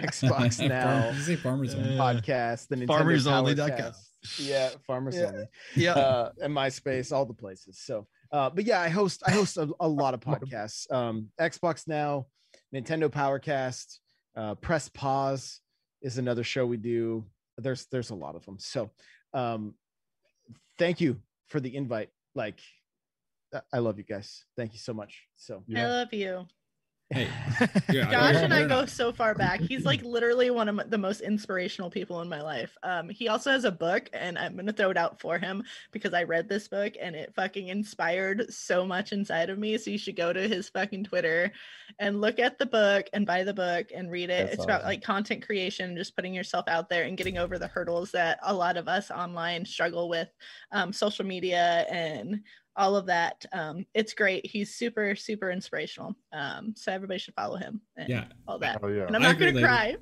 Xbox Now you say Farmers Only podcast, the Nintendo Farmers Only. Yeah, Farmers yeah. Only. Yeah, uh, and MySpace, all the places. So, uh, but yeah, I host I host a, a lot of podcasts. Um, Xbox Now, Nintendo Powercast, uh, Press Pause is another show we do there's there's a lot of them so um thank you for the invite like i love you guys thank you so much so yeah. i love you Hey, yeah, Josh and I go so far back. He's like literally one of the most inspirational people in my life. Um, he also has a book, and I'm gonna throw it out for him because I read this book and it fucking inspired so much inside of me. So you should go to his fucking Twitter and look at the book and buy the book and read it. That's it's awesome. about like content creation, just putting yourself out there and getting over the hurdles that a lot of us online struggle with, um, social media and all of that. Um, it's great. He's super, super inspirational. Um, so everybody should follow him. yeah, all that. Oh, yeah. And I'm not going to cry.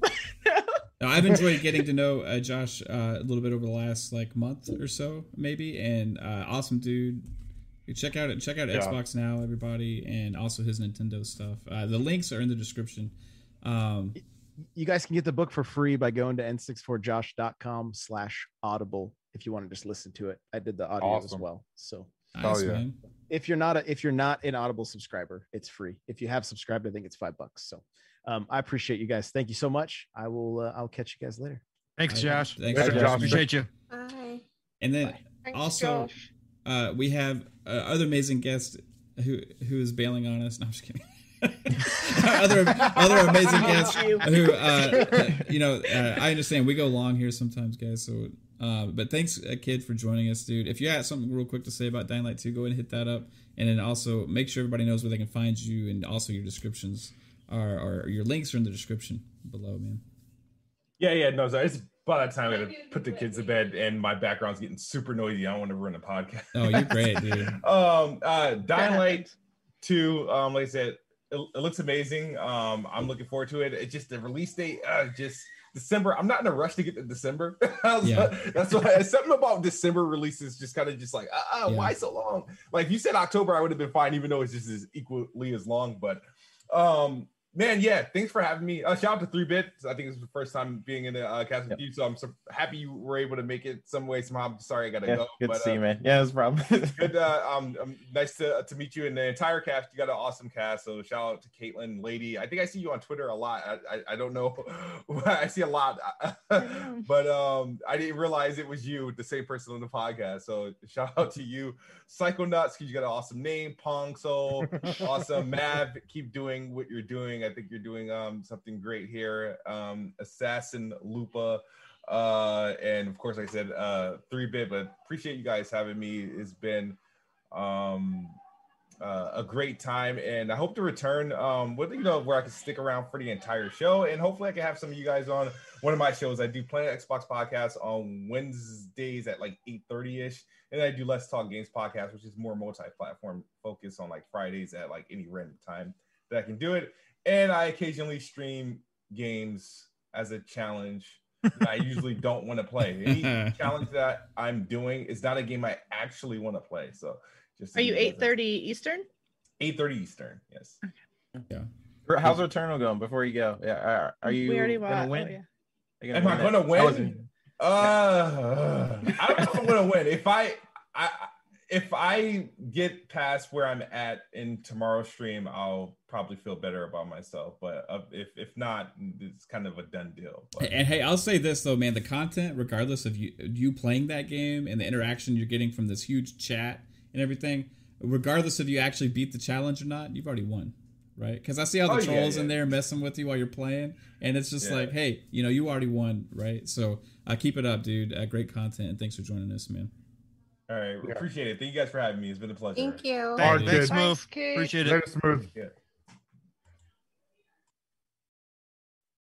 no, I've enjoyed getting to know uh, Josh uh, a little bit over the last like month or so, maybe. And uh, awesome dude. Check out. Check out yeah. Xbox now, everybody, and also his Nintendo stuff. Uh, the links are in the description. Um, you guys can get the book for free by going to n64josh.com slash audible if you want to just listen to it. I did the audio awesome. as well. So Nice, oh yeah. Man. If you're not a, if you're not an Audible subscriber, it's free. If you have subscribed, I think it's five bucks. So um, I appreciate you guys. Thank you so much. I will. Uh, I'll catch you guys later. Thanks, Josh. Thanks, Later, Josh. Appreciate you. Bye. And then Thanks, also, uh, we have uh, other amazing guest who who is bailing on us. No, I'm just kidding. other other amazing guests who uh, you know uh, I understand we go long here sometimes guys so uh, but thanks, uh, kid, for joining us, dude. If you have something real quick to say about Dying Light 2, go ahead and hit that up. And then also make sure everybody knows where they can find you, and also your descriptions are, are your links are in the description below, man. Yeah, yeah, no, sorry. It's by that time I gotta put the kids to bed, and my background's getting super noisy. I don't want to ruin a podcast. Oh, you're great, dude. um, uh, Dying Light Two, um, like I said, it, it looks amazing. Um, I'm looking forward to it. It's just the release date, uh, just December. I'm not in a rush to get to December. yeah. That's why something about December releases just kind of just like, uh, uh, yeah. why so long? Like you said October, I would have been fine, even though it's just as equally as long. But um, Man, yeah, thanks for having me. Uh, shout out to Three Bit. I think it's the first time being in the uh, cast with yep. you, so I'm so happy you were able to make it some way somehow. I'm sorry I gotta yeah, go. Good but, to see uh, you, man. Yeah, it's problem. good. Uh, um, um, nice to uh, to meet you and the entire cast. You got an awesome cast. So shout out to Caitlin, Lady. I think I see you on Twitter a lot. I I, I don't know. I see a lot, but um, I didn't realize it was you, the same person on the podcast. So shout out to you, Psycho Nuts, because you got an awesome name. Pong So awesome. Mav, keep doing what you're doing. I think you're doing. Um, something great here. Um, Assassin Lupa. Uh, and of course, like I said, uh, three bit, but appreciate you guys having me. It's been um, uh, a great time, and I hope to return um, with you know where I can stick around for the entire show, and hopefully I can have some of you guys on one of my shows. I do Planet Xbox podcast on Wednesdays at like eight thirty ish, and I do Let's Talk Games podcast, which is more multi-platform focus on like Fridays at like any random time that I can do it and I occasionally stream games as a challenge I usually don't want to play. Any challenge that I'm doing is not a game I actually want to play. So just are you eight thirty Eastern? Eight thirty Eastern. Yes. Okay. Yeah. How's Returnal going before you go? Yeah. Are, are you we already gonna win? Oh, yeah. Am I gonna win? Uh, I don't know if I'm gonna win. If I, I if I get past where I'm at in tomorrow's stream, I'll probably feel better about myself. But uh, if if not, it's kind of a done deal. But. And hey, I'll say this though, man, the content, regardless of you you playing that game and the interaction you're getting from this huge chat and everything, regardless of you actually beat the challenge or not, you've already won. Right, because I see all the oh, trolls yeah, yeah. in there messing with you while you're playing, and it's just yeah. like, hey, you know, you already won, right? So uh, keep it up, dude. Uh, great content, and thanks for joining us, man. All right, yeah. appreciate it. Thank you guys for having me. It's been a pleasure. Thank you. Thanks, Thanks Smooth. Appreciate it. Smooth. Yeah.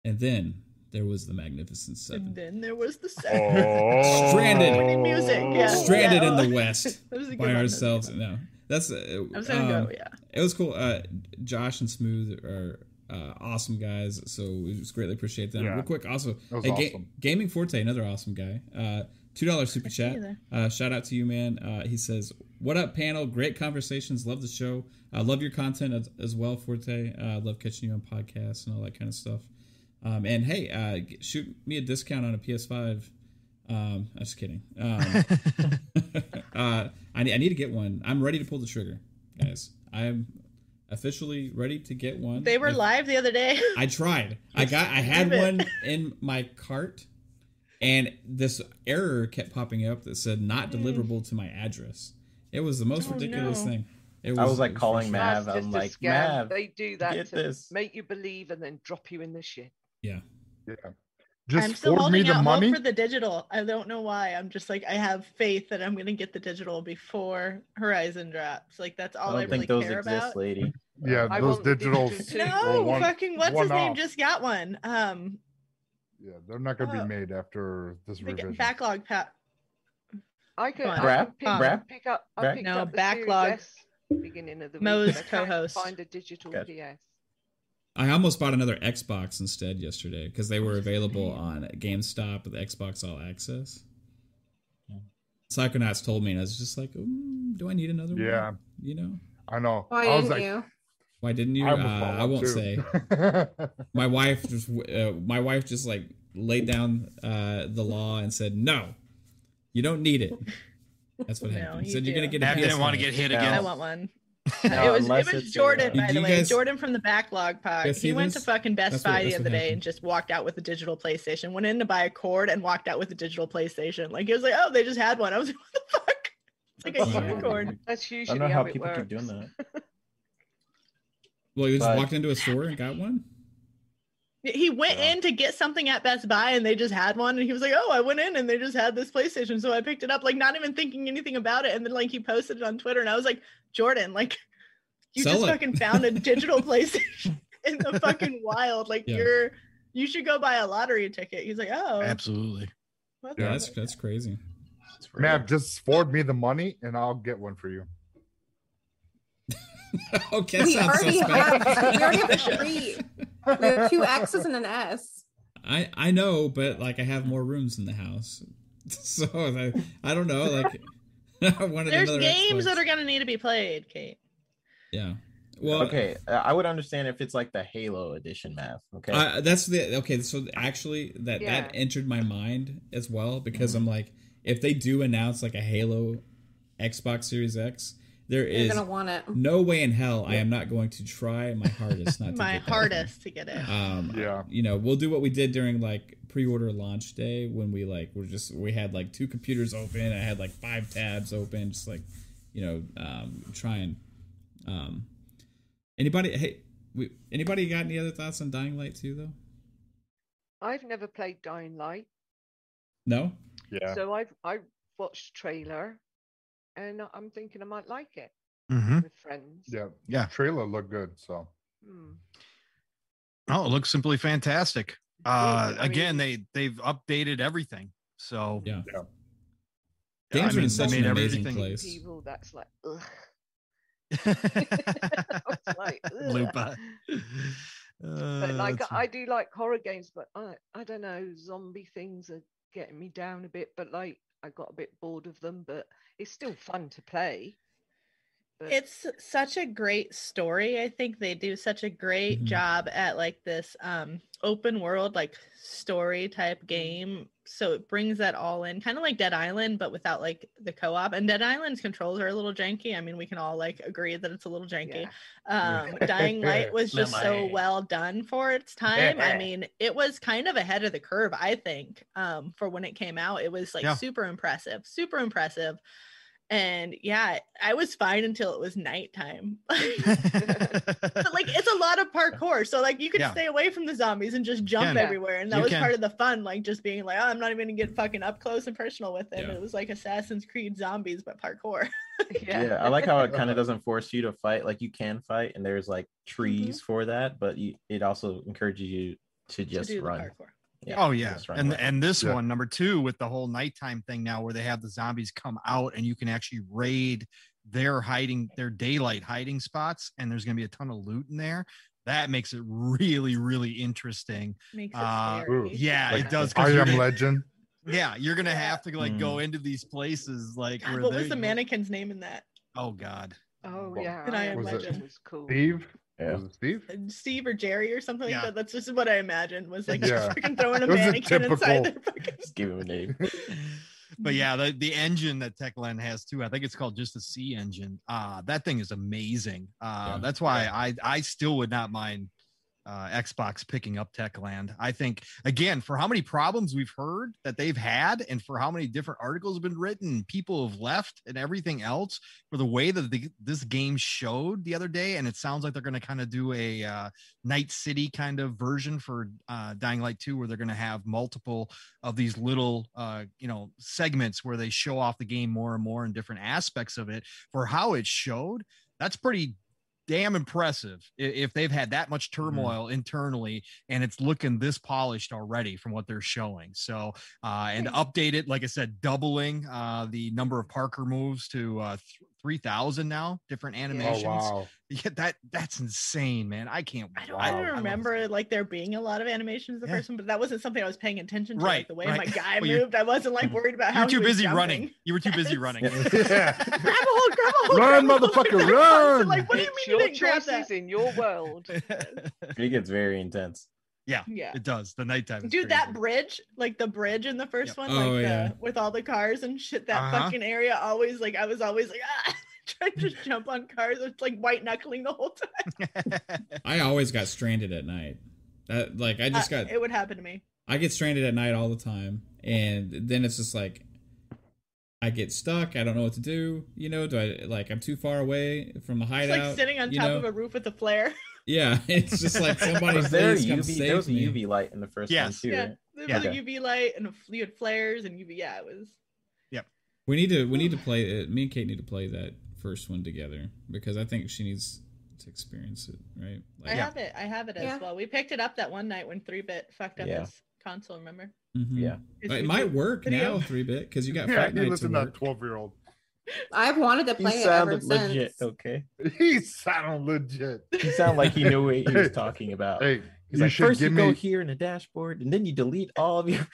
And then there was the Magnificent Seven. And then there was the seven. Oh. Stranded. music. Yeah. Stranded yeah. in the West by ourselves. No, that's. Uh, I was gonna um, go. Yeah. It was cool. Uh, Josh and Smooth are uh, awesome guys, so we just greatly appreciate them. Yeah. Real quick, also, hey, awesome. Ga- Gaming Forte, another awesome guy. Uh, Two dollars super chat. Uh, shout out to you, man. Uh, he says, "What up, panel? Great conversations. Love the show. I uh, love your content as, as well, Forte. I uh, love catching you on podcasts and all that kind of stuff. Um, and hey, uh, shoot me a discount on a PS5. Um, I'm just kidding. Um, uh, I, need, I need to get one. I'm ready to pull the trigger, guys. I'm officially ready to get one. They were if, live the other day. I tried. I got. I had one in my cart and this error kept popping up that said not hmm. deliverable to my address. It was the most oh, ridiculous no. thing. It was, I was like calling Mav. I'm like, Mav, they do that to this. make you believe and then drop you in the shit. Yeah. Yeah. Just I'm still holding me the out money hope for the digital. I don't know why. I'm just like I have faith that I'm going to get the digital before Horizon drops. Like that's all I, I really those care exist, about. Lady. Yeah, I those digitals. No, one, fucking what's his name just got one. Um, yeah, they're not going to be oh. made after this revision. Backlog pat. I could, grab, pick, grab, pick up. I grab? picked no up backlog. beginning of the Mo's week. co-host. Find a digital Good. PS. I almost bought another Xbox instead yesterday because they were available on GameStop with Xbox All Access. Psychonauts told me, and I was just like, mm, "Do I need another one? yeah. one?" You know. I know. Why I didn't like, you? Why didn't you? Uh, I won't too. say. my wife just uh, my wife just like laid down uh, the law and said, "No, you don't need it." That's what no, happened. He said you're gonna get a PS5. didn't want to get hit again. I want one. no, it was it was Jordan, by the way. Guys, Jordan from the backlog pod. He went this? to fucking Best that's Buy what, the other day and just walked out with a digital PlayStation. Went in to buy a cord and walked out with a digital PlayStation. Like he was like, "Oh, they just had one." I was like, "What the fuck?" It's like a unicorn. That's usually I don't know how, how people keep doing that. Well, he just but... walked into a store and got one. He went yeah. in to get something at Best Buy and they just had one. And he was like, Oh, I went in and they just had this PlayStation. So I picked it up, like not even thinking anything about it. And then like he posted it on Twitter and I was like, Jordan, like you Sell just it. fucking found a digital PlayStation in the fucking wild. Like yeah. you're you should go buy a lottery ticket. He's like, Oh, absolutely. Yeah, that's that's crazy. Man, just forward me the money and I'll get one for you. okay, we already, have, we already have three. We have two X's and an S. I I know, but like I have more rooms in the house, so I, I don't know. Like there's games Xbox. that are gonna need to be played, Kate. Yeah. Well, okay, I would understand if it's like the Halo edition map. Okay, uh, that's the okay. So actually, that yeah. that entered my mind as well because mm-hmm. I'm like, if they do announce like a Halo Xbox Series X, there gonna want it. no way in hell I am not going to try my hardest not to my hardest to get it. Um, yeah, you know, we'll do what we did during like pre-order launch day when we like we're just we had like two computers open. I had like five tabs open, just like you know, um, trying. Um, anybody? Hey, we, anybody got any other thoughts on Dying Light 2 though? I've never played Dying Light. No. Yeah. So I've I watched trailer, and I'm thinking I might like it mm-hmm. with friends. Yeah. Yeah. Trailer looked good. So. Hmm. Oh, it looks simply fantastic. Uh, again, mean, they they've updated everything. So yeah. yeah. Games are in such an amazing place. People that's like, ugh. like, Lupa. Uh, but like I do like horror games, but I I don't know, zombie things are getting me down a bit. But like I got a bit bored of them, but it's still fun to play. But... It's such a great story. I think they do such a great mm-hmm. job at like this um open world like story type game so it brings that all in kind of like dead island but without like the co-op and dead island's controls are a little janky i mean we can all like agree that it's a little janky yeah. um dying light was just so well done for its time i mean it was kind of ahead of the curve i think um for when it came out it was like yeah. super impressive super impressive and yeah i was fine until it was nighttime but like it's a lot of parkour so like you could yeah. stay away from the zombies and just jump everywhere and that you was can. part of the fun like just being like oh, i'm not even gonna get fucking up close and personal with them yeah. it was like assassin's creed zombies but parkour yeah. yeah. i like how it kind of doesn't force you to fight like you can fight and there's like trees mm-hmm. for that but you, it also encourages you to just to run yeah, oh yeah, and and this yeah. one number two with the whole nighttime thing now, where they have the zombies come out and you can actually raid their hiding their daylight hiding spots, and there's gonna be a ton of loot in there. That makes it really really interesting. Makes it uh, yeah, like, it does. I am Legend. Yeah, you're gonna have to like mm. go into these places. Like, God, what was the mannequin's name in that? Oh God. Oh yeah, I am Legend was cool. Steve. Yeah. Was it Steve? Uh, Steve or Jerry or something yeah. like that. That's just what I imagined was like yeah. freaking throwing a mannequin a inside their fucking Just give him a name. but yeah, the, the engine that Techland has too, I think it's called just the C engine. Uh that thing is amazing. Uh yeah. that's why I I still would not mind uh, Xbox picking up Techland. I think again for how many problems we've heard that they've had, and for how many different articles have been written, people have left, and everything else for the way that the, this game showed the other day, and it sounds like they're going to kind of do a uh, Night City kind of version for uh, Dying Light Two, where they're going to have multiple of these little uh, you know segments where they show off the game more and more in different aspects of it. For how it showed, that's pretty damn impressive if they've had that much mm-hmm. turmoil mm-hmm. internally and it's looking this polished already from what they're showing. So, uh, and update it, like I said, doubling uh, the number of parkour moves to uh, 3000 now different oh, animations. oh, wow. yeah that that's insane man. I can't i don't, I don't remember I like there being a lot of animations the yeah. first one but that wasn't something i was paying attention to right like, the way right. my guy well, moved. I wasn't like worried about how you were too busy jumping. running you were too busy running. Yeah. grab a hold grab a hold run motherfucker run like what do you mean your you choices in your world. It gets very intense yeah, yeah, it does. The nighttime, dude. That bridge, like the bridge in the first yep. one, like oh, the, with all the cars and shit. That uh-huh. fucking area always like I was always like ah, trying to jump on cars. It's like white knuckling the whole time. I always got stranded at night. That like I just uh, got. It would happen to me. I get stranded at night all the time, and then it's just like I get stuck. I don't know what to do. You know, do I like I'm too far away from the hideout? It's like sitting on top know? of a roof with a flare. Yeah, it's just like somebody there UV, there was a UV light in the first yes. one too. Yeah, there was yeah. a UV light and a, you had flares and UV. Yeah, it was. Yep. We need to we need to play it. Me and Kate need to play that first one together because I think she needs to experience it. Right. Like, I yeah. have it. I have it as yeah. well. We picked it up that one night when three bit fucked up yeah. his console. Remember? Mm-hmm. Yeah. It might work video. now, three bit, because you got yeah, Fight Night listen to that twelve year old. I've wanted to play he it ever legit, since. Okay. He sounded legit. He sounded like he knew what he was talking about. Hey, He's like, first you me... go here in the dashboard, and then you delete all of your.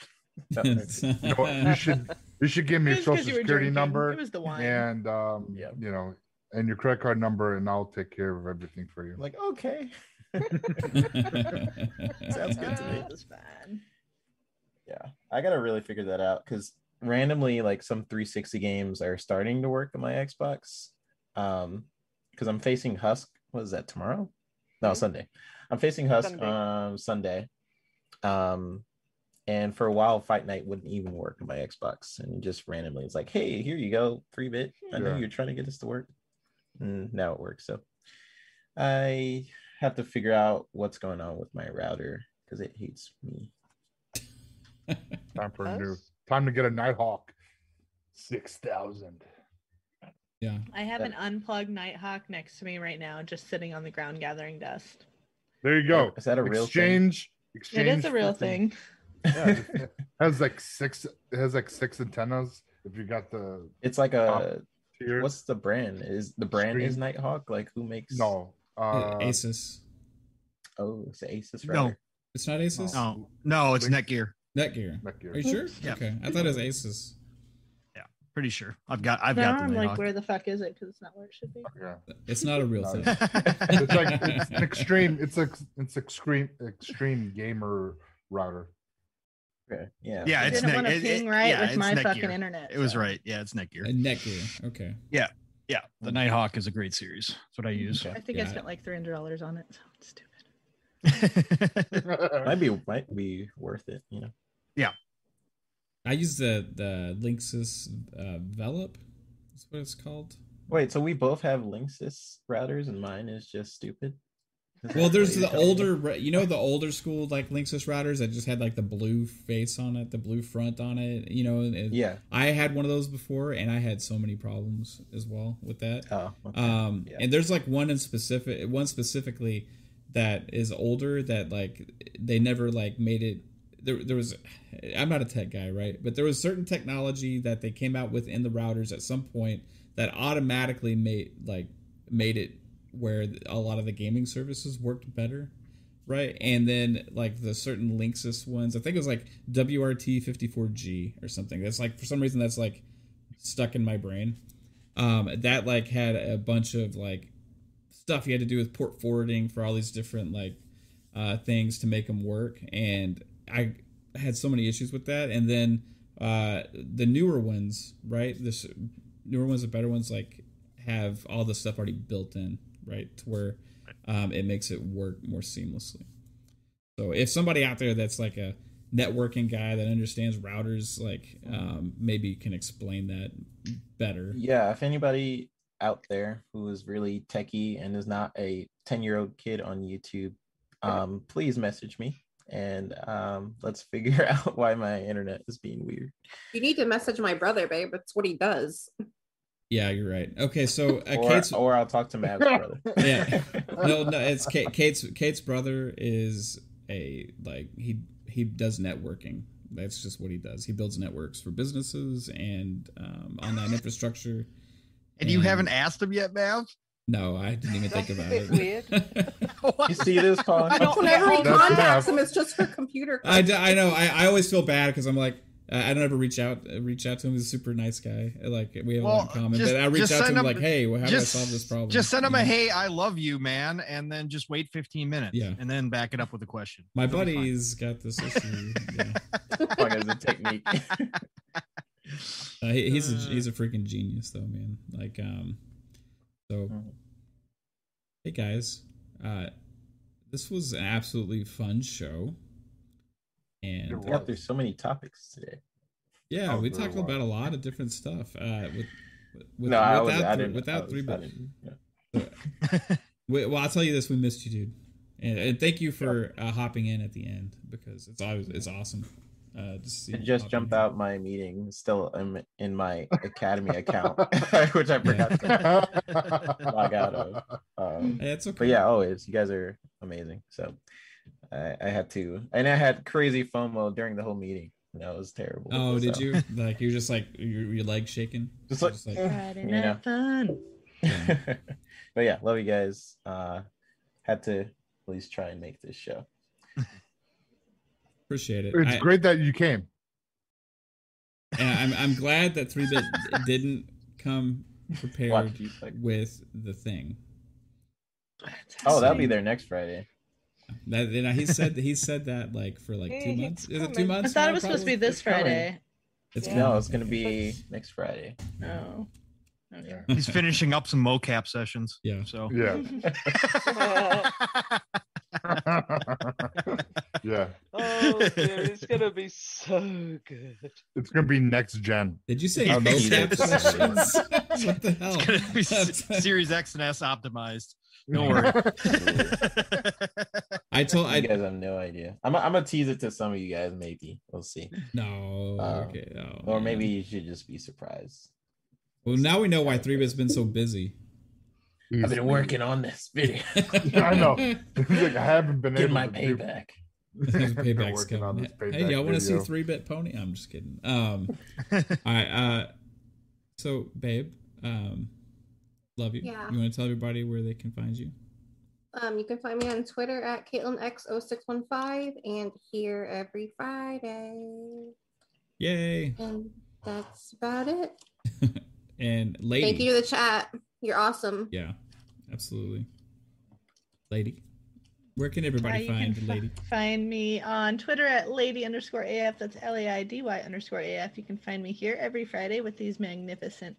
you, know, you should you should give me a social security drinking. number and um, yep. you know and your credit card number, and I'll take care of everything for you. Like okay. Sounds good to me. That's fine. Yeah, I gotta really figure that out because randomly, like some 360 games are starting to work on my Xbox. Um, because I'm facing Husk. What is that tomorrow? No, mm-hmm. Sunday. I'm facing Husk Sunday. um Sunday. Um, and for a while, Fight Night wouldn't even work on my Xbox, and just randomly, it's like, "Hey, here you go, free bit. I know you're trying to get this to work." And now it works. So I have to figure out what's going on with my router because it hates me. Time for a new. Time to get a Nighthawk. Six thousand. Yeah. I have an unplugged Nighthawk next to me right now, just sitting on the ground gathering dust. There you go. Is that a real exchange? Thing? Exchange. It is a real thing. Yeah, it has like six. It has like six antennas. If you got the, it's like a. What's the brand? Is the brand Screen? is Nighthawk? Like who makes? No, uh, Asus. Oh, it's Asus. Router. No, it's not Asus. No, no, it's Netgear. Netgear. Netgear. Are you sure? Yeah. Okay, I thought it was Asus. Yeah, pretty sure. I've got. I've now got. I'm like, where the fuck is it? Because it's not where it should be. Yeah. It's not a real thing. it's like it's an extreme. It's a it's extreme extreme gamer router. Okay. Yeah. Yeah. It's didn't want to ping right yeah, with my fucking internet. It was right. Yeah. It's Netgear. Netgear. Okay. Yeah. Yeah. The Nighthawk is a great series. That's what I use. I think yeah. I spent like three hundred dollars on it. So it's stupid. might be might be worth it, you know. Yeah. I use the the Linksys uh, Velop. That's what it's called. Wait, so we both have Linksys routers, and mine is just stupid. well, there's the older, you know, the older school like Linksys routers that just had like the blue face on it, the blue front on it. You know, yeah. I had one of those before, and I had so many problems as well with that. Oh, okay. um, yeah. and there's like one in specific, one specifically that is older that like they never like made it there, there was i'm not a tech guy right? But there was certain technology that they came out with in the routers at some point that automatically made like made it where a lot of the gaming services worked better right? And then like the certain linksys ones i think it was like wrt54g or something. That's like for some reason that's like stuck in my brain. Um that like had a bunch of like stuff you had to do with port forwarding for all these different like uh, things to make them work, and I had so many issues with that. And then uh, the newer ones, right? This newer ones, the better ones, like have all the stuff already built in, right, to where um, it makes it work more seamlessly. So if somebody out there that's like a networking guy that understands routers, like um, maybe can explain that better. Yeah, if anybody out there who is really techie and is not a 10 year old kid on YouTube, um, please message me and um, let's figure out why my internet is being weird. You need to message my brother, babe. That's what he does. Yeah, you're right. Okay, so uh, or, Kate's or I'll talk to Mav's brother. yeah, no, no, it's Kate, Kate's Kate's brother is a like he he does networking. That's just what he does. He builds networks for businesses and um, online infrastructure. And, you haven't asked him yet, Mav? No, I didn't even think about it. Weird. you see this, Colin? I don't Whenever he contacts him, it's just for computer. I, I know. I, I always feel bad because I'm like, I don't ever reach out reach out to him. He's a super nice guy. Like we have well, a lot in common. Just, but I reach out to him, him, like, hey, well, how just, do I solve this problem? Just send him a hey, I love you, man, and then just wait 15 minutes. Yeah. And then back it up with a question. My It'll buddy's got this issue. yeah. as a technique. Uh, he, he's a he's a freaking genius though, man. Like um, so mm-hmm. hey guys, uh, this was an absolutely fun show, and we got through so many topics today. Yeah, oh, we talked about a lot of different stuff. Uh, with, with no, without was, without three, but yeah. well, I'll tell you this: we missed you, dude, and, and thank you for uh, hopping in at the end because it's always it's awesome. Uh, just it just jumped out my meeting, still in, in my Academy account, which I forgot to log out of. Um, hey, it's okay. But yeah, always you guys are amazing. So I, I had to, and I had crazy FOMO during the whole meeting. No, it was terrible. Oh, did you? Like you're just like your, your legs shaking? Just like, just like Friday night fun. but yeah, love you guys. Uh had to at least try and make this show. Appreciate it. It's I, great that you came. And I'm I'm glad that three bit didn't come prepared with the thing. Oh, that'll be there next Friday. That you know, he said he said that like for like two months. Is it two months? I thought it was supposed to be this Friday. It's yeah. no, it's gonna be next Friday. Oh. Okay. He's finishing up some mocap sessions. Yeah. So yeah. Oh. yeah. Oh dear, it's gonna be so good. It's gonna be next gen. Did you say mocap sessions? what the hell? It's gonna be Series X and S optimized. Don't worry. I told I guys I have no idea. I'm I'm gonna tease it to some of you guys. Maybe we'll see. No. Um, okay. Oh, or maybe you should just be surprised. Well, now we know why Three Bit's been so busy. I've been working on this video. I know. like I haven't been Get able my to payback. Payback's coming. Payback hey, y'all want to see Three Bit Pony? I'm just kidding. Um, all right. Uh, so, babe, um, love you. Yeah. You want to tell everybody where they can find you? Um, you can find me on Twitter at CaitlinX0615 and here every Friday. Yay. And that's about it. and lady. Thank you to the chat. You're awesome. Yeah, absolutely. Lady. Where can everybody uh, find can Lady? Find me on Twitter at Lady underscore AF. That's L A I D Y underscore AF. You can find me here every Friday with these magnificent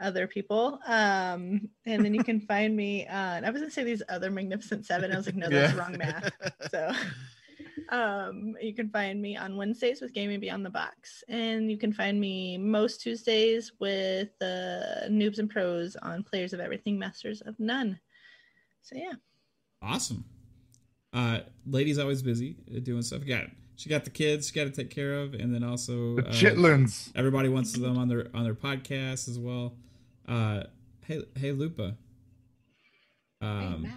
other people. Um, and then you can find me on, I was gonna say these other magnificent seven. I was like, no, that's yeah. wrong math. So um, you can find me on Wednesdays with Gaming Beyond the Box. And you can find me most Tuesdays with uh, Noobs and Pros on Players of Everything, Masters of None. So yeah. Awesome. Uh, lady's always busy uh, doing stuff. Got she got the kids she got to take care of, and then also the uh, chitlins. Everybody wants them on their on their podcast as well. Uh, hey, hey, Lupa. Um, hey,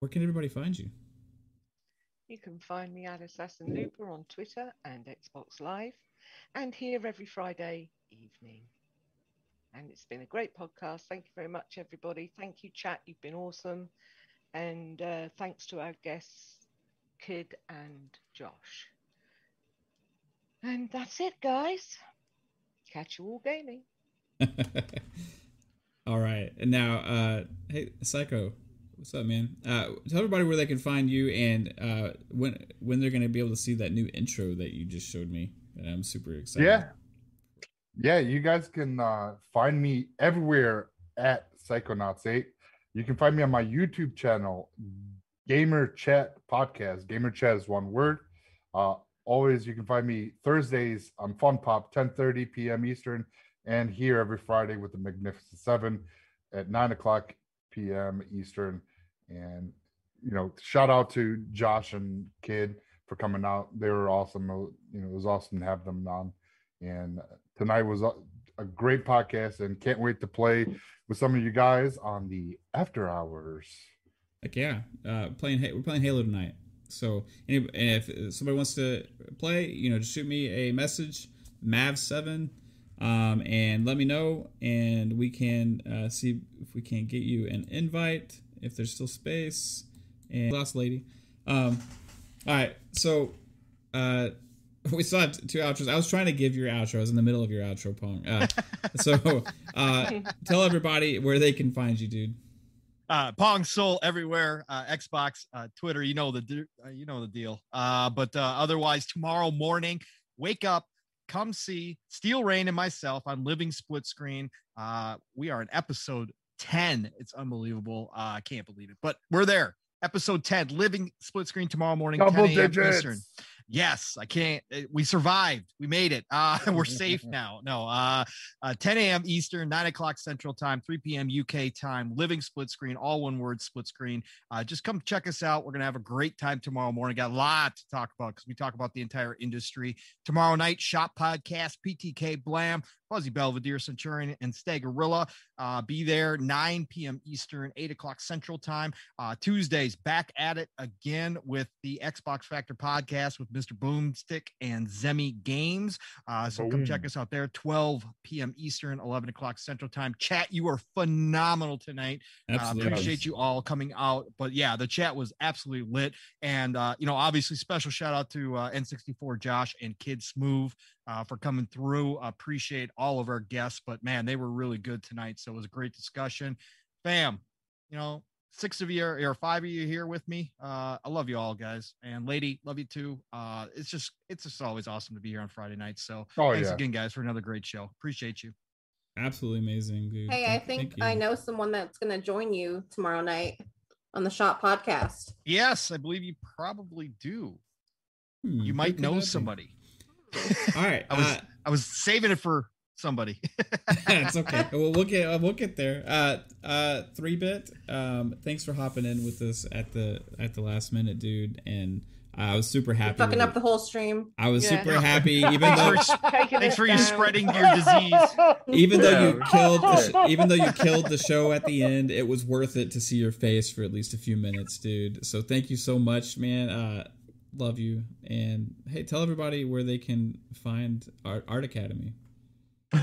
where can everybody find you? You can find me at Assassin Looper on Twitter and Xbox Live, and here every Friday evening. And it's been a great podcast. Thank you very much, everybody. Thank you, chat. You've been awesome. And uh, thanks to our guests, Kid and Josh. And that's it, guys. Catch you all gaming. All right. And now, uh, hey, Psycho, what's up, man? Uh, tell everybody where they can find you and uh, when when they're going to be able to see that new intro that you just showed me. And I'm super excited. Yeah. Yeah, you guys can uh, find me everywhere at Psychonauts8. You can find me on my YouTube channel, Gamer Chat Podcast. Gamer Chat is one word. Uh, always, you can find me Thursdays on Fun Pop, 10:30 p.m. Eastern and here every Friday with the Magnificent Seven at nine o'clock p.m. Eastern. And you know, shout out to Josh and Kid for coming out. They were awesome. You know, it was awesome to have them on. And tonight was a, a great podcast, and can't wait to play with some of you guys on the after hours. Like yeah, uh, playing we're playing Halo tonight. So if somebody wants to play, you know, just shoot me a message, Mav7 um, and let me know, and we can uh, see if we can get you an invite if there's still space. And last lady. Um, all right, so uh, we still have two outros. I was trying to give your outro. I was in the middle of your outro, Pong. Uh, so uh, tell everybody where they can find you, dude. Uh, Pong Soul everywhere, uh, Xbox, uh, Twitter. You know the uh, you know the deal. Uh, but uh, otherwise, tomorrow morning, wake up, come see Steel Rain and myself on Living Split Screen. Uh, we are in episode 10. It's unbelievable. Uh, I can't believe it, but we're there. Episode 10, Living Split Screen tomorrow morning, Double 10 a.m. Eastern. Yes, I can't. Eh, we survived. We made it. Uh, we're safe now. No, uh, uh, 10 a.m. Eastern, 9 o'clock Central Time, 3 p.m. UK time. Living split screen, all one word split screen. Uh, just come check us out. We're gonna have a great time tomorrow morning. Got a lot to talk about because we talk about the entire industry tomorrow night. Shop podcast, PTK Blam, Fuzzy Belvedere, Centurion, and Stagorilla. Uh, be there 9 p.m. Eastern, 8 o'clock Central Time. Uh, Tuesdays, back at it again with the Xbox Factor podcast with Mr. Boomstick and Zemi Games. Uh, so Boom. come check us out there, 12 p.m. Eastern, 11 o'clock Central Time. Chat, you are phenomenal tonight. Uh, appreciate you all coming out. But yeah, the chat was absolutely lit. And, uh, you know, obviously, special shout out to uh, N64 Josh and Kid Smooth uh, for coming through. Appreciate all of our guests, but man, they were really good tonight. So it was a great discussion. Fam, you know, six of you are, or five of you here with me. Uh, I love you all, guys. And lady, love you too. Uh, it's just, it's just always awesome to be here on Friday nights. So oh, thanks yeah. again, guys, for another great show. Appreciate you. Absolutely amazing, dude. Hey, I think I know someone that's going to join you tomorrow night on the Shop podcast. Yes, I believe you probably do. Hmm, you might know somebody. All right. I was uh, I was saving it for somebody. it's okay. Well, we'll get uh, we'll get there. Uh, uh, three bit. Um, thanks for hopping in with us at the at the last minute, dude. And I was super happy. You're fucking up the whole stream. I was yeah. super happy, even though. thanks for you spreading your disease. Even though you killed, the even though you killed the show at the end, it was worth it to see your face for at least a few minutes, dude. So thank you so much, man. Uh, love you. And hey, tell everybody where they can find Art, Art Academy.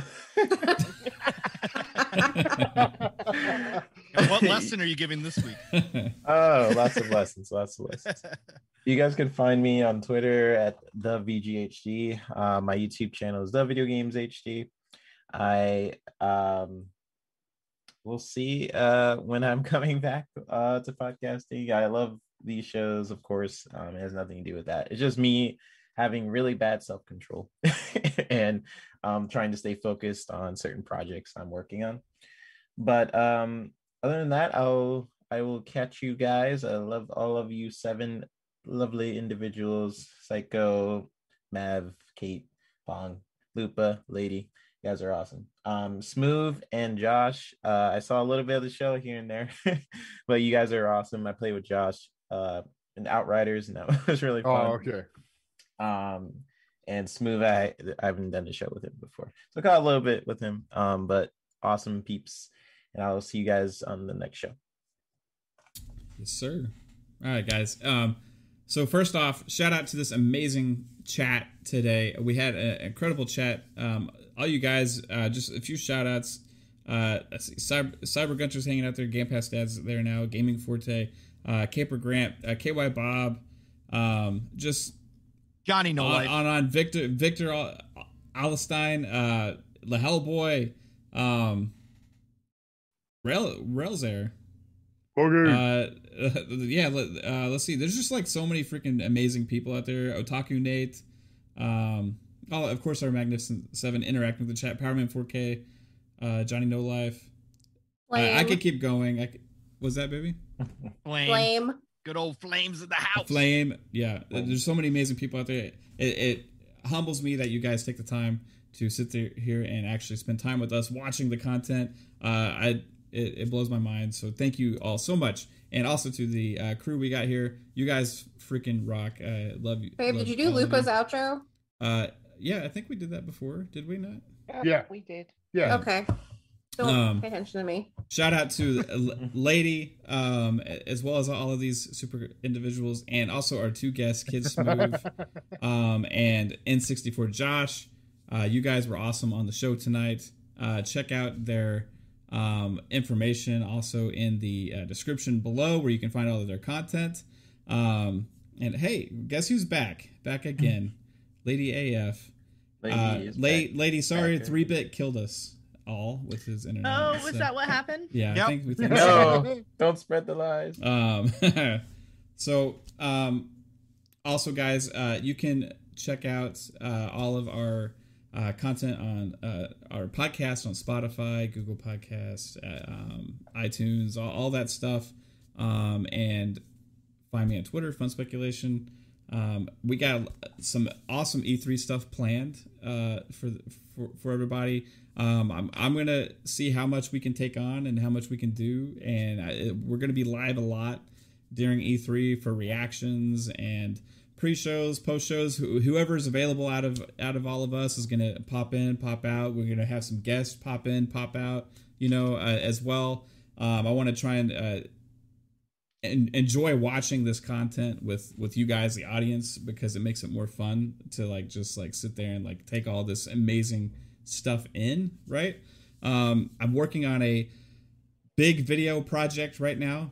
what lesson are you giving this week? oh, lots of lessons, lots of lessons. You guys can find me on Twitter at the VGHD. Uh, my YouTube channel is the Video Games HD. I um, we'll see uh, when I'm coming back uh, to podcasting. I love these shows, of course. Um, it has nothing to do with that. It's just me having really bad self control and um, trying to stay focused on certain projects I'm working on. But um, other than that, I'll I will catch you guys. I love all of you seven lovely individuals: Psycho, Mav, Kate, Pong, Lupa, Lady. You guys are awesome. Um, Smooth and Josh. Uh, I saw a little bit of the show here and there, but you guys are awesome. I play with Josh uh, in Outriders, and that was really fun. Oh, okay. Um, and Smooth, I I haven't done a show with him before, so I got a little bit with him. Um, but awesome peeps, and I'll see you guys on the next show. Yes, sir. All right, guys. Um, so first off, shout out to this amazing chat today. We had an incredible chat. Um, all you guys, uh, just a few shout outs. Uh, Cyber, Cyber Gunter's hanging out there. Game Pass Dad's there now. Gaming Forte uh, Caper Grant, uh, KY Bob, um, just Johnny No on, on, on Victor Victor Alstein, uh, the Hellboy, um, Rail Railsair. Okay. Uh, yeah. Uh, let's see. There's just like so many freaking amazing people out there. Otaku Nate. Um, oh, of course, our Magnificent Seven interacting with the chat. Powerman 4K. Uh, Johnny No Life. Uh, I could keep going. I could, was that baby? Flame. Flame. Good old flames of the house. Flame. Yeah. Flame. There's so many amazing people out there. It, it, humbles me that you guys take the time to sit there here and actually spend time with us watching the content. Uh, I it, it blows my mind. So thank you all so much, and also to the uh, crew we got here. You guys freaking rock. I love you. Babe, love did you do Lupa's outro? Uh, yeah, I think we did that before. Did we not? Yeah, we did. Yeah. Okay. Don't um, pay attention to me. Shout out to Lady, um, as well as all of these super individuals, and also our two guests, Kids Smooth, um, and N64 Josh. Uh, you guys were awesome on the show tonight. Uh, check out their um, information also in the uh, description below, where you can find all of their content. Um, and hey, guess who's back? Back again, Lady AF. Lady, uh, late, lady, sorry, three bit killed us all with his internet. Oh, was so, that what happened? Yeah, yep. I think we think no, don't spread the lies. Um, so um, also guys, uh, you can check out uh, all of our uh, content on uh, our podcast on Spotify, Google Podcasts, uh, um, iTunes, all, all, that stuff, um, and find me on Twitter, Fun Speculation. Um, we got some awesome E3 stuff planned uh, for, for for everybody. Um, I'm, I'm going to see how much we can take on and how much we can do. And I, we're going to be live a lot during E3 for reactions and pre-shows, post-shows. Wh- whoever's available out of out of all of us is gonna pop in, pop out. We're gonna have some guests pop in, pop out. You know, uh, as well. Um, I want to try and uh, en- enjoy watching this content with with you guys, the audience, because it makes it more fun to like just like sit there and like take all this amazing stuff in. Right. Um, I'm working on a big video project right now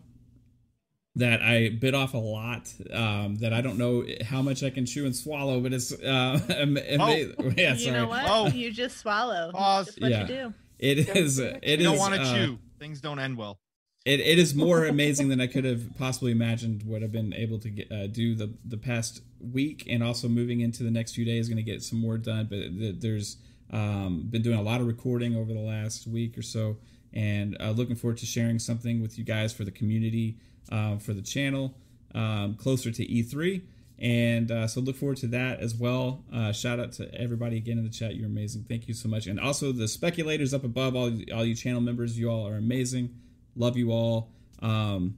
that I bit off a lot um, that I don't know how much I can chew and swallow, but it's uh, oh. yeah, you know what? Oh. You just swallow. Pause. what yeah. you do. It is. It you is, don't want to uh, chew. Things don't end well. It, it is more amazing than I could have possibly imagined what I've been able to get, uh, do the the past week, and also moving into the next few days, going to get some more done. But there's um, been doing a lot of recording over the last week or so, and uh, looking forward to sharing something with you guys for the community uh, for the channel um, closer to E3. And uh, so look forward to that as well. Uh, shout out to everybody again in the chat. You're amazing. Thank you so much. And also the speculators up above, all, all you channel members, you all are amazing. Love you all. Um,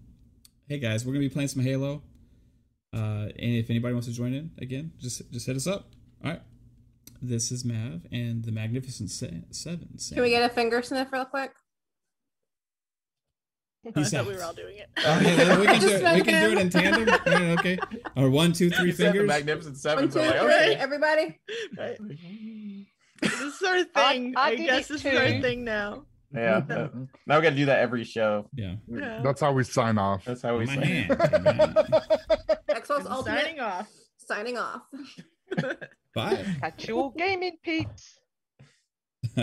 hey guys, we're gonna be playing some Halo. Uh, and if anybody wants to join in again, just just hit us up. All right. This is Mav and the Magnificent Seven. Can we get a finger sniff real quick? I thought we were all doing it. Oh, okay, we can, do it, we can do it in tandem. okay. Or one, two, three fingers. Magnificent Seven. One, two, so like, okay. everybody. Right. This is our thing. I, I, I guess this is our thing now. Yeah. now we got to do that every show. Yeah. yeah. That's how we sign off. That's how we My sign Xbox Ultimate. Signing off. Signing off. Bye. Catch you all gaming peeps.